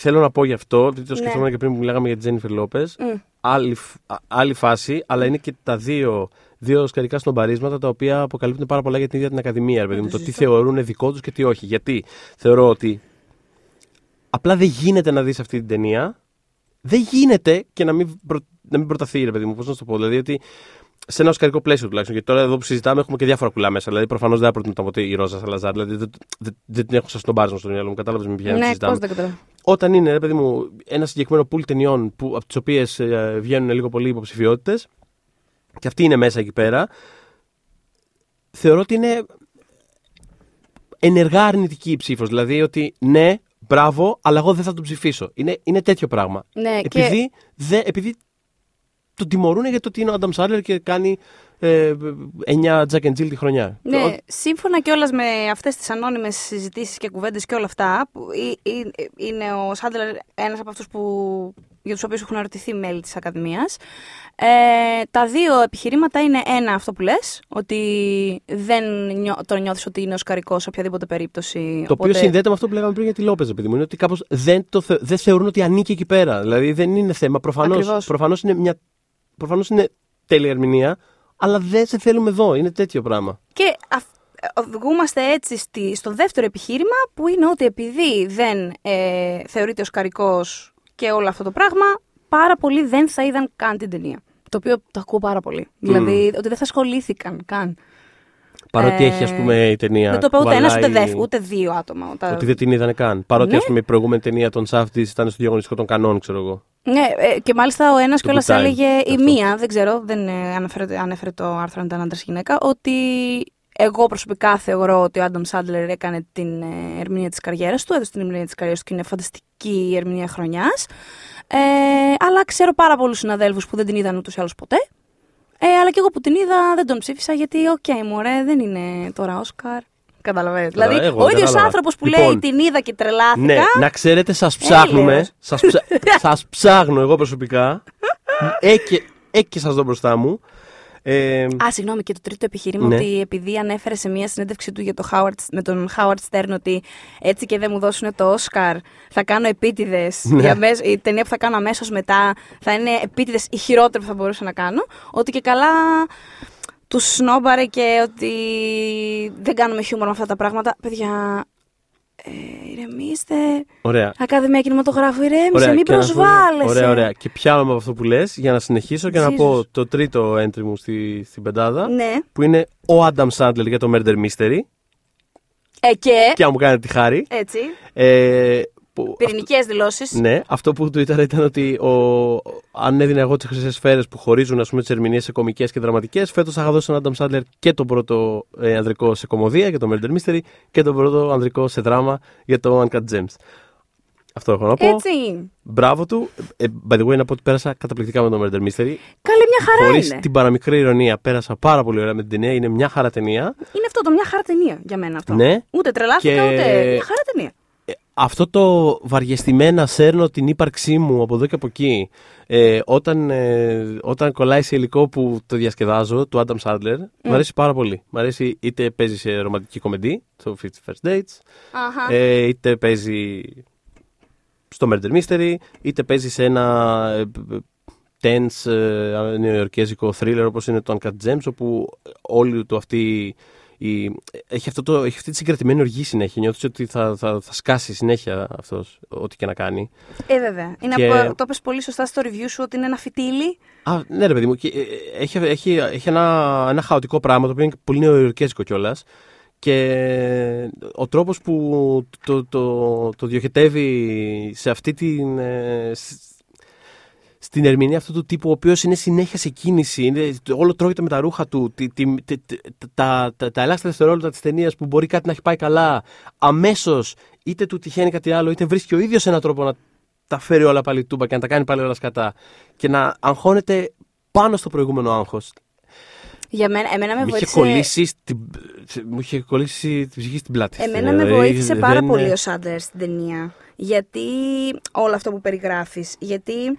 Θέλω να πω γι' αυτό, γιατί το Ναι. σκεφτόμουν και πριν που μιλάγαμε για τη Τζένιφερ Λόπες. Μμ. Άλλη, φ- α- άλλη φάση, αλλά είναι και τα δύο, δύο σκαρικά σνομπαρίσματα τα οποία αποκαλύπτουν πάρα πολλά για την ίδια την Ακαδημία. ρε παιδί μου, το το τι συζητώ. θεωρούν δικό τους και τι όχι. Γιατί θεωρώ ότι απλά δεν γίνεται να δεις αυτή την ταινία. Δεν γίνεται και να μην, προ, να μην προταθεί, ρε παιδί μου. Πώς να σου το πω. Δηλαδή ότι σε ένα οσκαρικό πλαίσιο τουλάχιστον. Γιατί τώρα εδώ που συζητάμε έχουμε και διάφορα κουλά μέσα. Δηλαδή προφανώς δεν θα προτείνω ποτέ η Ρόζα Σαλαζάρ. Δηλαδή δεν, δεν, δεν την έχω σαν στον μπάρισμα στο μυαλό μου. Κατάλαβες με ποια Ναι, συζητάμε. πώς δεν καταλαβαίνω. Όταν είναι, ρε παιδί μου, ένα συγκεκριμένο πουλ ταινιών που, από τις οποίες βγαίνουν λίγο πολύ υποψηφιότητες και αυτή είναι μέσα εκεί πέρα, θεωρώ ότι είναι ενεργά αρνητική η ψήφος. Δηλαδή ότι ναι, μπράβο, αλλά εγώ δεν θα τον ψηφίσω. Είναι, είναι τέτοιο πράγμα. Ναι, και Επειδή, δε, επειδή τον τιμωρούν για το ότι είναι ο Adam Sandler και κάνει ε, 9 Jack and Jill τη χρονιά. Ναι, Ο- σύμφωνα κιόλας με αυτές τις ανώνυμες συζητήσεις και κουβέντες και όλα αυτά, που ή- ή- είναι ο Σάντλερ ένας από αυτούς που, για τους οποίους έχουν ερωτηθεί μέλη της Ακαδημίας. Ε, τα δύο επιχειρήματα είναι ένα αυτό που λες, ότι δεν νιώ, τον νιώθεις ότι είναι οσκαρικό σε οποιαδήποτε περίπτωση. Το οποίο συνδέεται με αυτό που λέγαμε πριν για τη Λόπεζ, παιδί μου. Είναι ότι κάπως δεν, το θε- δεν θεωρούν ότι ανήκει εκεί πέρα. Δηλαδή δεν είναι θέμα. Προφανώς Ακριβώς. προφανώς είναι, μια, προφανώς είναι τέλεια ερμηνεία, αλλά δεν σε θέλουμε εδώ. Είναι τέτοιο πράγμα. Και αυ- οδηγούμαστε έτσι στη, στο δεύτερο επιχείρημα που είναι ότι επειδή δεν ε, θεωρείται οσκαρικός και όλο αυτό το πράγμα, πάρα πολλοί δεν θα είδαν καν την ταινία. Το οποίο το ακούω πάρα πολύ. Δηλαδή ότι δεν θα ασχολήθηκαν καν. Παρότι Ε, έχει, ας πούμε, η ταινία. δεν το είπε ούτε ένας κουβαλάει- ούτε, δεύ, ούτε δύο άτομα. Τα- Ότι δεν την είδανε καν. Παρότι Ναι. ας πούμε, η προηγούμενη ταινία των Σάφτη ήταν στο διαγωνιστικό των κανόνων, ξέρω εγώ. Ναι, ε, και μάλιστα ο ένας Το κιόλας Good Time, έλεγε η αυτό. μία, δεν ξέρω, δεν ε, αναφέρεται, ανέφερε το άρθρο αν ήταν άντρας ή γυναίκα, ότι Εγώ προσωπικά θεωρώ ότι ο Άνταμ Σάντλερ έκανε την ε, ερμηνεία της καριέρας του, έδωσε την ερμηνεία της καριέρας του και είναι φανταστική η ερμηνεία χρονιάς. Ε, αλλά ξέρω πάρα πολλούς συναδέλφους που δεν την είδαν ούτως ή άλλως ποτέ. Ε, αλλά και εγώ που την είδα δεν τον ψήφισα γιατί, οκ, okay, μωρέ, δεν είναι τώρα Όσκαρ. Καταλαβαίνετε. Δηλαδή, εγώ ο δεν ίδιος κατάλαβα. άνθρωπος που Λοιπόν, λέει την είδα και τρελάθηκα. Ναι, να ξέρετε, σας ψάχνουμε. Έλεος. Σας, ψα... [laughs] σας ψάχνω εγώ προσωπικά. Έκαι, έκαι σας δω μπροστά μου. Ε, Α, συγγνώμη, και το τρίτο επιχείρημα Ναι. ότι επειδή ανέφερε σε μια συνέντευξή του για το Howard, με τον Howard Stern ότι έτσι και δεν μου δώσουν το Oscar, θα κάνω επίτηδες. [laughs] Ναι. Η ταινία που θα κάνω αμέσως μετά θα είναι επίτηδες η χειρότερη που θα μπορούσα να κάνω. Ότι και καλά τους σνόμπαρε και ότι δεν κάνουμε χιούμορ με αυτά τα πράγματα. Παιδιά, ε, ηρεμήστε. ωραία. Ακαδημία Κινηματογράφου, ηρέμησε, Ωραία, μην και να σου- προσβάλλεσαι. Ωραία, ωραία. Και πιάνω από αυτό που λες για να συνεχίσω και να Jesus. πω το τρίτο entry μου στη, στην πεντάδα. Ναι. Που είναι ο Adam Sandler για το Murder Mystery. Ε, και; Και αν μου κάνετε τη χάρη. Έτσι. Ε, που Πυρηνικές δηλώσεις. Ναι, αυτό που του ήταν ήταν ότι ο, αν έδινα εγώ τις χρυσές σφαίρες που χωρίζουν τις ερμηνείες σε κομικές και δραματικές, φέτος θα είχα δώσει στον Adam Sandler και τον πρώτο ε, ανδρικό σε κομμωδία για το Murder Mystery και τον πρώτο ανδρικό σε δράμα για το Uncut Gems. Αυτό έχω να πω. Έτσι. Μπράβο του. Ε, by the way, να πω ότι πέρασα καταπληκτικά με το Murder Mystery. Καλή μια χαρά Χωρίς είναι. την παραμικρή ηρωνία, πέρασα πάρα πολύ ωραία με την ταινία. Είναι μια χαρά ταινία. Είναι αυτό το μια χαρά ταινία για μένα αυτό. Ναι. Ούτε τρελάθηκα, Και- ούτε. Μια χαρά ταινία. Ε, αυτό το βαριεστημένα σέρνω την ύπαρξή μου από εδώ και από εκεί ε, όταν, ε, όταν κολλάει σε υλικό που το διασκεδάζω του Adam Sandler μου αρέσει πάρα πολύ. Μ' αρέσει είτε παίζει σε ρομαντική κομμεντή στο 50 First Dates Αχα. ε, είτε παίζει στο Murder Mystery είτε παίζει σε ένα ε, tense ε, νεοϊορκέζικο thriller όπως είναι το Uncut Gems όπου όλη του αυτή η, έχει, αυτό το, έχει αυτή τη συγκρατημένη οργή συνέχεια. Νιώθεις ότι θα, θα, θα σκάσει συνέχεια αυτός ό,τι και να κάνει. Ε, βέβαια. Είναι Και- από, το είπες πολύ σωστά στο review σου ότι είναι ένα φυτίλι. Α, ναι, ρε παιδί μου. Και, ε, έχει, έχει, έχει ένα, ένα χαοτικό πράγμα το οποίο είναι πολύ νεοϊορκέζικο κιόλας. Και ο τρόπος που το, το, το διοχετεύει σε αυτή την. Ε, σ- στην ερμηνεία αυτού του τύπου, ο οποίος είναι συνέχεια σε κίνηση, είναι, όλο τρώγεται με τα ρούχα του, τη, τη, τη- τη- τα, τα, τα ελάχιστα δευτερόλεπτα της ταινίας που μπορεί κάτι να έχει πάει καλά, αμέσως είτε του τυχαίνει κάτι άλλο, είτε βρίσκει ο ίδιος έναν τρόπο να τα φέρει όλα πάλι τούμπα και να τα κάνει πάλι όλα σκατά. Και να αγχώνεται πάνω στο προηγούμενο άγχος. Για μένα, εμένα με Μου είχε βοήθησε. κολλήσει, στην, μου είχε κολλήσει την ψυχή στην πλάτη. Εμένα Δηλαδή, με βοήθησε πάρα δεν- πολύ ο Σάντερ στην ταινία. Γιατί. Όλο αυτό που περιγράφεις. Γιατί.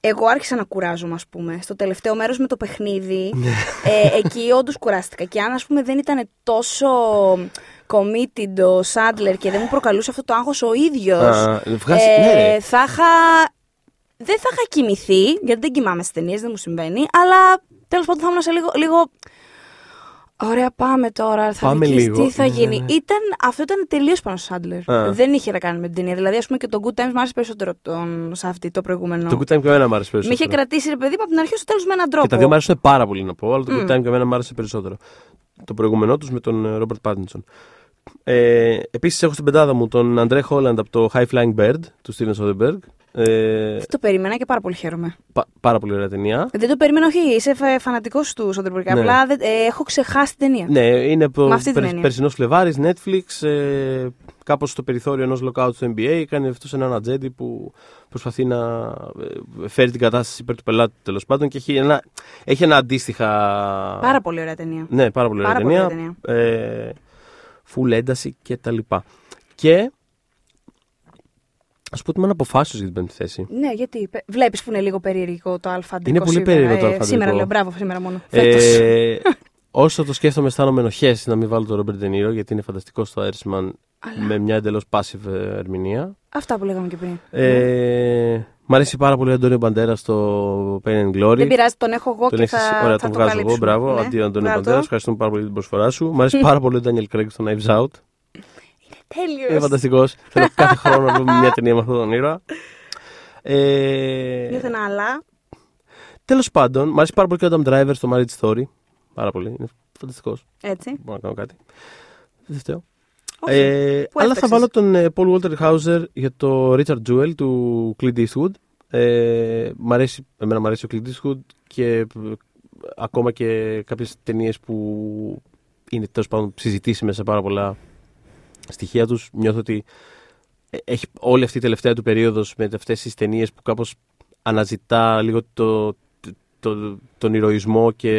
Εγώ άρχισα να κουράζομαι, ας πούμε. Στο τελευταίο μέρος με το παιχνίδι. Ναι. ε, εκεί όντως κουράστηκα. Και αν, ας πούμε, δεν ήταν τόσο committed ο Σάντλερ και δεν μου προκαλούσε αυτό το άγχος ο ίδιος. Α, βγάζει- ναι, ρε. θα είχα. Δεν θα είχα κοιμηθεί, γιατί δεν κοιμάμαι στις ταινίες, δεν μου συμβαίνει. Αλλά τέλος πάντων θα ήμουν σε λίγο. λίγο... Ωραία, πάμε τώρα. Θα Πάμε δεις λίγο. τι θα Ναι, γίνει. ναι. Ήταν, αυτό ήταν τελείως πάνω στο Σάντλερ. Α. Δεν είχε να κάνει με την ταινία. Δηλαδή, ας πούμε και το Good Times μου άρεσε περισσότερο τον Σάφτη, το προηγούμενο. Το good time και εμένα μου άρεσε Με είχε περισσότερο. κρατήσει ρε παιδί μου από την αρχή στο τέλος με έναν τρόπο. Και τα δύο μου άρεσαν πάρα πολύ να πω, αλλά το good time και εμένα μου άρεσε περισσότερο. Το προηγούμενό τους με τον Ρόμπερτ Πάτινσον. Ε, Επίσης έχω στην πεντάδα μου τον Αντρέ Χόλαντ από το High Flying Bird του Steven Soderbergh. Ε, Το περίμενα και πάρα πολύ χαίρομαι. πα- πάρα πολύ ωραία ταινία. Δεν το περίμενα, όχι. Είσαι φανατικός του Σόντερμπουργκ. Ναι. Απλά δεν- ε, έχω ξεχάσει την ταινία. Ναι, είναι από Με αυτή την έννοια. περσινός Φλεβάρης, Netflix, ε, κάπως στο περιθώριο ενός lockout του NBA. Κάνει αυτός έναν ατζέντη που προσπαθεί να ε, φέρει την κατάσταση υπέρ του πελάτη τέλος πάντων και έχει ένα, έχει ένα αντίστοιχα. Πάρα πολύ ωραία ταινία. Ναι, πάρα πολύ ωραία Πάρα πολύ ταινία. ωραία Ε, full ένταση και τα λοιπά. Και. Α πούμε ότι είμαι αναποφάσιστο για την πέμπτη θέση. Ναι, γιατί. Βλέπεις που είναι λίγο περίεργο το αλφα Είναι πολύ περίεργο το αλφα Σήμερα αντρικό. λέω μπράβο, σήμερα μόνο. Φέτος. Ε, [laughs] όσο το σκέφτομαι, αισθάνομαι ενοχές να μην βάλω τον Ρόμπερτ Ντενίρο γιατί είναι φανταστικό στο Airsman Αλλά- με μια εντελώς passive ε, ερμηνεία. Αυτά που λέγαμε και πριν. Ε, μ' αρέσει πάρα πολύ ο Αντώνιο Μπαντέρα στο Pain and Glory. Δεν πειράζει, τον έχω εγώ Τον και έχεις, θα, ωραία, θα τον το βγάζω εγώ. καλύψουμε. Μπράβο. Ναι, Αντίο Αντώνιο βγάλω Μπαντέρα. το. Ευχαριστούμε πάρα πολύ για την προσφορά σου. Μ' αρέσει πάρα πολύ ο Daniel Craig στο Knives Out. Τέλειος. Είναι φανταστικός. Θέλω κάθε χρόνο να δούμε μια ταινία με αυτόν τον ήρωα. Ε, Νιώθω ένα αλλά. Τέλος πάντων, μου αρέσει πάρα πολύ και ο Adam Driver στο Marriage Story. Πάρα πολύ. Είναι φανταστικός. Έτσι. Μπορώ να κάνω κάτι. Δεν φταίω. Όχι. Ε, Πού αλλά θα έπαιξες; βάλω τον ε, Paul Walter Hauser για το Richard Jewell του Clint Eastwood. Ε, μ' αρέσει, εμένα μου αρέσει ο Clint Eastwood και ε, ακόμα και κάποιες ταινίες που είναι τέλος πάντων συζητήσιμες σε πάρα πολλά στοιχεία τους. Νιώθω ότι ε, έχει όλη αυτή η τελευταία του περίοδος με αυτές τις ταινίες που κάπως αναζητά λίγο το, το, τον ηρωισμό και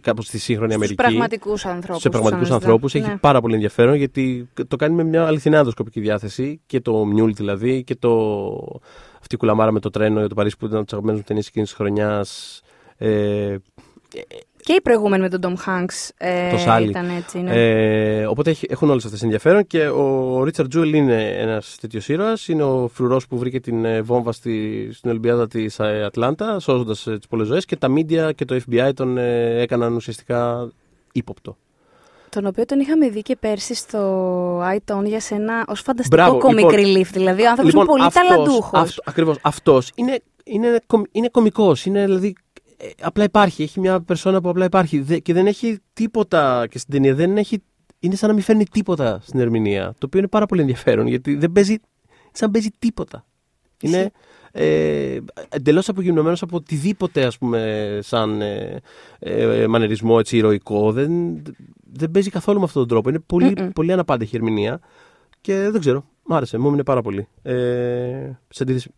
κάπως στη σύγχρονη Στους Αμερική. πραγματικούς ανθρώπους. Σε πραγματικούς αναζητά. ανθρώπους έχει Ναι. πάρα πολύ ενδιαφέρον γιατί το κάνει με μια αληθινά ενδοσκοπική διάθεση και το Μιούλ δηλαδή και το. Αυτή η κουλαμάρα με το τρένο για το Παρίσι που ήταν από τις αγαπημένες μου ταινίες εκείνης της χρονιάς. Ε, Και οι προηγούμενοι με τον Tom Hanks ε, το Sully. ήταν έτσι. Ναι. Ε, οπότε έχει- έχουν όλες αυτές ενδιαφέρον και ο Ρίτσαρντ Τζούελ είναι ένας τέτοιος ήρωας. Είναι ο φρουρός που βρήκε την ε, βόμβα στη, στην Ολυμπιάδα της Ατλάντα, σώζοντας τις πολλές ζωές και τα media και το FBI τον ε, έκαναν ουσιαστικά ύποπτο. Τον οποίο τον είχαμε δει και πέρσι στο I, Tonya για σένα ως φανταστικό Μπράβο, comic λοιπόν, relief. Δηλαδή, ο άνθρωπος είναι πολύ ταλαντούχος. Αυτός, ακριβώς, αυτός είναι, είναι, κομ- είναι κωμικός, είναι δηλαδή ε, απλά υπάρχει, έχει μια περσόνα που απλά υπάρχει Δε- και δεν έχει τίποτα και στην ταινία δεν έχει, είναι σαν να μην φέρνει τίποτα στην ερμηνεία, το οποίο είναι πάρα πολύ ενδιαφέρον γιατί δεν παίζει, σαν να παίζει τίποτα. Είναι ε, εντελώς απογυμνωμένος από οτιδήποτε ας πούμε σαν ε, ε, μανερισμό έτσι ηρωικό. Δεν, δεν παίζει καθόλου με αυτόν τον τρόπο. Είναι πολύ, Mm-mm. πολύ αναπάντεχη ερμηνεία και δεν ξέρω. Μ' άρεσε, μου έμεινε πάρα πολύ. Ε, σε αντίθεση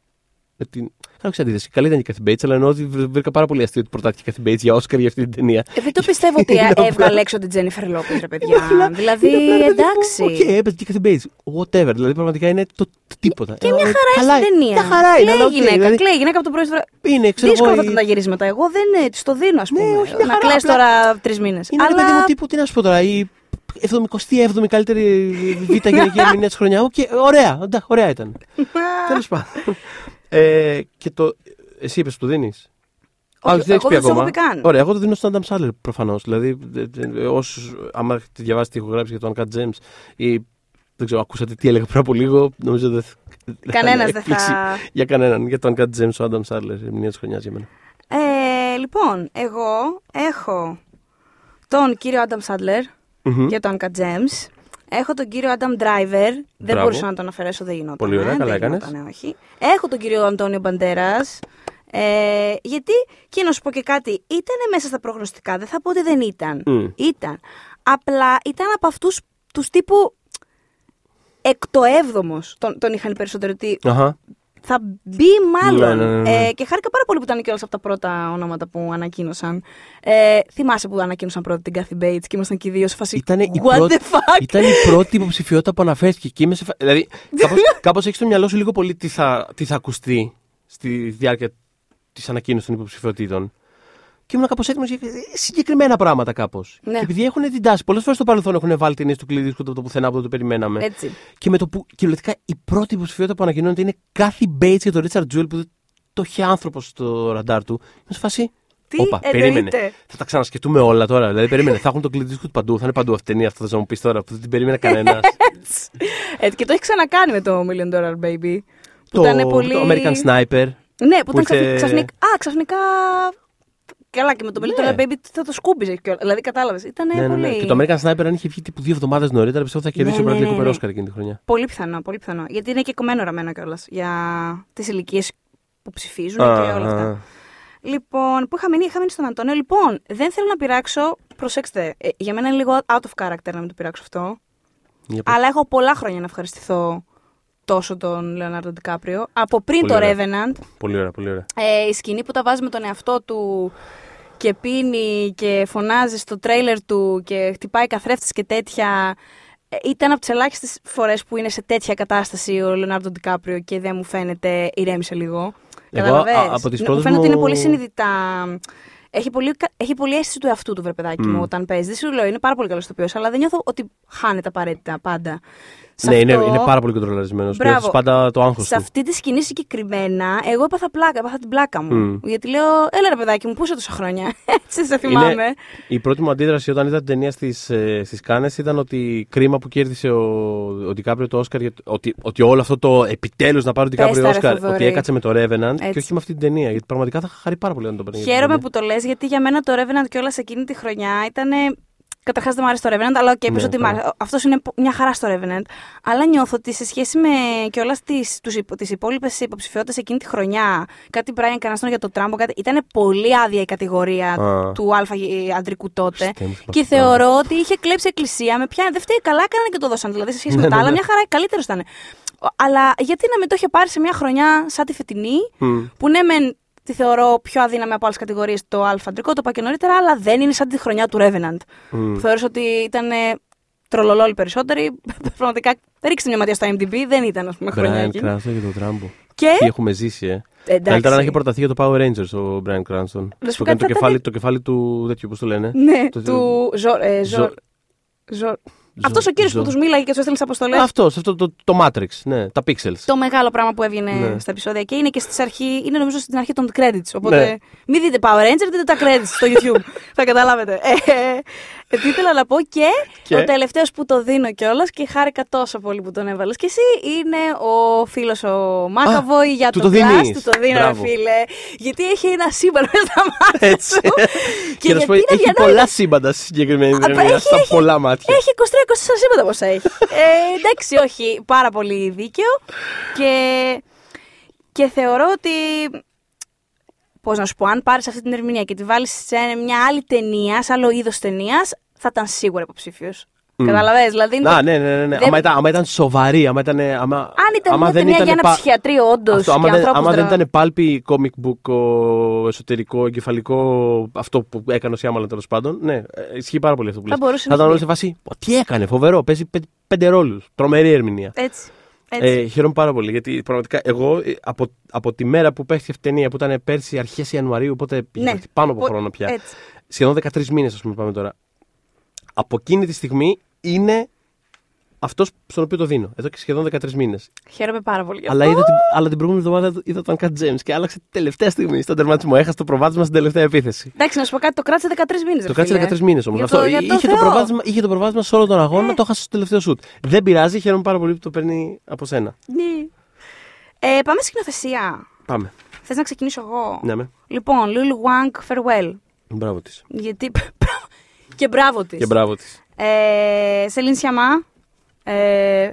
με την. Κάνω σε αντίθεση. Καλή ήταν η Kathy Bates, αλλά εννοώ ότι βρ- βρήκα πάρα πολύ αστείο ότι προτάθηκε η Kathy Bates για Όσκαρ για αυτή την ταινία. Ε, δεν το πιστεύω ότι [laughs] Είναι έβγαλε απλά- έξω την Τζένιφερ Λόπες, ρε παιδιά. Είναι απλά- δηλαδή, είναι απλά, ρε παιδί μου, εντάξει. Οκ, έπαιζε και η Kathy Bates. Whatever. Δηλαδή πραγματικά είναι το, το τίποτα. Και μια Ε, χαρά καλά στην ταινία. Μια χαρά είναι. Κλαίει αλλά η οκ, γυναίκα, δηλαδή, κλαίει η γυναίκα από το πρωί στο βράδυ. είναι, ξέρω Δύσκολο εγώ, θα η- ήταν τα γυρίσματα. Εγώ δεν ε, της το δίνω, ας πούμε. Ναι, όχι, μια να χαρά, κλαις απλά- τώρα τρεις μήνες. Είναι Αλλά ρε παιδί μου τύπου, τι να σου πω τώρα, η 77η καλύτερη β' γυναικεία ερμηνεία της χρονιάς. Οκ, ωραία, εντάξει, ωραία ήταν. [laughs] Τέλος πάντων. Ε, και το. Εσύ είπες που το δίνεις. Όχι, δεν έχεις εγώ πει δεν σου έχω ακόμα. πει καν. Ωραία, εγώ το δίνω στον Adam Sandler προφανώς. Δηλαδή, ε, ε, όσους. Άμα έχετε διαβάσεις τι έχω γράψει για τον Uncut Gems ή δεν ξέρω, ακούσατε τι έλεγα πριν από λίγο. Νομίζω δεν. Κανένας είναι δεν έκπληξη θα. Για κανέναν. Για τον Uncut Gems, ο Adam Sandler, ερμηνεία της χρονιάς για μένα. Ε, λοιπόν, εγώ έχω τον κύριο Adam Sandler Μμμ. για το Uncut Gems. Έχω τον κύριο Adam Driver. Δεν Μπράβο. μπορούσα να τον αφαιρέσω, δεν γινόταν. Πολύ ωραία, ε, καλά δεν έκανες. γινότανε, όχι. Έχω τον κύριο Αντώνιο Μπαντέρας. Ε, γιατί, και να σου πω και κάτι, ήταν μέσα στα προγνωστικά, δεν θα πω ότι δεν ήταν. Μμ. Ήταν. Απλά ήταν από αυτούς τους τύπου εκ το έβδομος τον, τον είχαν οι περισσότεροι ότι Αχα. Θα μπει μάλλον. Ναι, ναι, ναι, ναι. Ε, και χάρηκα πάρα πολύ που ήταν και όλα αυτά τα πρώτα ονόματα που ανακοίνωσαν. Ε, θυμάσαι που ανακοίνωσαν πρώτα την Kathy Bates και ήμασταν και οι δύο σε φάση. Ήταν η, What πρώτη, the fuck? ήταν η πρώτη υποψηφιότητα που αναφέρθηκε και είμαι σε φα... Δηλαδή, [laughs] κάπως, κάπως έχεις στο μυαλό σου λίγο πολύ τι θα, τι θα ακουστεί στη διάρκεια της ανακοίνωσης των υποψηφιότητων. Και ήμουν κάπως έτοιμος για συγκεκριμένα πράγματα κάπως. Ναι. Και επειδή έχουν την τάση, πολλές φορές στο παρελθόν έχουν βάλει ταινίε του κλειδί από το πουθενά που δεν το περιμέναμε. Έτσι. Και με το που κυριολεκτικά η πρώτη υποψηφιότητα που ανακοινώνεται είναι Kathy Bates για τον Richard Jewell που δεν το είχε άνθρωπος στο ραντάρ του. Είμαι σε φάση. Τι Όπα, εννοείται; περίμενε. Θα τα ξανασκεφτούμε όλα τώρα. Δηλαδή, περίμενε. θα έχουν το κλειδί του παντού. Θα είναι παντού αυτή η ταινία. Αυτό θα μου πεις τώρα που δεν την περίμενε κανένας. [laughs] Ε, και το έχει ξανακάνει με το Million Dollar Baby. Που το, ήταν πολύ. το American Sniper. Ναι, που, που ήταν ξαφνικά, ήρθε- ξαφνικά. Α, ξαφνικά. Καλά, και με το Million Ναι. Dollar Baby θα το σκούμπιζε κιόλας. Δηλαδή, κατάλαβες. Ήταν ναι, ναι, πολύ. ναι. Και το American Sniper, αν είχε βγει τύπου δύο εβδομάδες νωρίτερα, πιστεύω θα κερδίσει Ναι, ο ναι, Bradley ναι, Cooper ναι. Oscar εκείνη τη χρονιά. Πολύ πιθανό, πολύ πιθανό. Γιατί είναι και κομμένο ραμμένο κιόλας για τις ηλικίες που ψηφίζουν Α, και όλα αυτά. α. Λοιπόν, που είχα μείνει, είχα μείνει στον Αντώνιο. Λοιπόν, δεν θέλω να πειράξω. Προσέξτε, ε, για μένα είναι λίγο out of character να μην το πειράξω αυτό. Για πες. Αλλά έχω πολλά χρόνια να ευχαριστηθώ τόσο τον Λεωνάρντο Ντικάπριο. Από πριν Πολύ το ωραία. Revenant, Πολύ ωραία, πολύ ωραία. ε, η σκηνή που τα βάζει με τον εαυτό του και πίνει και φωνάζει στο τρέιλερ του και χτυπάει καθρέφτες και τέτοια. Ε, Ήταν από τις ελάχιστες φορές που είναι σε τέτοια κατάσταση ο Λεωνάρντο Ντικάπριο και δεν μου φαίνεται ηρέμησε λίγο. Εγώ, Καταλαβες; α, από τις Μου πρώτες φαίνεται ότι είναι μου- πολύ συνειδητά. Έχει πολύ, κα- έχει πολύ αίσθηση του εαυτού του, βρε παιδάκι μου, Μμ. όταν παίζεις. Δεν σου λέω, είναι πάρα πολύ καλός το αλλά δεν νιώθω ότι χάνεται απαραίτητα πάντα. Σε Ναι, είναι, αυτό- είναι πάρα πολύ κοντρολαρισμένος. Μπράβο. Νιώθεις πάντα το άγχος σε του. αυτή τη σκηνή συγκεκριμένα, εγώ έπαθα πλάκα, έπαθα την πλάκα μου. Μμ. Γιατί λέω, έλα ρε παιδάκι μου, πού είσαι τόσα χρόνια; [laughs] Έτσι σε θυμάμαι. Είναι- Η πρώτη μου αντίδραση όταν είδα την ταινία στις, ε, στις Κάνες ήταν ότι κρίμα που κέρδισε ο, ο Ντικάπριο το Όσκαρ. γιατί- Ότι, ότι όλο αυτό το επιτέλους να πάρει ο Πες τα, Ντικάπριο ρε, Όσκαρ. Θοδωρή. Ότι έκατσε με το Revenant και Έτσι. όχι με αυτή την ταινία. Γιατί πραγματικά θα είχα χαρεί πάρα πολύ να το παίρνει. Χαίρομαι που το λες, γιατί για μένα το Revenant και όλα σε εκείνη τη χρονιά ήταν Καταρχάς δεν μου αρέσει το Revenant, αλλά οκ, okay, Ναι, ότι καλά. αυτός είναι μια χαρά στο Revenant. Αλλά νιώθω ότι σε σχέση με κιόλας τις υπόλοιπες υποψηφιότητες εκείνη τη χρονιά, κάτι Brian Cranston για το Τραμπο, κάτι, ήταν πολύ άδεια η κατηγορία Α. του αλφα αντρικού τότε. Χριστέ μου, θυμάμαι Και αυτό. θεωρώ ότι είχε κλέψει εκκλησία με πια. Δεν φταίει καλά, έκαναν και το δώσαν. Δηλαδή σε σχέση Ναι, με [laughs] τα ναι, άλλα, ναι. μια χαρά καλύτερος ήταν. Αλλά γιατί να μην το είχε πάρει σε μια χρονιά σαν τη φετινή, Μμ. που ναι, μεν τη θεωρώ πιο αδύναμη από άλλες κατηγορίες το αλφαντρικό, το είπα και νωρίτερα, αλλά δεν είναι σαν τη χρονιά του Revenant. Μμ. Που θεωρώ ότι ήταν ε, τρολολόλοι περισσότεροι. [laughs] Πραγματικά ρίξτε μια ματιά στο MDB, δεν ήταν, ας πούμε, χρονιά Brian εκείνη. Cranston και τον Τραμπο. Και. Τι έχουμε ζήσει, ε; Εντάξει. Καλύτερα να έχει προταθεί για το Power Rangers ο Brian Cranston. σου Το πω κάνει κάτι, το θα κεφάλι, ήταν- το κεφάλι του τέτοιου, πώς το λένε; Ναι, Το- του. Ζω, ε, ζω, Ζω- ζω- Αυτός ο κύριος Ζω- που τους μίλαγε και τους έστειλε τι αποστολές. Αυτός, αυτό το, το Matrix, ναι, τα Pixels. Το μεγάλο πράγμα που έβγαινε Ναι. στα επεισόδια και είναι και στις αρχή, είναι νομίζω στην αρχή των credits. Οπότε Ναι. μην δείτε Power Ranger, δείτε τα credits στο YouTube. [laughs] θα καταλάβετε. Ε, ε, τι ήθελα να πω και, Και; ο τελευταίος που το δίνω κιόλας και χάρηκα τόσο πολύ που τον έβαλες. Και εσύ είναι ο φίλος ο Μάκαβοη για του το το Glass, δίνεις. Του το δίνω, ρε Μπράβο. φίλε. Γιατί έχει ένα σύμπαν μέσα στα μάτια Έτσι. σου. [laughs] Και, να σου πω, γιατί είναι έχει αδιανόητο. πολλά σύμπαντα στη συγκεκριμένη Α, ερμηνεία, έχει- στα έχει- πολλά μάτια. Έχει 23-24 σύμπαντα πόσα έχει. [laughs] ε, εντάξει, όχι, πάρα πολύ δίκαιο. Και, και θεωρώ ότι. Πώς να σου πω, αν πάρεις αυτή την ερμηνεία και τη βάλεις σε μια άλλη ταινία, σε άλλο είδος ταινίας, θα ήταν σίγουρα υποψήφιος. Μμ. Καταλαβες, δηλαδή. είναι Να, το- ναι, ναι, ναι. ναι. δεν- Άμα, ήταν, άμα ήταν σοβαρή, άμα ήταν. Άμα, Αν ήταν άμα μια δεν ταινία ήταν για ένα πα- ψυχιατρίο, όντως. Αυτό, άμα δεν, άμα δεν ήταν πάλπι comic book ο εσωτερικό, εγκεφαλικό, αυτό που έκανε ο Σιάμαλα τέλος πάντων. Ναι, ε, ισχύει πάρα πολύ αυτό που Θα λες. μπορούσε Θα να ήταν σου όλο σε φάση. «Πω, Τι έκανε, φοβερό, παίζει πέ- πέντε ρόλους. Τρομερή ερμηνεία. Έτσι. Έτσι. Ε, χαίρομαι πάρα πολύ γιατί πραγματικά εγώ ε, από, από τη μέρα που παίχτηκε αυτή η ταινία που ήταν πέρσι αρχές Ιανουαρίου, οπότε πήγε Ναι. έρθει πάνω από Πο- χρόνο πια. έτσι. Σχεδόν 13 μήνες, ας πούμε, πάμε τώρα. Από εκείνη τη στιγμή είναι αυτός στον οποίο το δίνω. Εδώ και σχεδόν 13 μήνες. Χαίρομαι πάρα πολύ. γι' Αλλά, αυτό. είδα την, αλλά την προηγούμενη εβδομάδα είδα τον Κατ Τζέμ και άλλαξε τελευταία στιγμή στον τερματισμό. Έχασε το προβάδισμα στην τελευταία επίθεση. Εντάξει, να σου πω κάτι, το κράτησε 13 μήνες. Το κράτησε 13 μήνες όμως. Για το- για το είχε, το Θεό. προβάδισμα, είχε το προβάδισμα σε όλο τον αγώνα, Ε. το έχασε στο τελευταίο σουτ. Δεν πειράζει, χαίρομαι πάρα πολύ που το παίρνει από σένα. Ναι. Ε, πάμε σκηνοθεσία. Πάμε. Θες να ξεκινήσω εγώ; Ναι, με. Λοιπόν, Lulu Wang Farewell. Μπράβο της. Γιατί. [laughs] και μπράβο της. Και μπράβο της. Ε, Σελίν Σιαμά. Ε,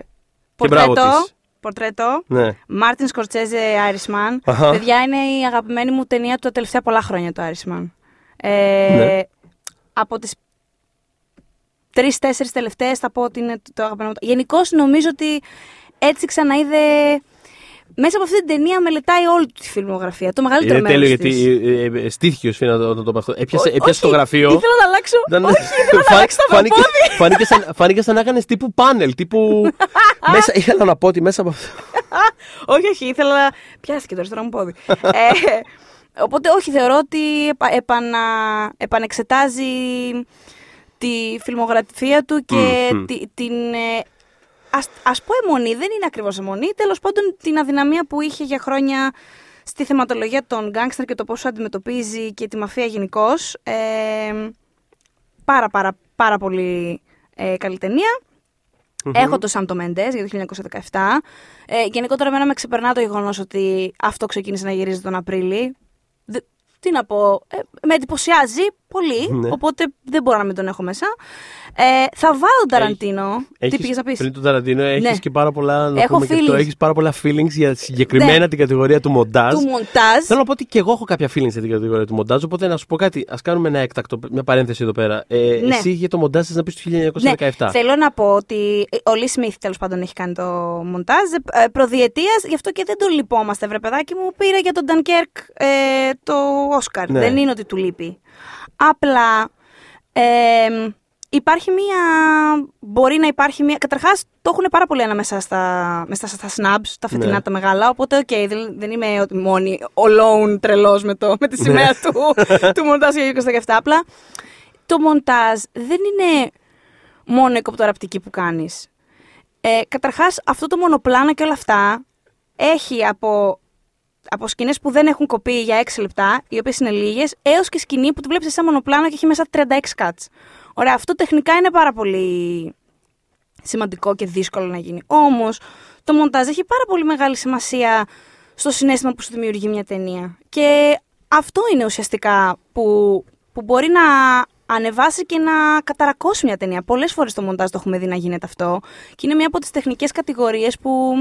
Και μπράβο πορτρέτο. της. Πορτρέτο. Ναι. Μάρτιν Σκορτσέζε, Irishman. Αχα. Παιδιά, είναι η αγαπημένη μου ταινία τα τελευταία πολλά χρόνια το Irishman. Ε, Ναι. Από τις τρει-τέσσερι τελευταίες θα πω ότι είναι το αγαπημένο μου. Γενικώς νομίζω ότι έτσι ξαναείδε. Μέσα από αυτή την ταινία μελετάει όλη τη φιλμογραφία. Το μεγαλύτερο Είναι μέρος. τέλειο γιατί ε, ε, στήθηκε ο Σφίνα όταν το είπε αυτό. Έπιασε, Ό- έπιασε το όχι, γραφείο. Ήθελα να αλλάξω. Ήταν- Όχι, ήθελα να Φα- αλλάξω το φάνηκε, πόδι. φάνηκε, σαν, φάνηκε σαν να έκανες τύπου πάνελ. Τύπου. [laughs] μέσα, ήθελα να πω ότι μέσα από αυτό. [laughs] όχι, όχι, ήθελα. Πιάστηκε το αριστερό μου πόδι. ε, οπότε, όχι, θεωρώ ότι επα, επανα, επανεξετάζει τη φιλμογραφία του και Μμμ. τη- την. Ε, ας, ας πω αιμονή, δεν είναι ακριβώς αιμονή, τέλος πάντων την αδυναμία που είχε για χρόνια στη θεματολογία των γκάγκστερ και το πόσο αντιμετωπίζει και τη μαφία γενικώς. Ε, πάρα, πάρα, πάρα πολύ ε, καλή ταινία. Έχω το Σαν το Μεντέ για το 1917. Ε, γενικότερα, εμένα με ξεπερνά το γεγονός ότι αυτό ξεκίνησε να γυρίζει τον Απρίλη. Δε- τι να πω, ε, με εντυπωσιάζει πολύ, Ναι. οπότε δεν μπορώ να μην τον έχω μέσα. Ε, θα βάλω τον Ταραντίνο. Τι Έχεις- πήγες να πεις; Πριν τον Ταραντίνο έχεις Ναι. και πάρα πολλά. Να Έχω πούμε και αυτό, feelings. έχεις πάρα πολλά feelings για συγκεκριμένα Ναι. την κατηγορία του μοντάζ. Του μοντάζ. Θέλω να πω ότι και εγώ έχω κάποια feelings για την κατηγορία του μοντάζ. Οπότε να σου πω κάτι. Α κάνουμε ένα έκτακτο, μια παρένθεση εδώ πέρα. Ε, Ναι. Εσύ για το μοντάζ θες να πεις το 1917. Ναι, θέλω να πω ότι ο Λί Σμιθ τέλος πάντων έχει κάνει το μοντάζ ε, προ διετίας, γι' αυτό και δεν τον λυπόμαστε, βρε παιδάκι μου. Πήρε για τον Ντανκέρκ ε, το Όσκαρ. Ναι. Δεν είναι ότι του λείπει. Απλά ε, υπάρχει μία. Μπορεί να υπάρχει μία. Καταρχάς, το έχουν πάρα πολύ ένα μέσα στα, μέσα στα snubs, τα φετινά Ναι. τα μεγάλα. Οπότε, οκ, δεν, δεν είμαι ότι μόνη alone τρελός με, το- με τη σημαία του, του μοντάζ για 27. Απλά το μοντάζ δεν είναι μόνο η κοπτοραπτική που κάνεις. Ε, καταρχάς, αυτό το μονοπλάνο και όλα αυτά έχει από, από σκηνές που δεν έχουν κοπεί για 6 λεπτά, οι οποίες είναι λίγες, έως και σκηνή που το βλέπεις σαν μονοπλάνο και έχει μέσα 36 cuts. Ωραία, αυτό τεχνικά είναι πάρα πολύ σημαντικό και δύσκολο να γίνει. Όμως, το μοντάζ έχει πάρα πολύ μεγάλη σημασία στο συνέστημα που σου δημιουργεί μια ταινία. Και αυτό είναι ουσιαστικά που, που μπορεί να ανεβάσει και να καταρακώσει μια ταινία. Πολλές φορές στο μοντάζ το έχουμε δει να γίνεται αυτό. Και είναι μια από τις τεχνικές κατηγορίες που.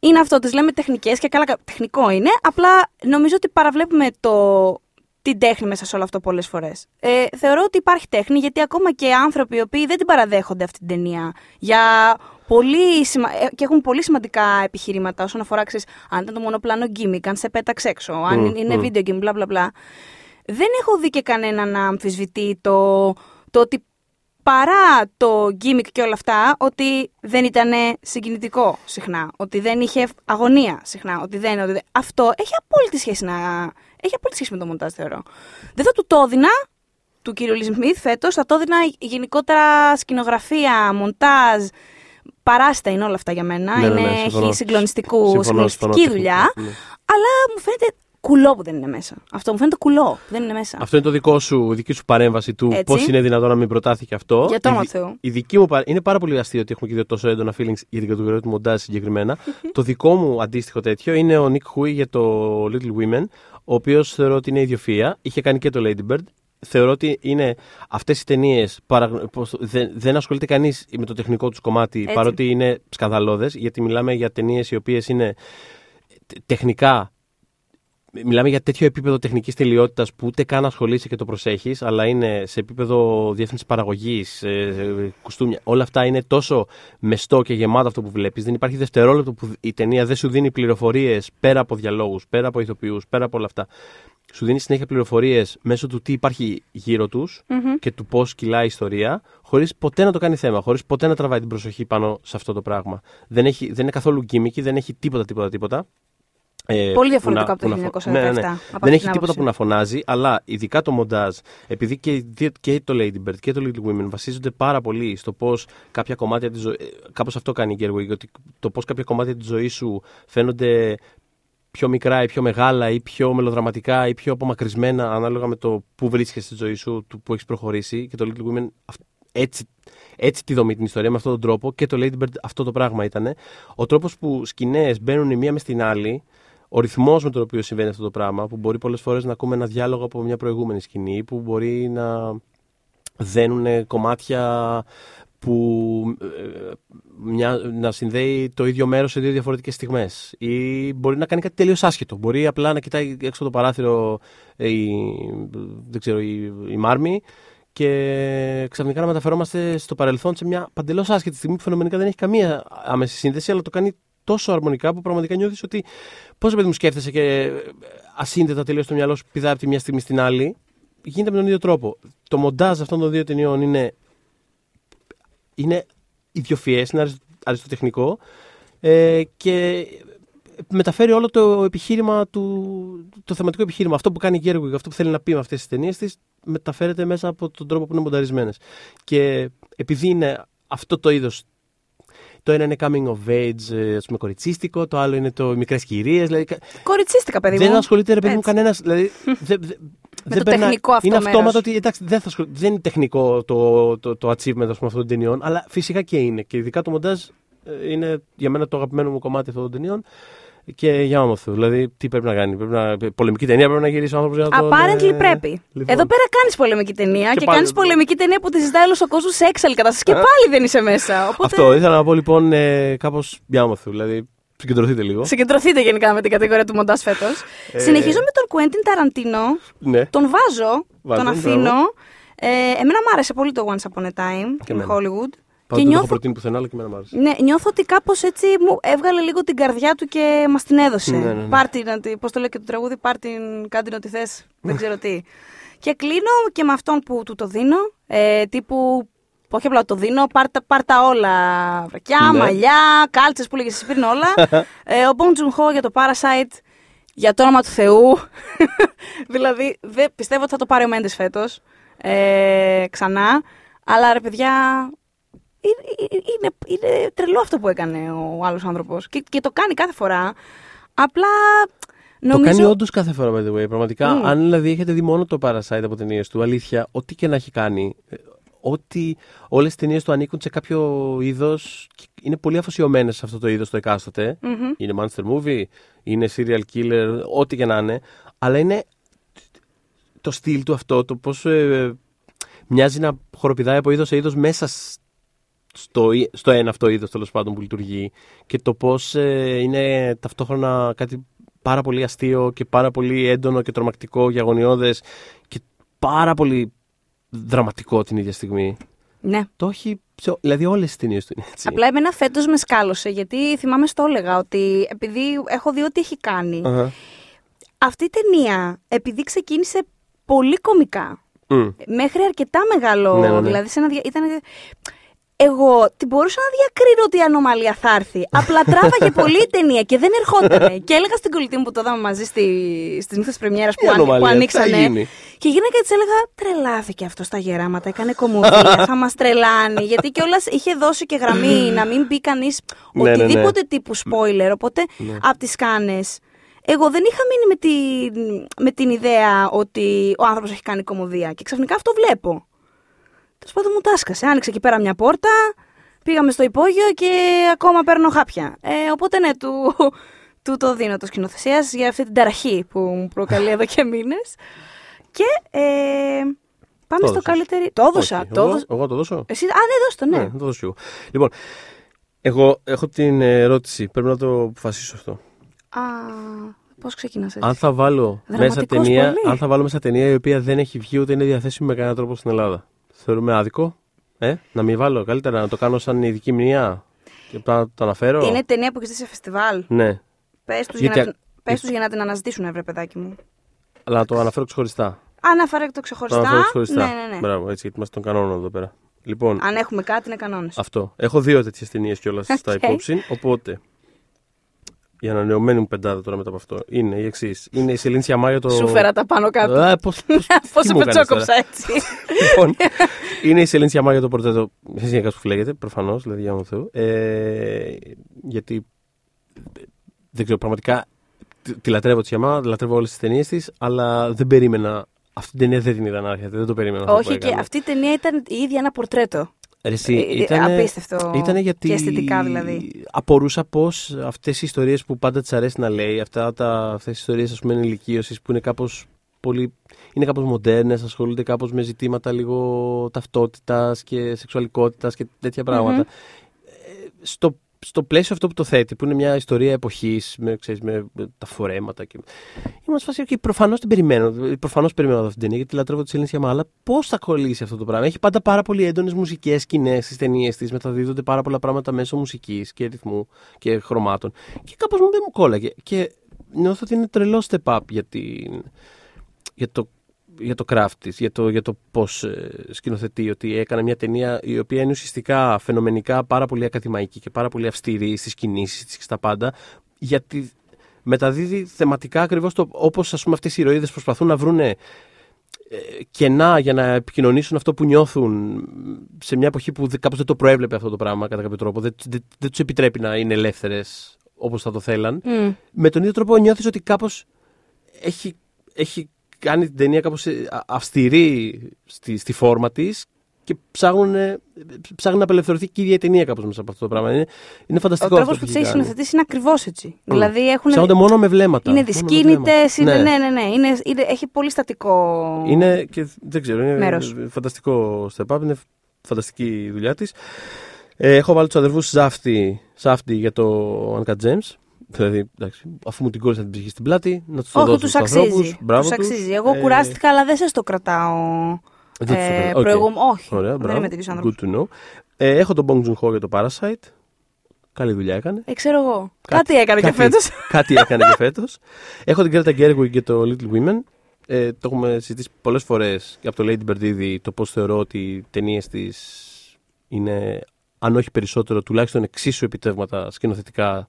Είναι αυτό, τις λέμε τεχνικές και καλά. Τεχνικό είναι. Απλά νομίζω ότι παραβλέπουμε το, την τέχνη μέσα σε όλο αυτό πολλές φορές. Ε, θεωρώ ότι υπάρχει τέχνη γιατί ακόμα και άνθρωποι οι οποίοι δεν την παραδέχονται αυτή την ταινία για πολύ σημα... Ε, και έχουν πολύ σημαντικά επιχειρήματα όσον αφορά ξέρεις, αν ήταν το μονοπλάνο gimmick, αν σε πέταξε έξω, αν Mm, είναι mm. video game, bla bla bla. Δεν έχω δει και κανένα να αμφισβητεί το, το ότι παρά το gimmick και όλα αυτά, ότι δεν ήταν συγκινητικό συχνά, ότι δεν είχε αγωνία συχνά, ότι δεν, ότι δεν... Αυτό έχει απόλυτη σχέση, να... έχει απόλυτη σχέση με το μοντάζ, θεωρώ. Δεν θα του το έδινα του κύριου Λι Σμιθ φέτος, θα το έδινα γενικότερα σκηνογραφία, μοντάζ, παράστα είναι όλα αυτά για μένα. Ναι, ναι, ναι, είναι, συμφωνώ. έχει συγκλονιστικού, Συμφωνώ, συγκλονιστική συμφωνώ, δουλειά, ναι. αλλά μου φαίνεται κουλό που δεν είναι μέσα. Αυτό μου φαίνεται κουλό που δεν είναι μέσα. Αυτό είναι το δικό σου, η δική σου παρέμβαση του Έτσι. πώς είναι δυνατόν να μην προτάθηκε αυτό. Για το Η όνομα δι- του Θεού. Η δική μου παρά... Είναι πάρα πολύ αστείο ότι έχουμε και δύο τόσο έντονα feelings για την κατηγορία του μοντάζ συγκεκριμένα. [laughs] το δικό μου αντίστοιχο τέτοιο είναι ο Nick Hui για το Little Women, ο οποίος θεωρώ ότι είναι ιδιοφυα. Είχε κάνει και το Lady Bird. Θεωρώ ότι είναι αυτές οι ταινίες. Δεν, δεν ασχολείται κανείς με το τεχνικό τους κομμάτι, Έτσι. παρότι είναι σκανδαλώδες, γιατί μιλάμε για ταινίες οι οποίες είναι τε- τεχνικά Μιλάμε για τέτοιο επίπεδο τεχνικής τελειότητας που ούτε καν ασχολείσαι και το προσέχεις, αλλά είναι σε επίπεδο διεύθυνσης παραγωγής, κουστούμια. Όλα αυτά είναι τόσο μεστό και γεμάτο αυτό που βλέπεις. Δεν υπάρχει δευτερόλεπτο που η ταινία δεν σου δίνει πληροφορίες πέρα από διαλόγους, πέρα από ηθοποιούς, πέρα από όλα αυτά. Σου δίνει συνέχεια πληροφορίες μέσω του τι υπάρχει γύρω τους και του πώς κυλάει η ιστορία, χωρίς ποτέ να το κάνει θέμα, χωρίς ποτέ να τραβάει την προσοχή πάνω σε αυτό το πράγμα. Δεν, έχει, δεν είναι καθόλου γκίμικη, δεν έχει τίποτα, τίποτα, τίποτα. Ε, Πολύ που να- διαφορετικό από το που να φω- 1997, Ναι, ναι, ναι. από αυτή Δεν την έχει τίποτα άποψη. που να φωνάζει, αλλά ειδικά το μοντάζ, επειδή και, οι δύο- και το Lady Bird και το Little Women βασίζονται πάρα πολύ στο πώς κάποια κομμάτια της ζωή. Κάπως αυτό κάνει η Gerwig, ότι το πώς κάποια κομμάτια της ζωής σου φαίνονται πιο μικρά ή πιο μεγάλα ή πιο μελοδραματικά ή πιο απομακρυσμένα ανάλογα με το που βρίσκεσαι στη ζωή σου, του που έχεις προχωρήσει. Και το Little Women αυ- έτσι, έτσι τη δομή την ιστορία, με αυτόν τον τρόπο. Και το Lady Bird αυτό το πράγμα ήταν. Ο τρόπος που σκηνές μπαίνουν η μία μες στην άλλη, ο ρυθμός με τον οποίο συμβαίνει αυτό το πράγμα, που μπορεί πολλές φορές να ακούμε ένα διάλογο από μια προηγούμενη σκηνή, που μπορεί να δένουν κομμάτια που ε, μια, να συνδέει το ίδιο μέρος σε δύο διαφορετικές στιγμές ή μπορεί να κάνει κάτι τελείως άσχετο. Μπορεί απλά να κοιτάει έξω από το παράθυρο ε, η, δεν ξέρω, η, η Μάρμη και ξαφνικά να μεταφερόμαστε στο παρελθόν σε μια παντελώς άσχετη στιγμή που φαινομενικά δεν έχει καμία άμεση σύνδεση αλλά το κάνει τόσο αρμονικά που πραγματικά νιώθεις ότι πώς παιδί μου σκέφτεσαι και ασύνδετα τελείως το μυαλό σου πηδάει από τη μια στιγμή στην άλλη γίνεται με τον ίδιο τρόπο. Το μοντάζ αυτών των δύο ταινιών είναι είναι ιδιοφιές, είναι αριστο- αριστοτεχνικό ε, και μεταφέρει όλο το επιχείρημα του, το θεματικό επιχείρημα. Αυτό που κάνει η Gerwig, αυτό που θέλει να πει με αυτές τις ταινίες της, μεταφέρεται μέσα από τον τρόπο που είναι μονταρισμένες. Και επειδή είναι αυτό το είδος το ένα είναι coming of age, ε, ας πούμε, κοριτσίστικο, το άλλο είναι το μικρές κυρίες. Δηλαδή, κα- Κοριτσίστηκα, παιδί δεν μου. ασχολείται ρε παιδί μου Έτσι. κανένας. Δηλαδή, δε, δε, δεν το τεχνικό αυτό Είναι μέρος. αυτόματο ότι εντάξει, δεν, θα ασχολ- δεν είναι τεχνικό το, το, το achievement ας πούμε, αυτών των ταινιών, αλλά φυσικά και είναι. Και ειδικά το μοντάζ ε, είναι για μένα το αγαπημένο μου κομμάτι αυτών των ταινιών. Και για όνομα του. Δηλαδή, τι πρέπει να κάνει. Πρέπει να, πολεμική ταινία πρέπει να γυρίσει ο άνθρωπος για να τον. Apparently ε, πρέπει. λοιπόν. Εδώ πέρα κάνεις πολεμική ταινία και, Και πάλι κάνεις εδώ. πολεμική ταινία που τη ζητάει όλος ο κόσμος σε έξαλλη κατάσταση και πάλι δεν είσαι μέσα. Οπότε Αυτό ήθελα να πω λοιπόν ε, κάπως για όνομα του. Δηλαδή, συγκεντρωθείτε λίγο. συγκεντρωθείτε γενικά με την κατηγορία του μοντάζ φέτος. Ε, Συνεχίζω με τον Κουέντιν Ταραντίνο. Ναι. Τον βάζω, Βάζω, τον αφήνω. μπράβο. Ε, εμένα μου άρεσε πολύ το Once Upon a Time Και in εμένα. Hollywood. Πάντω και δεν το έχω νιώθω, προτείνει πουθενά, αλλά και εμένα μου άρεσε. ναι, νιώθω ότι κάπως έτσι μου έβγαλε λίγο την καρδιά του και μας την έδωσε. Ναι, ναι, ναι. Πάρτι, να τη- πώς το λέει και το τραγούδι, πάρτι κάτι να τη θες. δεν ξέρω τι. [laughs] Και κλείνω και με αυτόν που του το δίνω. Ε, τύπου, όχι απλά το δίνω, πάρτα, πάρτα όλα. Βρακιά, Ναι. μαλλιά, κάλτσες που λέγες εσύ πριν όλα. [laughs] ε, ο Bong Joon-ho για το Parasite. Για το όνομα του Θεού. [laughs] δηλαδή, δεν, πιστεύω ότι θα το πάρει ο Μέντες φέτος. Ε, ξανά. Αλλά ρε παιδιά, είναι, είναι, είναι τρελό αυτό που έκανε ο άλλος άνθρωπος. Και, και το κάνει κάθε φορά. Απλά νομίζω. Το κάνει όντως κάθε φορά, by the way. Πραγματικά, Μμμ. αν δηλαδή έχετε δει μόνο το Parasite από ταινίες του, αλήθεια, ό,τι και να έχει κάνει, ε, ότι όλες τις ταινίες του ανήκουν σε κάποιο είδος. Είναι πολύ αφοσιωμένες σε αυτό το είδος το εκάστοτε. Μμμ. Είναι monster movie, είναι serial killer, ό,τι και να είναι. Αλλά είναι το στυλ του αυτό, το πώς μοιάζει να χοροπηδάει από είδος σε είδος μέσα σ- στο, εί- στο ένα αυτό είδος τέλος πάντων που λειτουργεί. Και το πώς είναι ταυτόχρονα κάτι πάρα πολύ αστείο και πάρα πολύ έντονο και τρομακτικό και αγωνιώδες και πάρα πολύ δραματικό την ίδια στιγμή. Ναι. Το έχει. σε- δηλαδή, όλες τις ταινίες του είναι έτσι. Απλά εμένα φέτος με σκάλωσε γιατί θυμάμαι στο έλεγα ότι επειδή έχω δει ό,τι έχει κάνει. Αχα. Αυτή η ταινία, επειδή ξεκίνησε πολύ κομικά, Μμ. μέχρι αρκετά μεγάλο. Ναι, ναι, ναι. Δηλαδή, σε ένα δια... ήταν. Εγώ την μπορούσα να διακρίνω ότι η ανομαλία θα έρθει. Απλά τράβαγε [laughs] πολύ η ταινία και δεν ερχόταν. και έλεγα στην κολλητή μου που το είδαμε μαζί στη... στις νύχτες Πρεμιέρας που, Η αν... ανομαλία, που τι θα ανοίξανε. γίνει; Και γίνανε και της έλεγα: Τρελάθηκε αυτό στα γεράματα, έκανε κομμωδία, [laughs] θα μας τρελάνει. Γιατί κιόλας είχε δώσει και γραμμή [laughs] να μην μπει κανείς Ναι, ναι, ναι. οτιδήποτε τύπου spoiler. Οπότε από τις κάνες. Εγώ δεν είχα μείνει με την, με την ιδέα ότι ο άνθρωπος έχει κάνει κομμωδία. Και ξαφνικά αυτό βλέπω. Τέλο πάντων μου τάσκασε. Άνοιξε εκεί πέρα μια πόρτα, πήγαμε στο υπόγειο και ακόμα παίρνω χάπια. Ε, οπότε ναι, του, [laughs] του το δίνω το σκηνοθεσίας για αυτή την ταραχή που μου προκαλεί εδώ και μήνες. Και ε, πάμε Το στο έδωσες. καλύτερο. Το έδωσα. Όχι, Το εγώ, έδωσα. εγώ το δώσω. Εσύ, α, ναι, δώσ' το, ναι. Ναι, θα το δώσω εγώ. Λοιπόν, εγώ έχω την ερώτηση. Πρέπει να το αποφασίσω αυτό. Α, πώς ξεκινάς έτσι; Αν θα βάλω μέσα Δραματικός ταινία, πολύ. αν θα βάλω μέσα ταινία η οποία δεν έχει βγει ούτε είναι διαθέσιμη με κανένα τρόπο στην Ελλάδα. Θεωρούμε άδικο. Ε, να μην βάλω καλύτερα, να το κάνω σαν ειδική μνήμα και απλά να το αναφέρω. Είναι ταινία που έχεις δει σε φεστιβάλ; Ναι, Πες τους για, Γιατί- να την- πες τους για να την αναζητήσουν, ευρε παιδάκι μου. αλλά να το αναφέρω ξεχωριστά. Αναφέρε το Το ξεχωριστά. αναφέρω ξεχωριστά. Ναι, ναι, ναι. Μπράβο, έτσι, γιατί είμαστε των κανόνων εδώ πέρα. Λοιπόν, Αν έχουμε κάτι, είναι κανόνες. αυτό. Έχω δύο τέτοιες ταινίες κιόλας [laughs] στα Οκ. υπόψη. Οπότε, η ανανεωμένη μου πεντάδα τώρα μετά από αυτό είναι η εξής. Είναι η Σελήνη Σιαμάγια το. Σου φέρα τα πάνω κάτω. Α, πώς, πώς, [laughs] Πώς τι σε μου έκανες πετσόκοψα τώρα; έτσι. [laughs] λοιπόν, είναι η Σελήνη Σιαμάγια το πορτρέτο. Εσείς που φλέγεται, προφανώς, δηλαδή για μου Θεού. Ε, γιατί δεν ξέρω, πραγματικά τη, τη λατρεύω τη Σιαμά, λατρεύω όλες τις ταινίες της, αλλά δεν περίμενα. Αυτή την ταινία δεν την είδα να έρχεται, δεν το περίμενα. αυτό που Όχι, και έκανε. αυτή η ταινία ήταν η ίδια ένα πορτρέτο. Ρε, εσύ, Ε, ε, ήτανε- απίστευτο. Ήτανε γιατί Και αισθητικά δηλαδή. απορούσα πώς αυτές οι ιστορίες που πάντα τη αρέσει να λέει, αυτά τα, αυτές οι ιστορίες ας πούμε ενηλικίωσης που είναι κάπως πολύ. Είναι κάπως μοντέρνες, ασχολούνται κάπως με ζητήματα λίγο ταυτότητας και σεξουαλικότητας και τέτοια πράγματα. Ε, στο, στο πλαίσιο αυτό που το θέτει, που είναι μια ιστορία εποχής με, ξέρεις, με, με τα φορέματα και... Είμαστε φάση, okay, προφανώς την περιμένω, προφανώς περιμένω αυτή την ταινία γιατί λατρεύω τη Σελήνη Σιαμά, αλλά πώς θα κολλήσει αυτό το πράγμα; Έχει πάντα πάρα πολύ έντονες μουσικές σκηνές στις ταινίες της, μεταδίδονται πάρα πολλά πράγματα μέσω μουσικής και ρυθμού και χρωμάτων και κάπως μου δεν μου κόλλαγε. Και νιώθω ότι είναι τρελό step up για, την, για το για το craft της, για το, για το πώς ε, σκηνοθετεί, ότι έκανε μια ταινία η οποία είναι ουσιαστικά φαινομενικά πάρα πολύ ακαδημαϊκή και πάρα πολύ αυστηρή στις κινήσεις της και στα πάντα, γιατί μεταδίδει θεματικά ακριβώς το, όπως ας πούμε αυτές οι ηρωίδες προσπαθούν να βρούνε ε, κενά για να επικοινωνήσουν αυτό που νιώθουν σε μια εποχή που δε- κάπως δεν το προέβλεπε αυτό το πράγμα κατά κάποιο τρόπο, δεν, δεν, δεν τους επιτρέπει να είναι ελεύθερες όπως θα το θέλαν Μμ. με τον ίδιο τρόπο νιώθεις ότι κάπως έχει, έχει κάνει την ταινία κάπως ε, α- αυστηρή στη, στη φόρμα της και ψάχνουν, ε, ψάχνει να απελευθερωθεί και η ίδια η ταινία κάπως μέσα από αυτό το πράγμα. Είναι, είναι Ο φανταστικό τρόπος αυτό που που τις έχει έχει κάνει. συνοθετήσει είναι ακριβώς έτσι. Δηλαδή έχουν. Ψάχνονται μόνο με βλέμματα. Είναι Μόνο με δυσκίνητες, βλέμματα. είναι. Ναι, ναι, ναι. Είναι, είναι, έχει πολύ στατικό. Είναι και δεν ξέρω, είναι Μέρος. φανταστικό step up, είναι φανταστική η δουλειά της. Ε, έχω βάλει τους αδερφούς Σάφτη, Σάφτη για το Uncut Gems. Δηλαδή, εντάξει, αφού μου την κόλλησα την ψυχή στην πλάτη, να τους το Όχι, δώσω τους στους αξίζει. ανθρώπους. Μπράβο Τους τους. αξίζει. Εγώ Ε, κουράστηκα, αλλά δεν σας το κρατάω. δεν τους το Ε, κρατάω. Οκ. προηγούμενο. Όχι. Ωραία, δεν μπράβο. είμαι τέτοιος άνθρωπο. Good to know. Ε, έχω τον Bong Joon-ho για το Parasite. Καλή δουλειά έκανε. Ε, ξέρω εγώ. Κάτι, έκανε και κάτι- φέτος. [laughs] κάτι έκανε και φέτος. Έχω την Greta Gerwig και το Little Women. Ε, το έχουμε συζητήσει πολλές φορές και από το Lady Bird ήδη το πώς θεωρώ ότι οι ταινίες της είναι, αν όχι περισσότερο, τουλάχιστον εξίσου επιτεύγματα σκηνοθετικά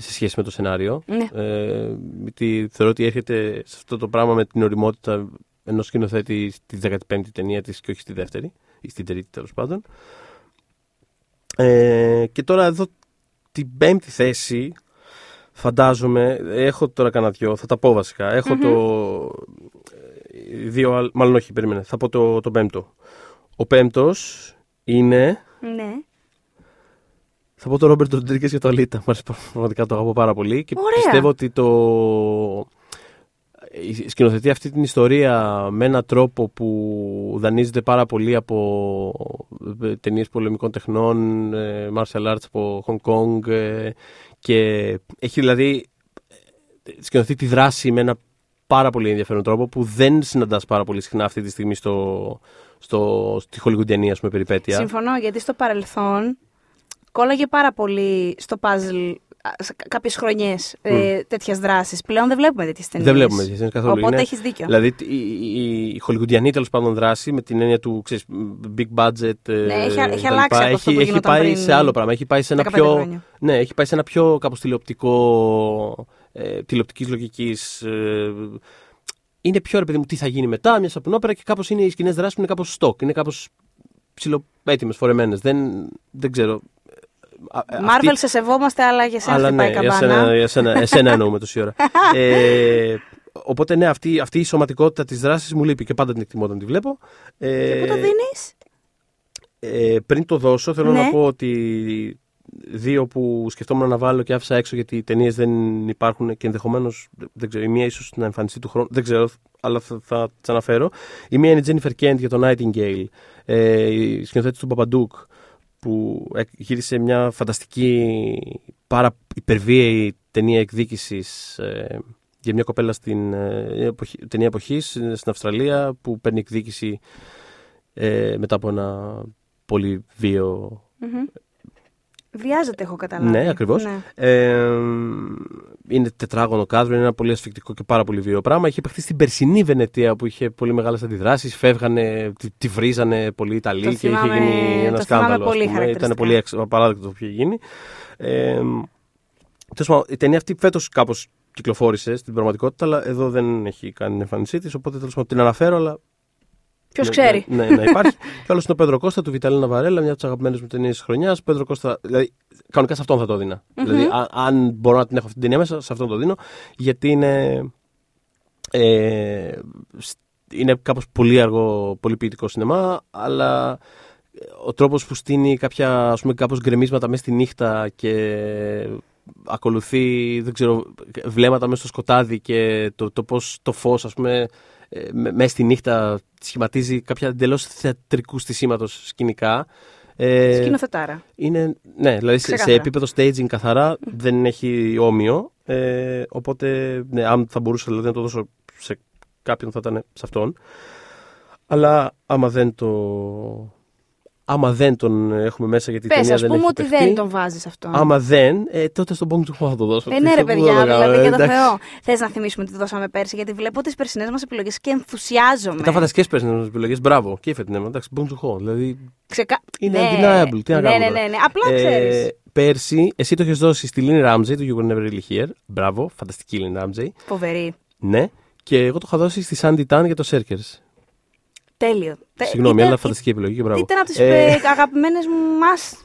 σε σχέση με το σενάριο. Ναι. Ε, γιατί θεωρώ ότι έρχεται σε αυτό το πράγμα με την οριμότητα ενός σκηνοθέτη στη 15η ταινία της και όχι στη δεύτερη, ή στην τρίτη τέλος πάντων. Ε, και τώρα εδώ την πέμπτη θέση φαντάζομαι, έχω τώρα κανένα δυο, θα τα πω βασικά. Έχω το. ε, Δύο, άλλ- μάλλον όχι, περίμενε. Θα πω το, το πέμπτο. Ο πέμπτος είναι. Ναι. Θα πω το Ρόμπερτ Ροντρίγκες για το Αλίτα. Μου αρέσει πραγματικά το αγαπώ πάρα πολύ. Και Ωραία. πιστεύω ότι το. ε, σκηνοθετεί αυτή την ιστορία με έναν τρόπο που δανείζεται πάρα πολύ από ε, ταινίες πολεμικών τεχνών, ε, martial arts από Hong Kong ε, και έχει δηλαδή ε, σκηνοθετεί τη δράση με ένα πάρα πολύ ενδιαφέρον τρόπο που δεν συναντάς πάρα πολύ συχνά αυτή τη στιγμή στο, στο, στη χολιγουντιανή ας πούμε περιπέτεια. Συμφωνώ, γιατί στο παρελθόν κόλλαγε πάρα πολύ στο puzzle κάποιες χρονιές ε, τέτοιε δράσει. Πλέον δεν βλέπουμε τέτοιες ταινίες. Δεν βλέπουμε τέτοιες ταινίες καθόλου. Οπότε Είναι- έχεις δίκιο. Δηλαδή η, η, η χολιγουντιανή τέλος πάντων δράση με την έννοια του ξέρεις, big budget. ε, Ναι, έχει- έχει κτλ. αλλάξει από αυτό έχει, που έχει γινόταν πάει πριν σε άλλο πράγμα. Έχει πάει σε ένα 15 πιο. χρόνια. Ναι, έχει πάει σε ένα πιο κάπως τηλεοπτικό. Ε, τηλεοπτικής λογικής. Ε, είναι πιο ρε παιδί μου τι θα γίνει μετά, μιας σαπουνόπερα και κάπως είναι οι σκηνές δράσης που είναι κάπως stock. Είναι κάπως ψιλοέτοιμε, φορεμένες. Δεν, δεν ξέρω. Α- ε, Μάρβελ αυτή- σε σεβόμαστε, αλλά για σένα αλλά χτυπάει ναι, η για καμπάνα. σένα, για σένα, εσένα εννοούμε τόση ώρα. [laughs] ε, οπότε ναι, αυτή, αυτή η σωματικότητα της δράσης μου λείπει και πάντα την εκτιμώ όταν τη βλέπω. Ε, Και πού το δίνεις; ε, πριν το δώσω, θέλω Ναι. να πω ότι δύο που σκεφτόμουν να βάλω και άφησα έξω γιατί οι ταινίες δεν υπάρχουν και ενδεχομένως. Δεν ξέρω, η μία ίσως να εμφανιστεί του χρόνου. Δεν ξέρω, αλλά θα, θα τις αναφέρω. Η μία είναι η Jennifer Kent για το Nightingale, ε, η σκηνοθέτης του Παπαντούκ, που εκ- γύρισε μια φανταστική, πάρα υπερβίαιη ταινία εκδίκησης ε, για μια κοπέλα στην ε, εποχή, ταινία εποχής στην Αυστραλία που παίρνει εκδίκηση ε, μετά από ένα πολύ βίο Μμμ. Βιάζεται, έχω καταλάβει. Ναι, ακριβώς. Ναι. Ε, είναι τετράγωνο κάδρο, είναι ένα πολύ ασφικτικό και πάρα πολύ βίαιο πράγμα. Είχε παιχτεί στην περσινή Βενετία που είχε πολύ μεγάλες αντιδράσεις. Φεύγανε, τη, τη βρίζανε πολλοί Ιταλοί Το και θυμάμαι- είχε γίνει ένα το σκάνδαλο. θυμάμαι ας πολύ πούμε. Ήταν χαρακτηριστικά. πολύ εξ, απαράδεκτο το που είχε γίνει. Ε, τέλος πάντων, η ταινία αυτή φέτος κάπως κυκλοφόρησε στην πραγματικότητα, αλλά εδώ δεν έχει κάνει την εμφάνισή της. Οπότε τέλος πάντων την αναφέρω, αλλά Ποιος ναι, ξέρει. Ναι, ναι, ναι, υπάρχει. [laughs] και άλλο είναι ο Πέντρο Κώστα του Βιταλίνα Βαρέλα, μια από τις αγαπημένες μου ταινίες της χρονιάς. Πέντρο Κώστα, δηλαδή, κανονικά σε αυτόν θα το δίνα. Δηλαδή, α- αν μπορώ να την έχω αυτή την ταινία μέσα, σε αυτόν το δίνω. Γιατί είναι. Ε, σ- είναι κάπως πολύ αργό, πολύ ποιητικό σινεμά, αλλά ε, ο τρόπος που στείνει κάποια ας πούμε, κάπως γκρεμίσματα μέσα στη νύχτα και ακολουθεί δεν ξέρω, βλέμματα μέσα στο σκοτάδι και το, το πώς το φως ας πούμε ε, με- μέσα στη νύχτα σχηματίζει κάποια εντελώς θεατρικού στισίματος σκηνικά. Ε, Σκηνοθετάρα. είναι, ναι, δηλαδή σε, σε Ξεκάθαρα. επίπεδο staging καθαρά δεν έχει όμοιο. Ε, οπότε, ναι, αν θα μπορούσα δηλαδή, να το δώσω σε κάποιον θα ήταν σε αυτόν. Αλλά άμα δεν το. Άμα δεν τον έχουμε μέσα γιατί η Πες, ταινία ας δεν πούμε έχει ότι παιχτεί, δεν τον βάζεις αυτόν. Άμα δεν, ε, τότε στον Bong Joon-ho θα το δώσω. Ε, ναι, ρε Πού θα το παιδιά, έκανα, δηλαδή ε, για το εντάξει. Θεό. Θες να θυμίσουμε τι δώσαμε πέρσι, γιατί βλέπω τις περσινές μας επιλογές και ενθουσιάζομαι. Ήταν φανταστικές πέρσινε επιλογές. Μπράβο. Και η φετινή. Εντάξει, Bong Joon-ho. Δηλαδή. Ξεκα... Είναι ναι. undeniable, τι να ναι, κάνουμε ναι, τώρα. ναι, ναι. Απλά ξέρεις. Ε, πέρσι, εσύ το έχει δώσει στη Lynn Ramsey του You Were Never Really Here. Μπράβο, φανταστική Lynn Ramsey. Φοβερή. Ναι. Και εγώ το είχα δώσει στη Sandy Tan για το Circus. Τέλειο. Τε- Συγγνώμη, ήταν- αλλά φανταστική επιλογή και μπράβο. Ήταν από τις Ε, αγαπημένες μου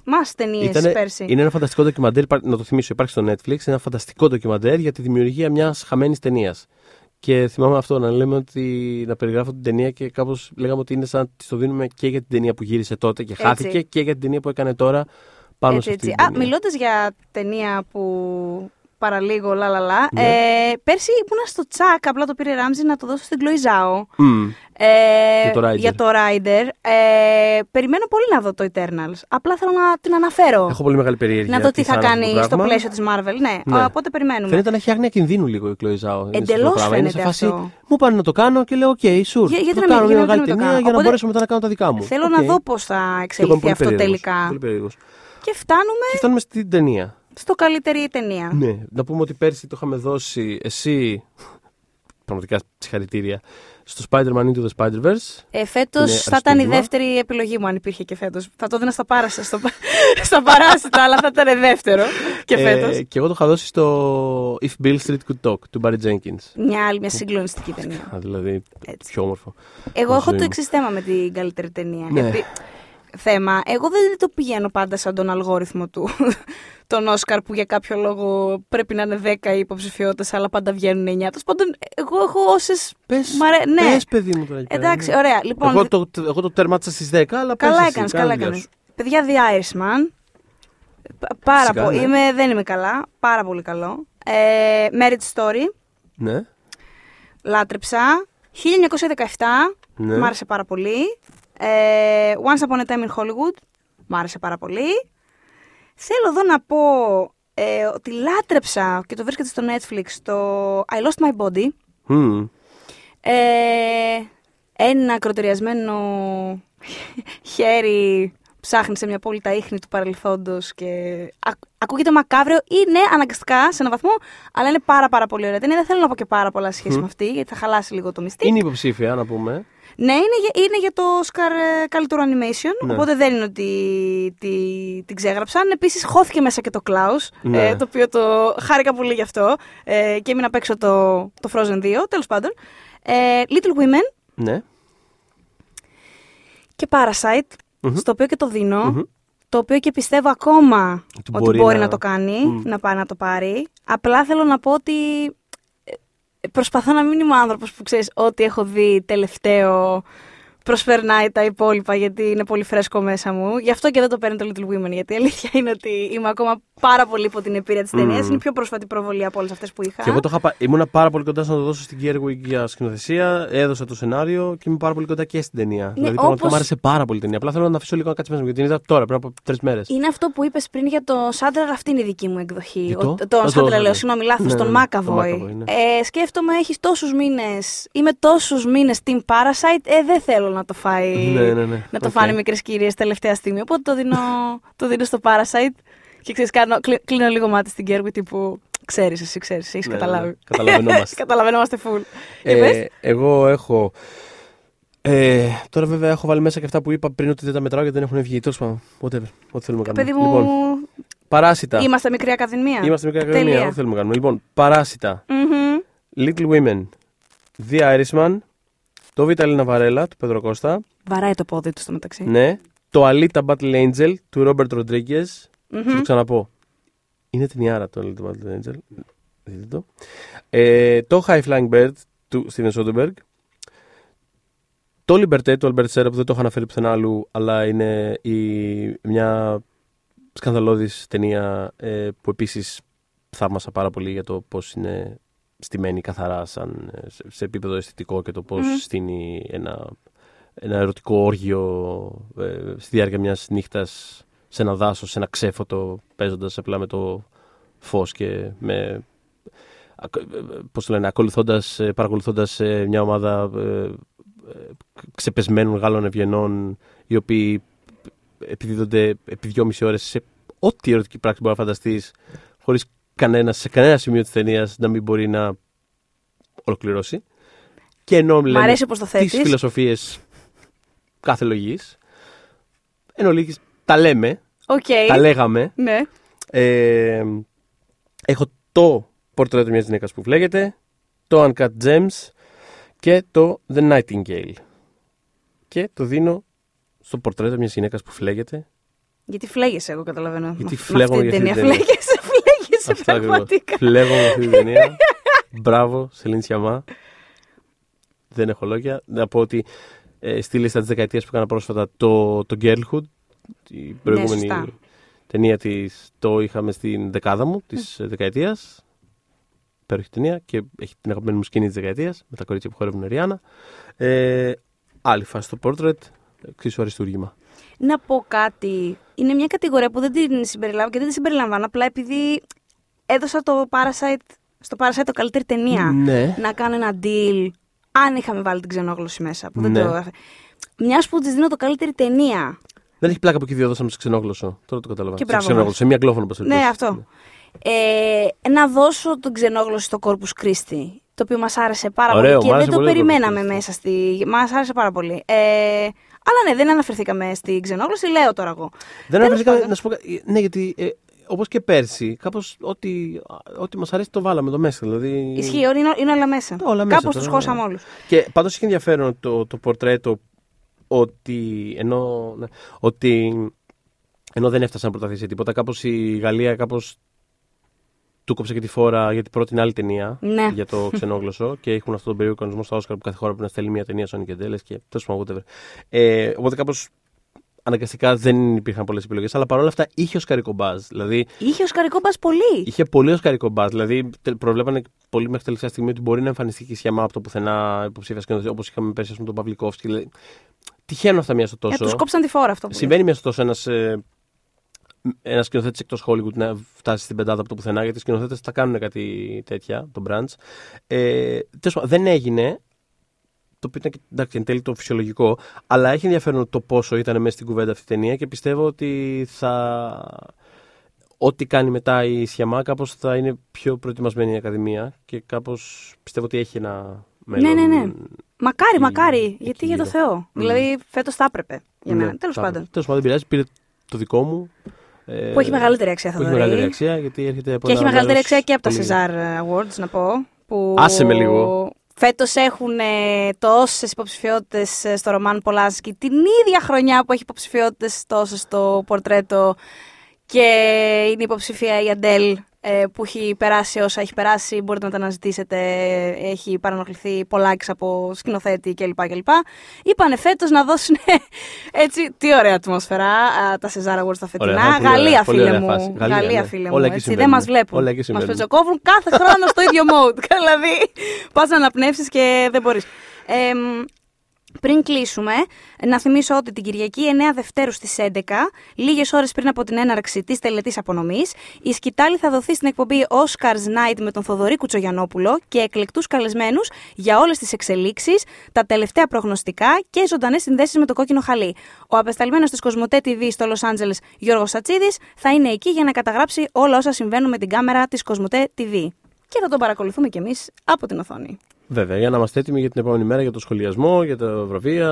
μας ταινίες ήτανε- πέρσι; Είναι ένα φανταστικό ντοκιμαντέρ, υπά- να το θυμίσω, υπάρχει στο Netflix. Είναι ένα φανταστικό ντοκιμαντέρ για τη δημιουργία μιας χαμένης ταινίας. Και θυμάμαι αυτό, να λέμε ότι να περιγράφω την ταινία και κάπως λέγαμε ότι είναι σαν να της το δίνουμε και για την ταινία που γύρισε τότε και Έτσι. χάθηκε και για την ταινία που έκανε τώρα πάνω Έτσι, σε αυτή έτσι. την Α, ταινία. μιλώντας για ταινία που παραλίγο, λα λα λα. Ναι. Ε, πέρσι ήμουνα στο τσακ, απλά το πήρε Ράμζι να το δώσω στην Chloe Zhao. Μμ. Ε, Για το Rider. για το Rider. Ε, περιμένω πολύ να δω το Eternals. Απλά θέλω να την αναφέρω. Έχω πολύ μεγάλη περιέργεια. να δω τι θα είναι αυτό κάνει το στο πράγμα. πλαίσιο της Marvel. Ναι, Ναι. οπότε περιμένουμε. Φαίνεται να έχει άγνοια κινδύνου λίγο η Chloe Zhao. Είναι σε αυτό το Εντελώς πράγμα. Είναι σε φαίνεται φάση, αυτό. Μου πάνε να το κάνω και λέω: OK, sure. Για- γιατί θα να μην- κάνω γιατί μια να μεγάλη μην το ταινία κάνω. για να Οπότε μπορέσω μετά να κάνω τα δικά μου. Θέλω Οκ. να δω πώς θα Και εγώ είμαι εξελιχθεί πολύ αυτό περίεργος, τελικά. Πολύ περίεργος. Και φτάνουμε Και φτάνουμε στην ταινία. Στο καλύτερη ταινία. Ναι. Να πούμε ότι πέρσι το είχαμε δώσει εσύ. Πραγματικά συγχαρητήρια. Στο Spider-Man Into the Spider-Verse. Ε, φέτος Είναι θα ήταν η αριστούργημα. δεύτερη επιλογή μου αν υπήρχε και φέτος. Θα το δίνα στα πάρασα, στο, [laughs] στα παράσιτα, αλλά θα ήταν δεύτερο και φέτος. Ε, και εγώ το είχα δώσει στο If Bill Street Could Talk του Barry Jenkins. Μια άλλη, μια συγκλονιστική ταινία. Α, δηλαδή, Έτσι. πιο όμορφο. Εγώ έχω ζωή το μου. εξής θέμα με την καλύτερη ταινία. Ναι. Επί- Θέμα. Εγώ δεν το πηγαίνω πάντα σαν τον αλγόριθμο του. [laughs] τον Όσκαρ που για κάποιο λόγο πρέπει να είναι 10 οι υποψηφιότητες, αλλά πάντα βγαίνουν 9. Τέλος πάντων, εγώ έχω όσες. Πες, Ναι. πες, παιδί μου τώρα. εκεί πέρα, Εντάξει, ναι. ωραία. Λοιπόν, εγώ, το, εγώ το τερμάτισα στις 10, αλλά πες καλά εσύ, έκανες, κάνε καλά δουλειά έκανες. σου. Παιδιά, The Irishman. Πα- Πάρα Φυσικά, πολύ. ναι. Είμαι, δεν είμαι καλά. Πάρα πολύ καλό. Ε, Marriage Story. Ναι. λάτρεψα. 1917, Ναι. μ' άρεσε πάρα πολύ. Ε, Once Upon a Time in Hollywood, μ' άρεσε πάρα πολύ. Θέλω εδώ να πω ε, ότι λάτρεψα και το βρίσκεται στο Netflix το I Lost My Body. Μμμ. Ε, ένα ακροτεριασμένο [laughs] χέρι ψάχνει σε μια πόλη τα ίχνη του παρελθόντος και ακ- ακούγεται μακάβριο ή ναι αναγκαστικά σε έναν βαθμό αλλά είναι πάρα πάρα πολύ ωραία ταινία. Δεν θέλω να πω και πάρα πολλά σχέση με αυτή γιατί θα χαλάσει λίγο το μυστή. Είναι υποψήφια, να πούμε. Ναι, είναι, για- είναι για το Oscar ε, καλύτερο animation, Ναι. οπότε δεν είναι ότι τη, την ξέγραψαν. Επίσης χώθηκε μέσα και το Klaus, Ναι. ε, το οποίο το χάρηκα πολύ γι' αυτό ε, και έμεινα απ' έξω το, το Frozen 2, τέλος πάντων. Ε, Little Women Ναι. και Parasite, Μμμ. στο οποίο και το δίνω, Μμμ. το οποίο και πιστεύω ακόμα Ότι ότι μπορεί μπορεί, να- να... το κάνει, Μμ. να πάει να το πάρει. Απλά θέλω να πω ότι ε, προσπαθώ να μην είμαι ο άνθρωπος που ξέρεις ό,τι έχω δει τελευταίο προσπερνάει τα υπόλοιπα γιατί είναι πολύ φρέσκο μέσα μου. Γι' αυτό και δεν το παίρνει το Little Women. Γιατί η αλήθεια είναι ότι είμαι ακόμα πάρα πολύ υπό την εμπειρία της ταινίας. Μμμ. Είναι η πιο πρόσφατη προβολή από όλες αυτές που είχα. Και εγώ το είχα, πα- ήμουνα πάρα πολύ κοντά στο να το δώσω στην Gerwig για σκηνοθεσία. Έδωσα το σενάριο και είμαι πάρα πολύ κοντά και στην ταινία. δηλαδή, πραγματικά όπως- μου άρεσε πάρα πολύ η ταινία. Απλά θέλω να την αφήσω λίγο να κάτσει μέσα μου γιατί την είδα τώρα, πριν από τρεις μέρες. Είναι αυτό που είπες πριν για το Sandler, αυτή είναι η δική μου εκδοχή. Για το; Ο- Α, το το Sandler, Sandler. λέω, συγγνώμη, λάθος, Ναι, τον ναι, McAvoy. τον McAvoy, ναι. ε, σκέφτομαι, έχεις τόσους μήνες. Είμαι τόσους μήνες Team Parasite. Ε, δεν θέλω να το φάει. Ναι, ναι, ναι. Να το Οκ. φάνε μικρές κυρίες τελευταία στιγμή. Οπότε το δίνω, το δίνω στο Parasite. Και ξέρεις, κάνω, κλει- κλείνω λίγο μάτι στην Κέρβη τύπου. Ξέρεις, εσύ ξέρεις, έχεις Ναι, ναι, καταλάβει. ναι. Καταλαβαίνόμαστε. [laughs] Καταλαβαίνόμαστε full. Για πες. Ε, εγώ έχω. Ε, τώρα βέβαια έχω βάλει μέσα και αυτά που είπα πριν ότι δεν τα μετράω γιατί δεν έχουν βγει. Τέλος πάντων, whatever. Ό,τι θέλουμε να κάνουμε. Παιδί μου, Λοιπόν, παράσιτα. είμαστε μικρή ακαδημία. Είμαστε μικρή ακαδημία. Τέλεια. Ό,τι θέλουμε να κάνουμε. Λοιπόν, παράσιτα. Μμμ. Little Women. The Irishman. Το Βιταλίνα Βαρέλα του Πέτρο Κώστα. Βαράει το πόδι του στο μεταξύ. Ναι. Το Alita Battle Angel του Ρόμπερτ Ροντρίγκες. Μμμ. Θα το ξαναπώ. Είναι ταινιάρα το Alita Battle Angel. Δείτε το. Ε, το High Flying Bird του Steven Soderbergh. Το Liberté του Albert Serra που δεν το έχω αναφέρει πουθενά αλλού, αλλά είναι η, μια σκανδαλώδης ταινία ε, που επίσης θαύμασα πάρα πολύ για το πώς είναι στημένη καθαρά σαν, ε, σε, σε επίπεδο αισθητικό και το πώς Μμμ. στείνει ένα, ένα ερωτικό όργιο ε, στη διάρκεια μιας νύχτας σε ένα δάσος, σε ένα ξέφωτο παίζοντας απλά με το φως και με ακ- ε, πώς το λένε, ακολουθώντας, ε, παρακολουθώντας ε, μια ομάδα ε, ε, ξεπεσμένων Γάλλων ευγενών οι οποίοι επιδίδονται επί δυόμιση ώρες σε ό,τι ερωτική πράξη μπορεί να φανταστείς χωρίς κανένα, σε κανένα σημείο της ταινίας να μην μπορεί να ολοκληρώσει. Και ενώ Μ' λέμε αρέσει όπω το τις θέτεις. φιλοσοφίες κάθε λογής, εν ολίγοις τα λέμε, Οκ. τα λέγαμε, Ναι. ε, έχω το πορτρέτο μιας γυναίκας που φλέγεται, το Uncut Gems και το The Nightingale. Και το δίνω στο πορτρέτο μιας γυναίκας που φλέγεται. Γιατί φλέγεσαι, εγώ καταλαβαίνω. Γιατί με- με φλέγομαι αυτή την για αυτή ταινία. την ταινία. Φλέγεσαι, φλέγεσαι Αυτά ακριβώς. πραγματικά. Φλέγω με αυτή την [laughs] ταινία. Μπράβο, Σελήν Σιαμά. Δεν έχω λόγια. Να πω ότι ε, στη λίστα της δεκαετίας που έκανα πρόσφατα το, το Girlhood, η προηγούμενη Ναι, σωστά. ταινία της, το είχαμε στην δεκάδα μου της ε, δεκαετίας. Υπέροχη ταινία και έχει την αγαπημένη μου σκηνή της δεκαετίας με τα κορίτσια που χορεύουν Ριάννα. Ε, άλλη φάση στο portrait, εξίσου αριστούργημα. Να πω κάτι. Είναι μια κατηγορία που δεν την συμπεριλάβω και δεν τη συμπεριλαμβάνω απλά επειδή έδωσα το Parasite, στο Parasite το καλύτερη ταινία. Ναι. Να κάνω ένα deal αν είχαμε βάλει την ξενόγλωση μέσα. Που δεν Ναι. το... Μιας που της δίνω το καλύτερη ταινία. Δεν έχει πλάκα που εκεί δύο δώσαμε σε ξενόγλωσσο. Τώρα το καταλαβαίνω. Και Σε μπράβο ξενόγλωσσο, μας. σε μία αγγλόφωνο πας Ναι, περιπτώσει. αυτό. Ε, να δώσω τον ξενόγλωση στο Corpus Christi. Το οποίο μας άρεσε πάρα Ωραίο, πολύ μ' και άρεσε δεν το πολύ το Corpus περιμέναμε Christi. μέσα στη. Μας άρεσε πάρα πολύ. Ε, αλλά ναι, δεν αναφερθήκαμε στην ξενόγλωση, λέω τώρα εγώ. Δεν Τέλος αναφερθήκαμε, πάντων. να σου πω κάτι. Ναι, γιατί ε, όπως και πέρσι, κάπως ό,τι, ό,τι μας αρέσει το βάλαμε το μέσα. Δηλαδή... Ισχύει, είναι, είναι όλα μέσα. Όλα μέσα Κάπως τώρα, τους ναι. χώσαμε όλους. Και πάντως είχε ενδιαφέρον το, το πορτρέτο ότι ενώ, ναι, ότι ενώ δεν έφτασε να προταθεί σε τίποτα, κάπως η Γαλλία κάπως του κόψε και τη φόρα γιατί πρότεινε άλλη ταινία Ναι. για το ξενόγλωσσο και έχουν αυτόν τον περίοδο κανονισμό στα Όσκαρ που κάθε χώρα πρέπει να στέλνει μια ταινία στον και τέλε και τέλος πάντων whatever. Ε, οπότε κάπως αναγκαστικά δεν υπήρχαν πολλές επιλογές, αλλά παρόλα αυτά είχε οσκαρικό μπάζ. Δηλαδή, Είχε ο Σκαρικό Μπας πολύ. είχε πολύ οσκαρικό μπάζ. Δηλαδή, τε- προβλέπανε πολύ μέχρι τελευταία στιγμή ότι μπορεί να εμφανιστεί και η Σιαμά από το πουθενά υποψήφια σκηνοθέτη, όπως είχαμε πέρσι ας πούμε, τον Παυλικόφσκι. Δηλαδή, τυχαίνουν αυτά μία στο τόσο. Ε, τους κόψαν τη φόρα αυτό που Συμβαίνει μία στο τόσο ένας ε, ένας σκηνοθέτης εκτός Hollywood να φτάσει στην πεντάδα από το πουθενά, γιατί οι σκηνοθέτες θα κάνουν κάτι τέτοια, το branch. Ε, τέλος πάντων, δεν έγινε. Το οποίο ήταν και εντάξει, εν τέλει το φυσιολογικό, αλλά έχει ενδιαφέρον το πόσο ήταν μέσα στην κουβέντα αυτή η ταινία και πιστεύω ότι θα. Ό,τι κάνει μετά η Σιαμά, κάπως θα είναι πιο προετοιμασμένη η Ακαδημία και κάπως πιστεύω ότι έχει ένα μέλλον. Ναι, ναι, ναι. Μακάρι, η- μακάρι. εκεί Γιατί για το γύρω. Θεό. Δηλαδή, φέτος θα έπρεπε. Για Ναι, μένα. Τέλος θα πάντων. έπρεπε. Τέλος πάντων, δεν πειράζει. Πήρε το δικό μου. ε, Που έχει μεγαλύτερη αξία, Που έχει Θοδωρή. μεγαλύτερη αξία γιατί έρχεται από Και έχει ένα μεγαλύτερη μέρος αξία και από τα πολύ- Cesar Awards, να πω. Που Άσε με λίγο. Φέτος έχουν ε, τόσες υποψηφιότητες στο Ρωμάν Πολάσκι την ίδια χρονιά που έχει υποψηφιότητες τόσες στο πορτρέτο και είναι υποψηφία η Αντέλ. ε, που έχει περάσει όσα έχει περάσει. Μπορείτε να τα αναζητήσετε. Έχει παρανοχληθεί πολλάκι από σκηνοθέτη κλπ. κλπ. Είπανε φέτος να δώσουν [laughs] έτσι. Τι ωραία ατμόσφαιρα α, τα Cesar Awards τα φετινά. Ωραία, πολύ Γαλλία, ωραία, πολύ φίλε ωραία μου. φάση. Γαλλία, ναι. φίλε Όλα μου. εκεί Έτσι, δεν συμβαίνουν. μας βλέπουν. Όλα εκεί Μας συμβαίνουν. πετσοκόβουν κάθε χρόνο στο ίδιο mode. [laughs] δηλαδή, πας να αναπνεύσεις και δεν μπορείς. Πριν κλείσουμε, να θυμίσω ότι την Κυριακή 9 Δευτέρου στις 11, λίγες ώρες πριν από την έναρξη της τελετής απονομής, η σκητάλη θα δοθεί στην εκπομπή Oscars Night με τον Θοδωρή Κουτσογιανόπουλο και εκλεκτούς καλεσμένους για όλες τις εξελίξεις, τα τελευταία προγνωστικά και ζωντανές συνδέσεις με το κόκκινο χαλί. Ο απεσταλμένος της Κοσμοτέ TV στο Los Angeles, Γιώργος Σατσίδης, θα είναι εκεί για να καταγράψει όλα όσα συμβαίνουν με την κάμερα της Κοσμοτέ TV. Και θα τον παρακολουθούμε κι εμείς από την οθόνη. Βέβαια, για να είμαστε έτοιμοι για την επόμενη μέρα, για το σχολιασμό, για τα βραβεία.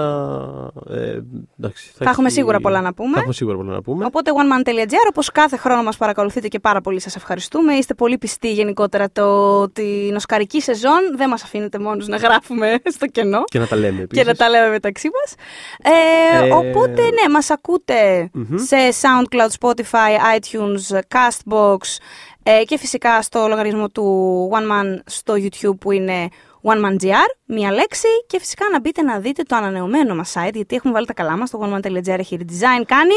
Ε, εντάξει, Θα έχουμε σίγουρα πολλά να πούμε. Θα έχουμε σίγουρα πολλά να πούμε. Οπότε oneman.gr, όπως κάθε χρόνο μας παρακολουθείτε και πάρα πολύ σας ευχαριστούμε. Είστε πολύ πιστοί γενικότερα το, την οσκαρική σεζόν. Δεν μας αφήνετε μόνους να γράφουμε [laughs] στο κενό. Και να τα λέμε επίσης. Και να τα λέμε μεταξύ μας. Ε, Ε, Οπότε ναι, μας ακούτε σε SoundCloud, Spotify, iTunes, Castbox ε, και φυσικά στο λογαριασμό του One Man στο YouTube που είναι OneManGR, μία λέξη και φυσικά να μπείτε να δείτε το ανανεωμένο μας site γιατί έχουμε βάλει τα καλά μας, το oneman.gr έχει redesign κάνει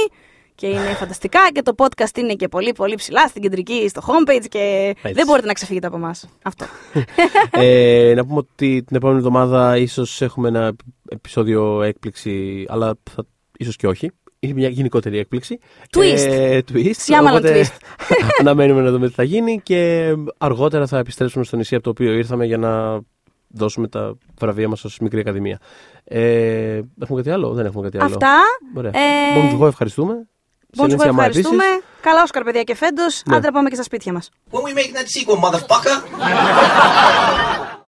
και είναι φανταστικά και το podcast είναι και πολύ πολύ ψηλά στην κεντρική, στο homepage και δεν μπορείτε να ξεφύγετε από εμάς. Αυτό. [laughs] ε, να πούμε ότι την επόμενη εβδομάδα ίσως έχουμε ένα επεισόδιο έκπληξη, αλλά θα, ίσως και όχι. Είναι μια γενικότερη έκπληξη. Twist. Ε, twist. Σιάμαλο Οπότε twist. [laughs] αναμένουμε να δούμε τι θα γίνει και αργότερα θα επιστρέψουμε στο νησί από το οποίο ήρθαμε για να δώσουμε τα βραβεία μας ως μικρή ακαδημία. Ε, έχουμε κάτι άλλο; Δεν έχουμε κάτι άλλο. Αυτά. Ωραία. Ε, Bon Vivant, ευχαριστούμε. Bon Συνέχεια, Vivant, άμα ευχαριστούμε. επίσης. Καλά Όσκαρ, παιδιά, και φέτος. Ναι. Άντε να πάμε και στα σπίτια μας. When we making that sequel, motherfucker? [laughs]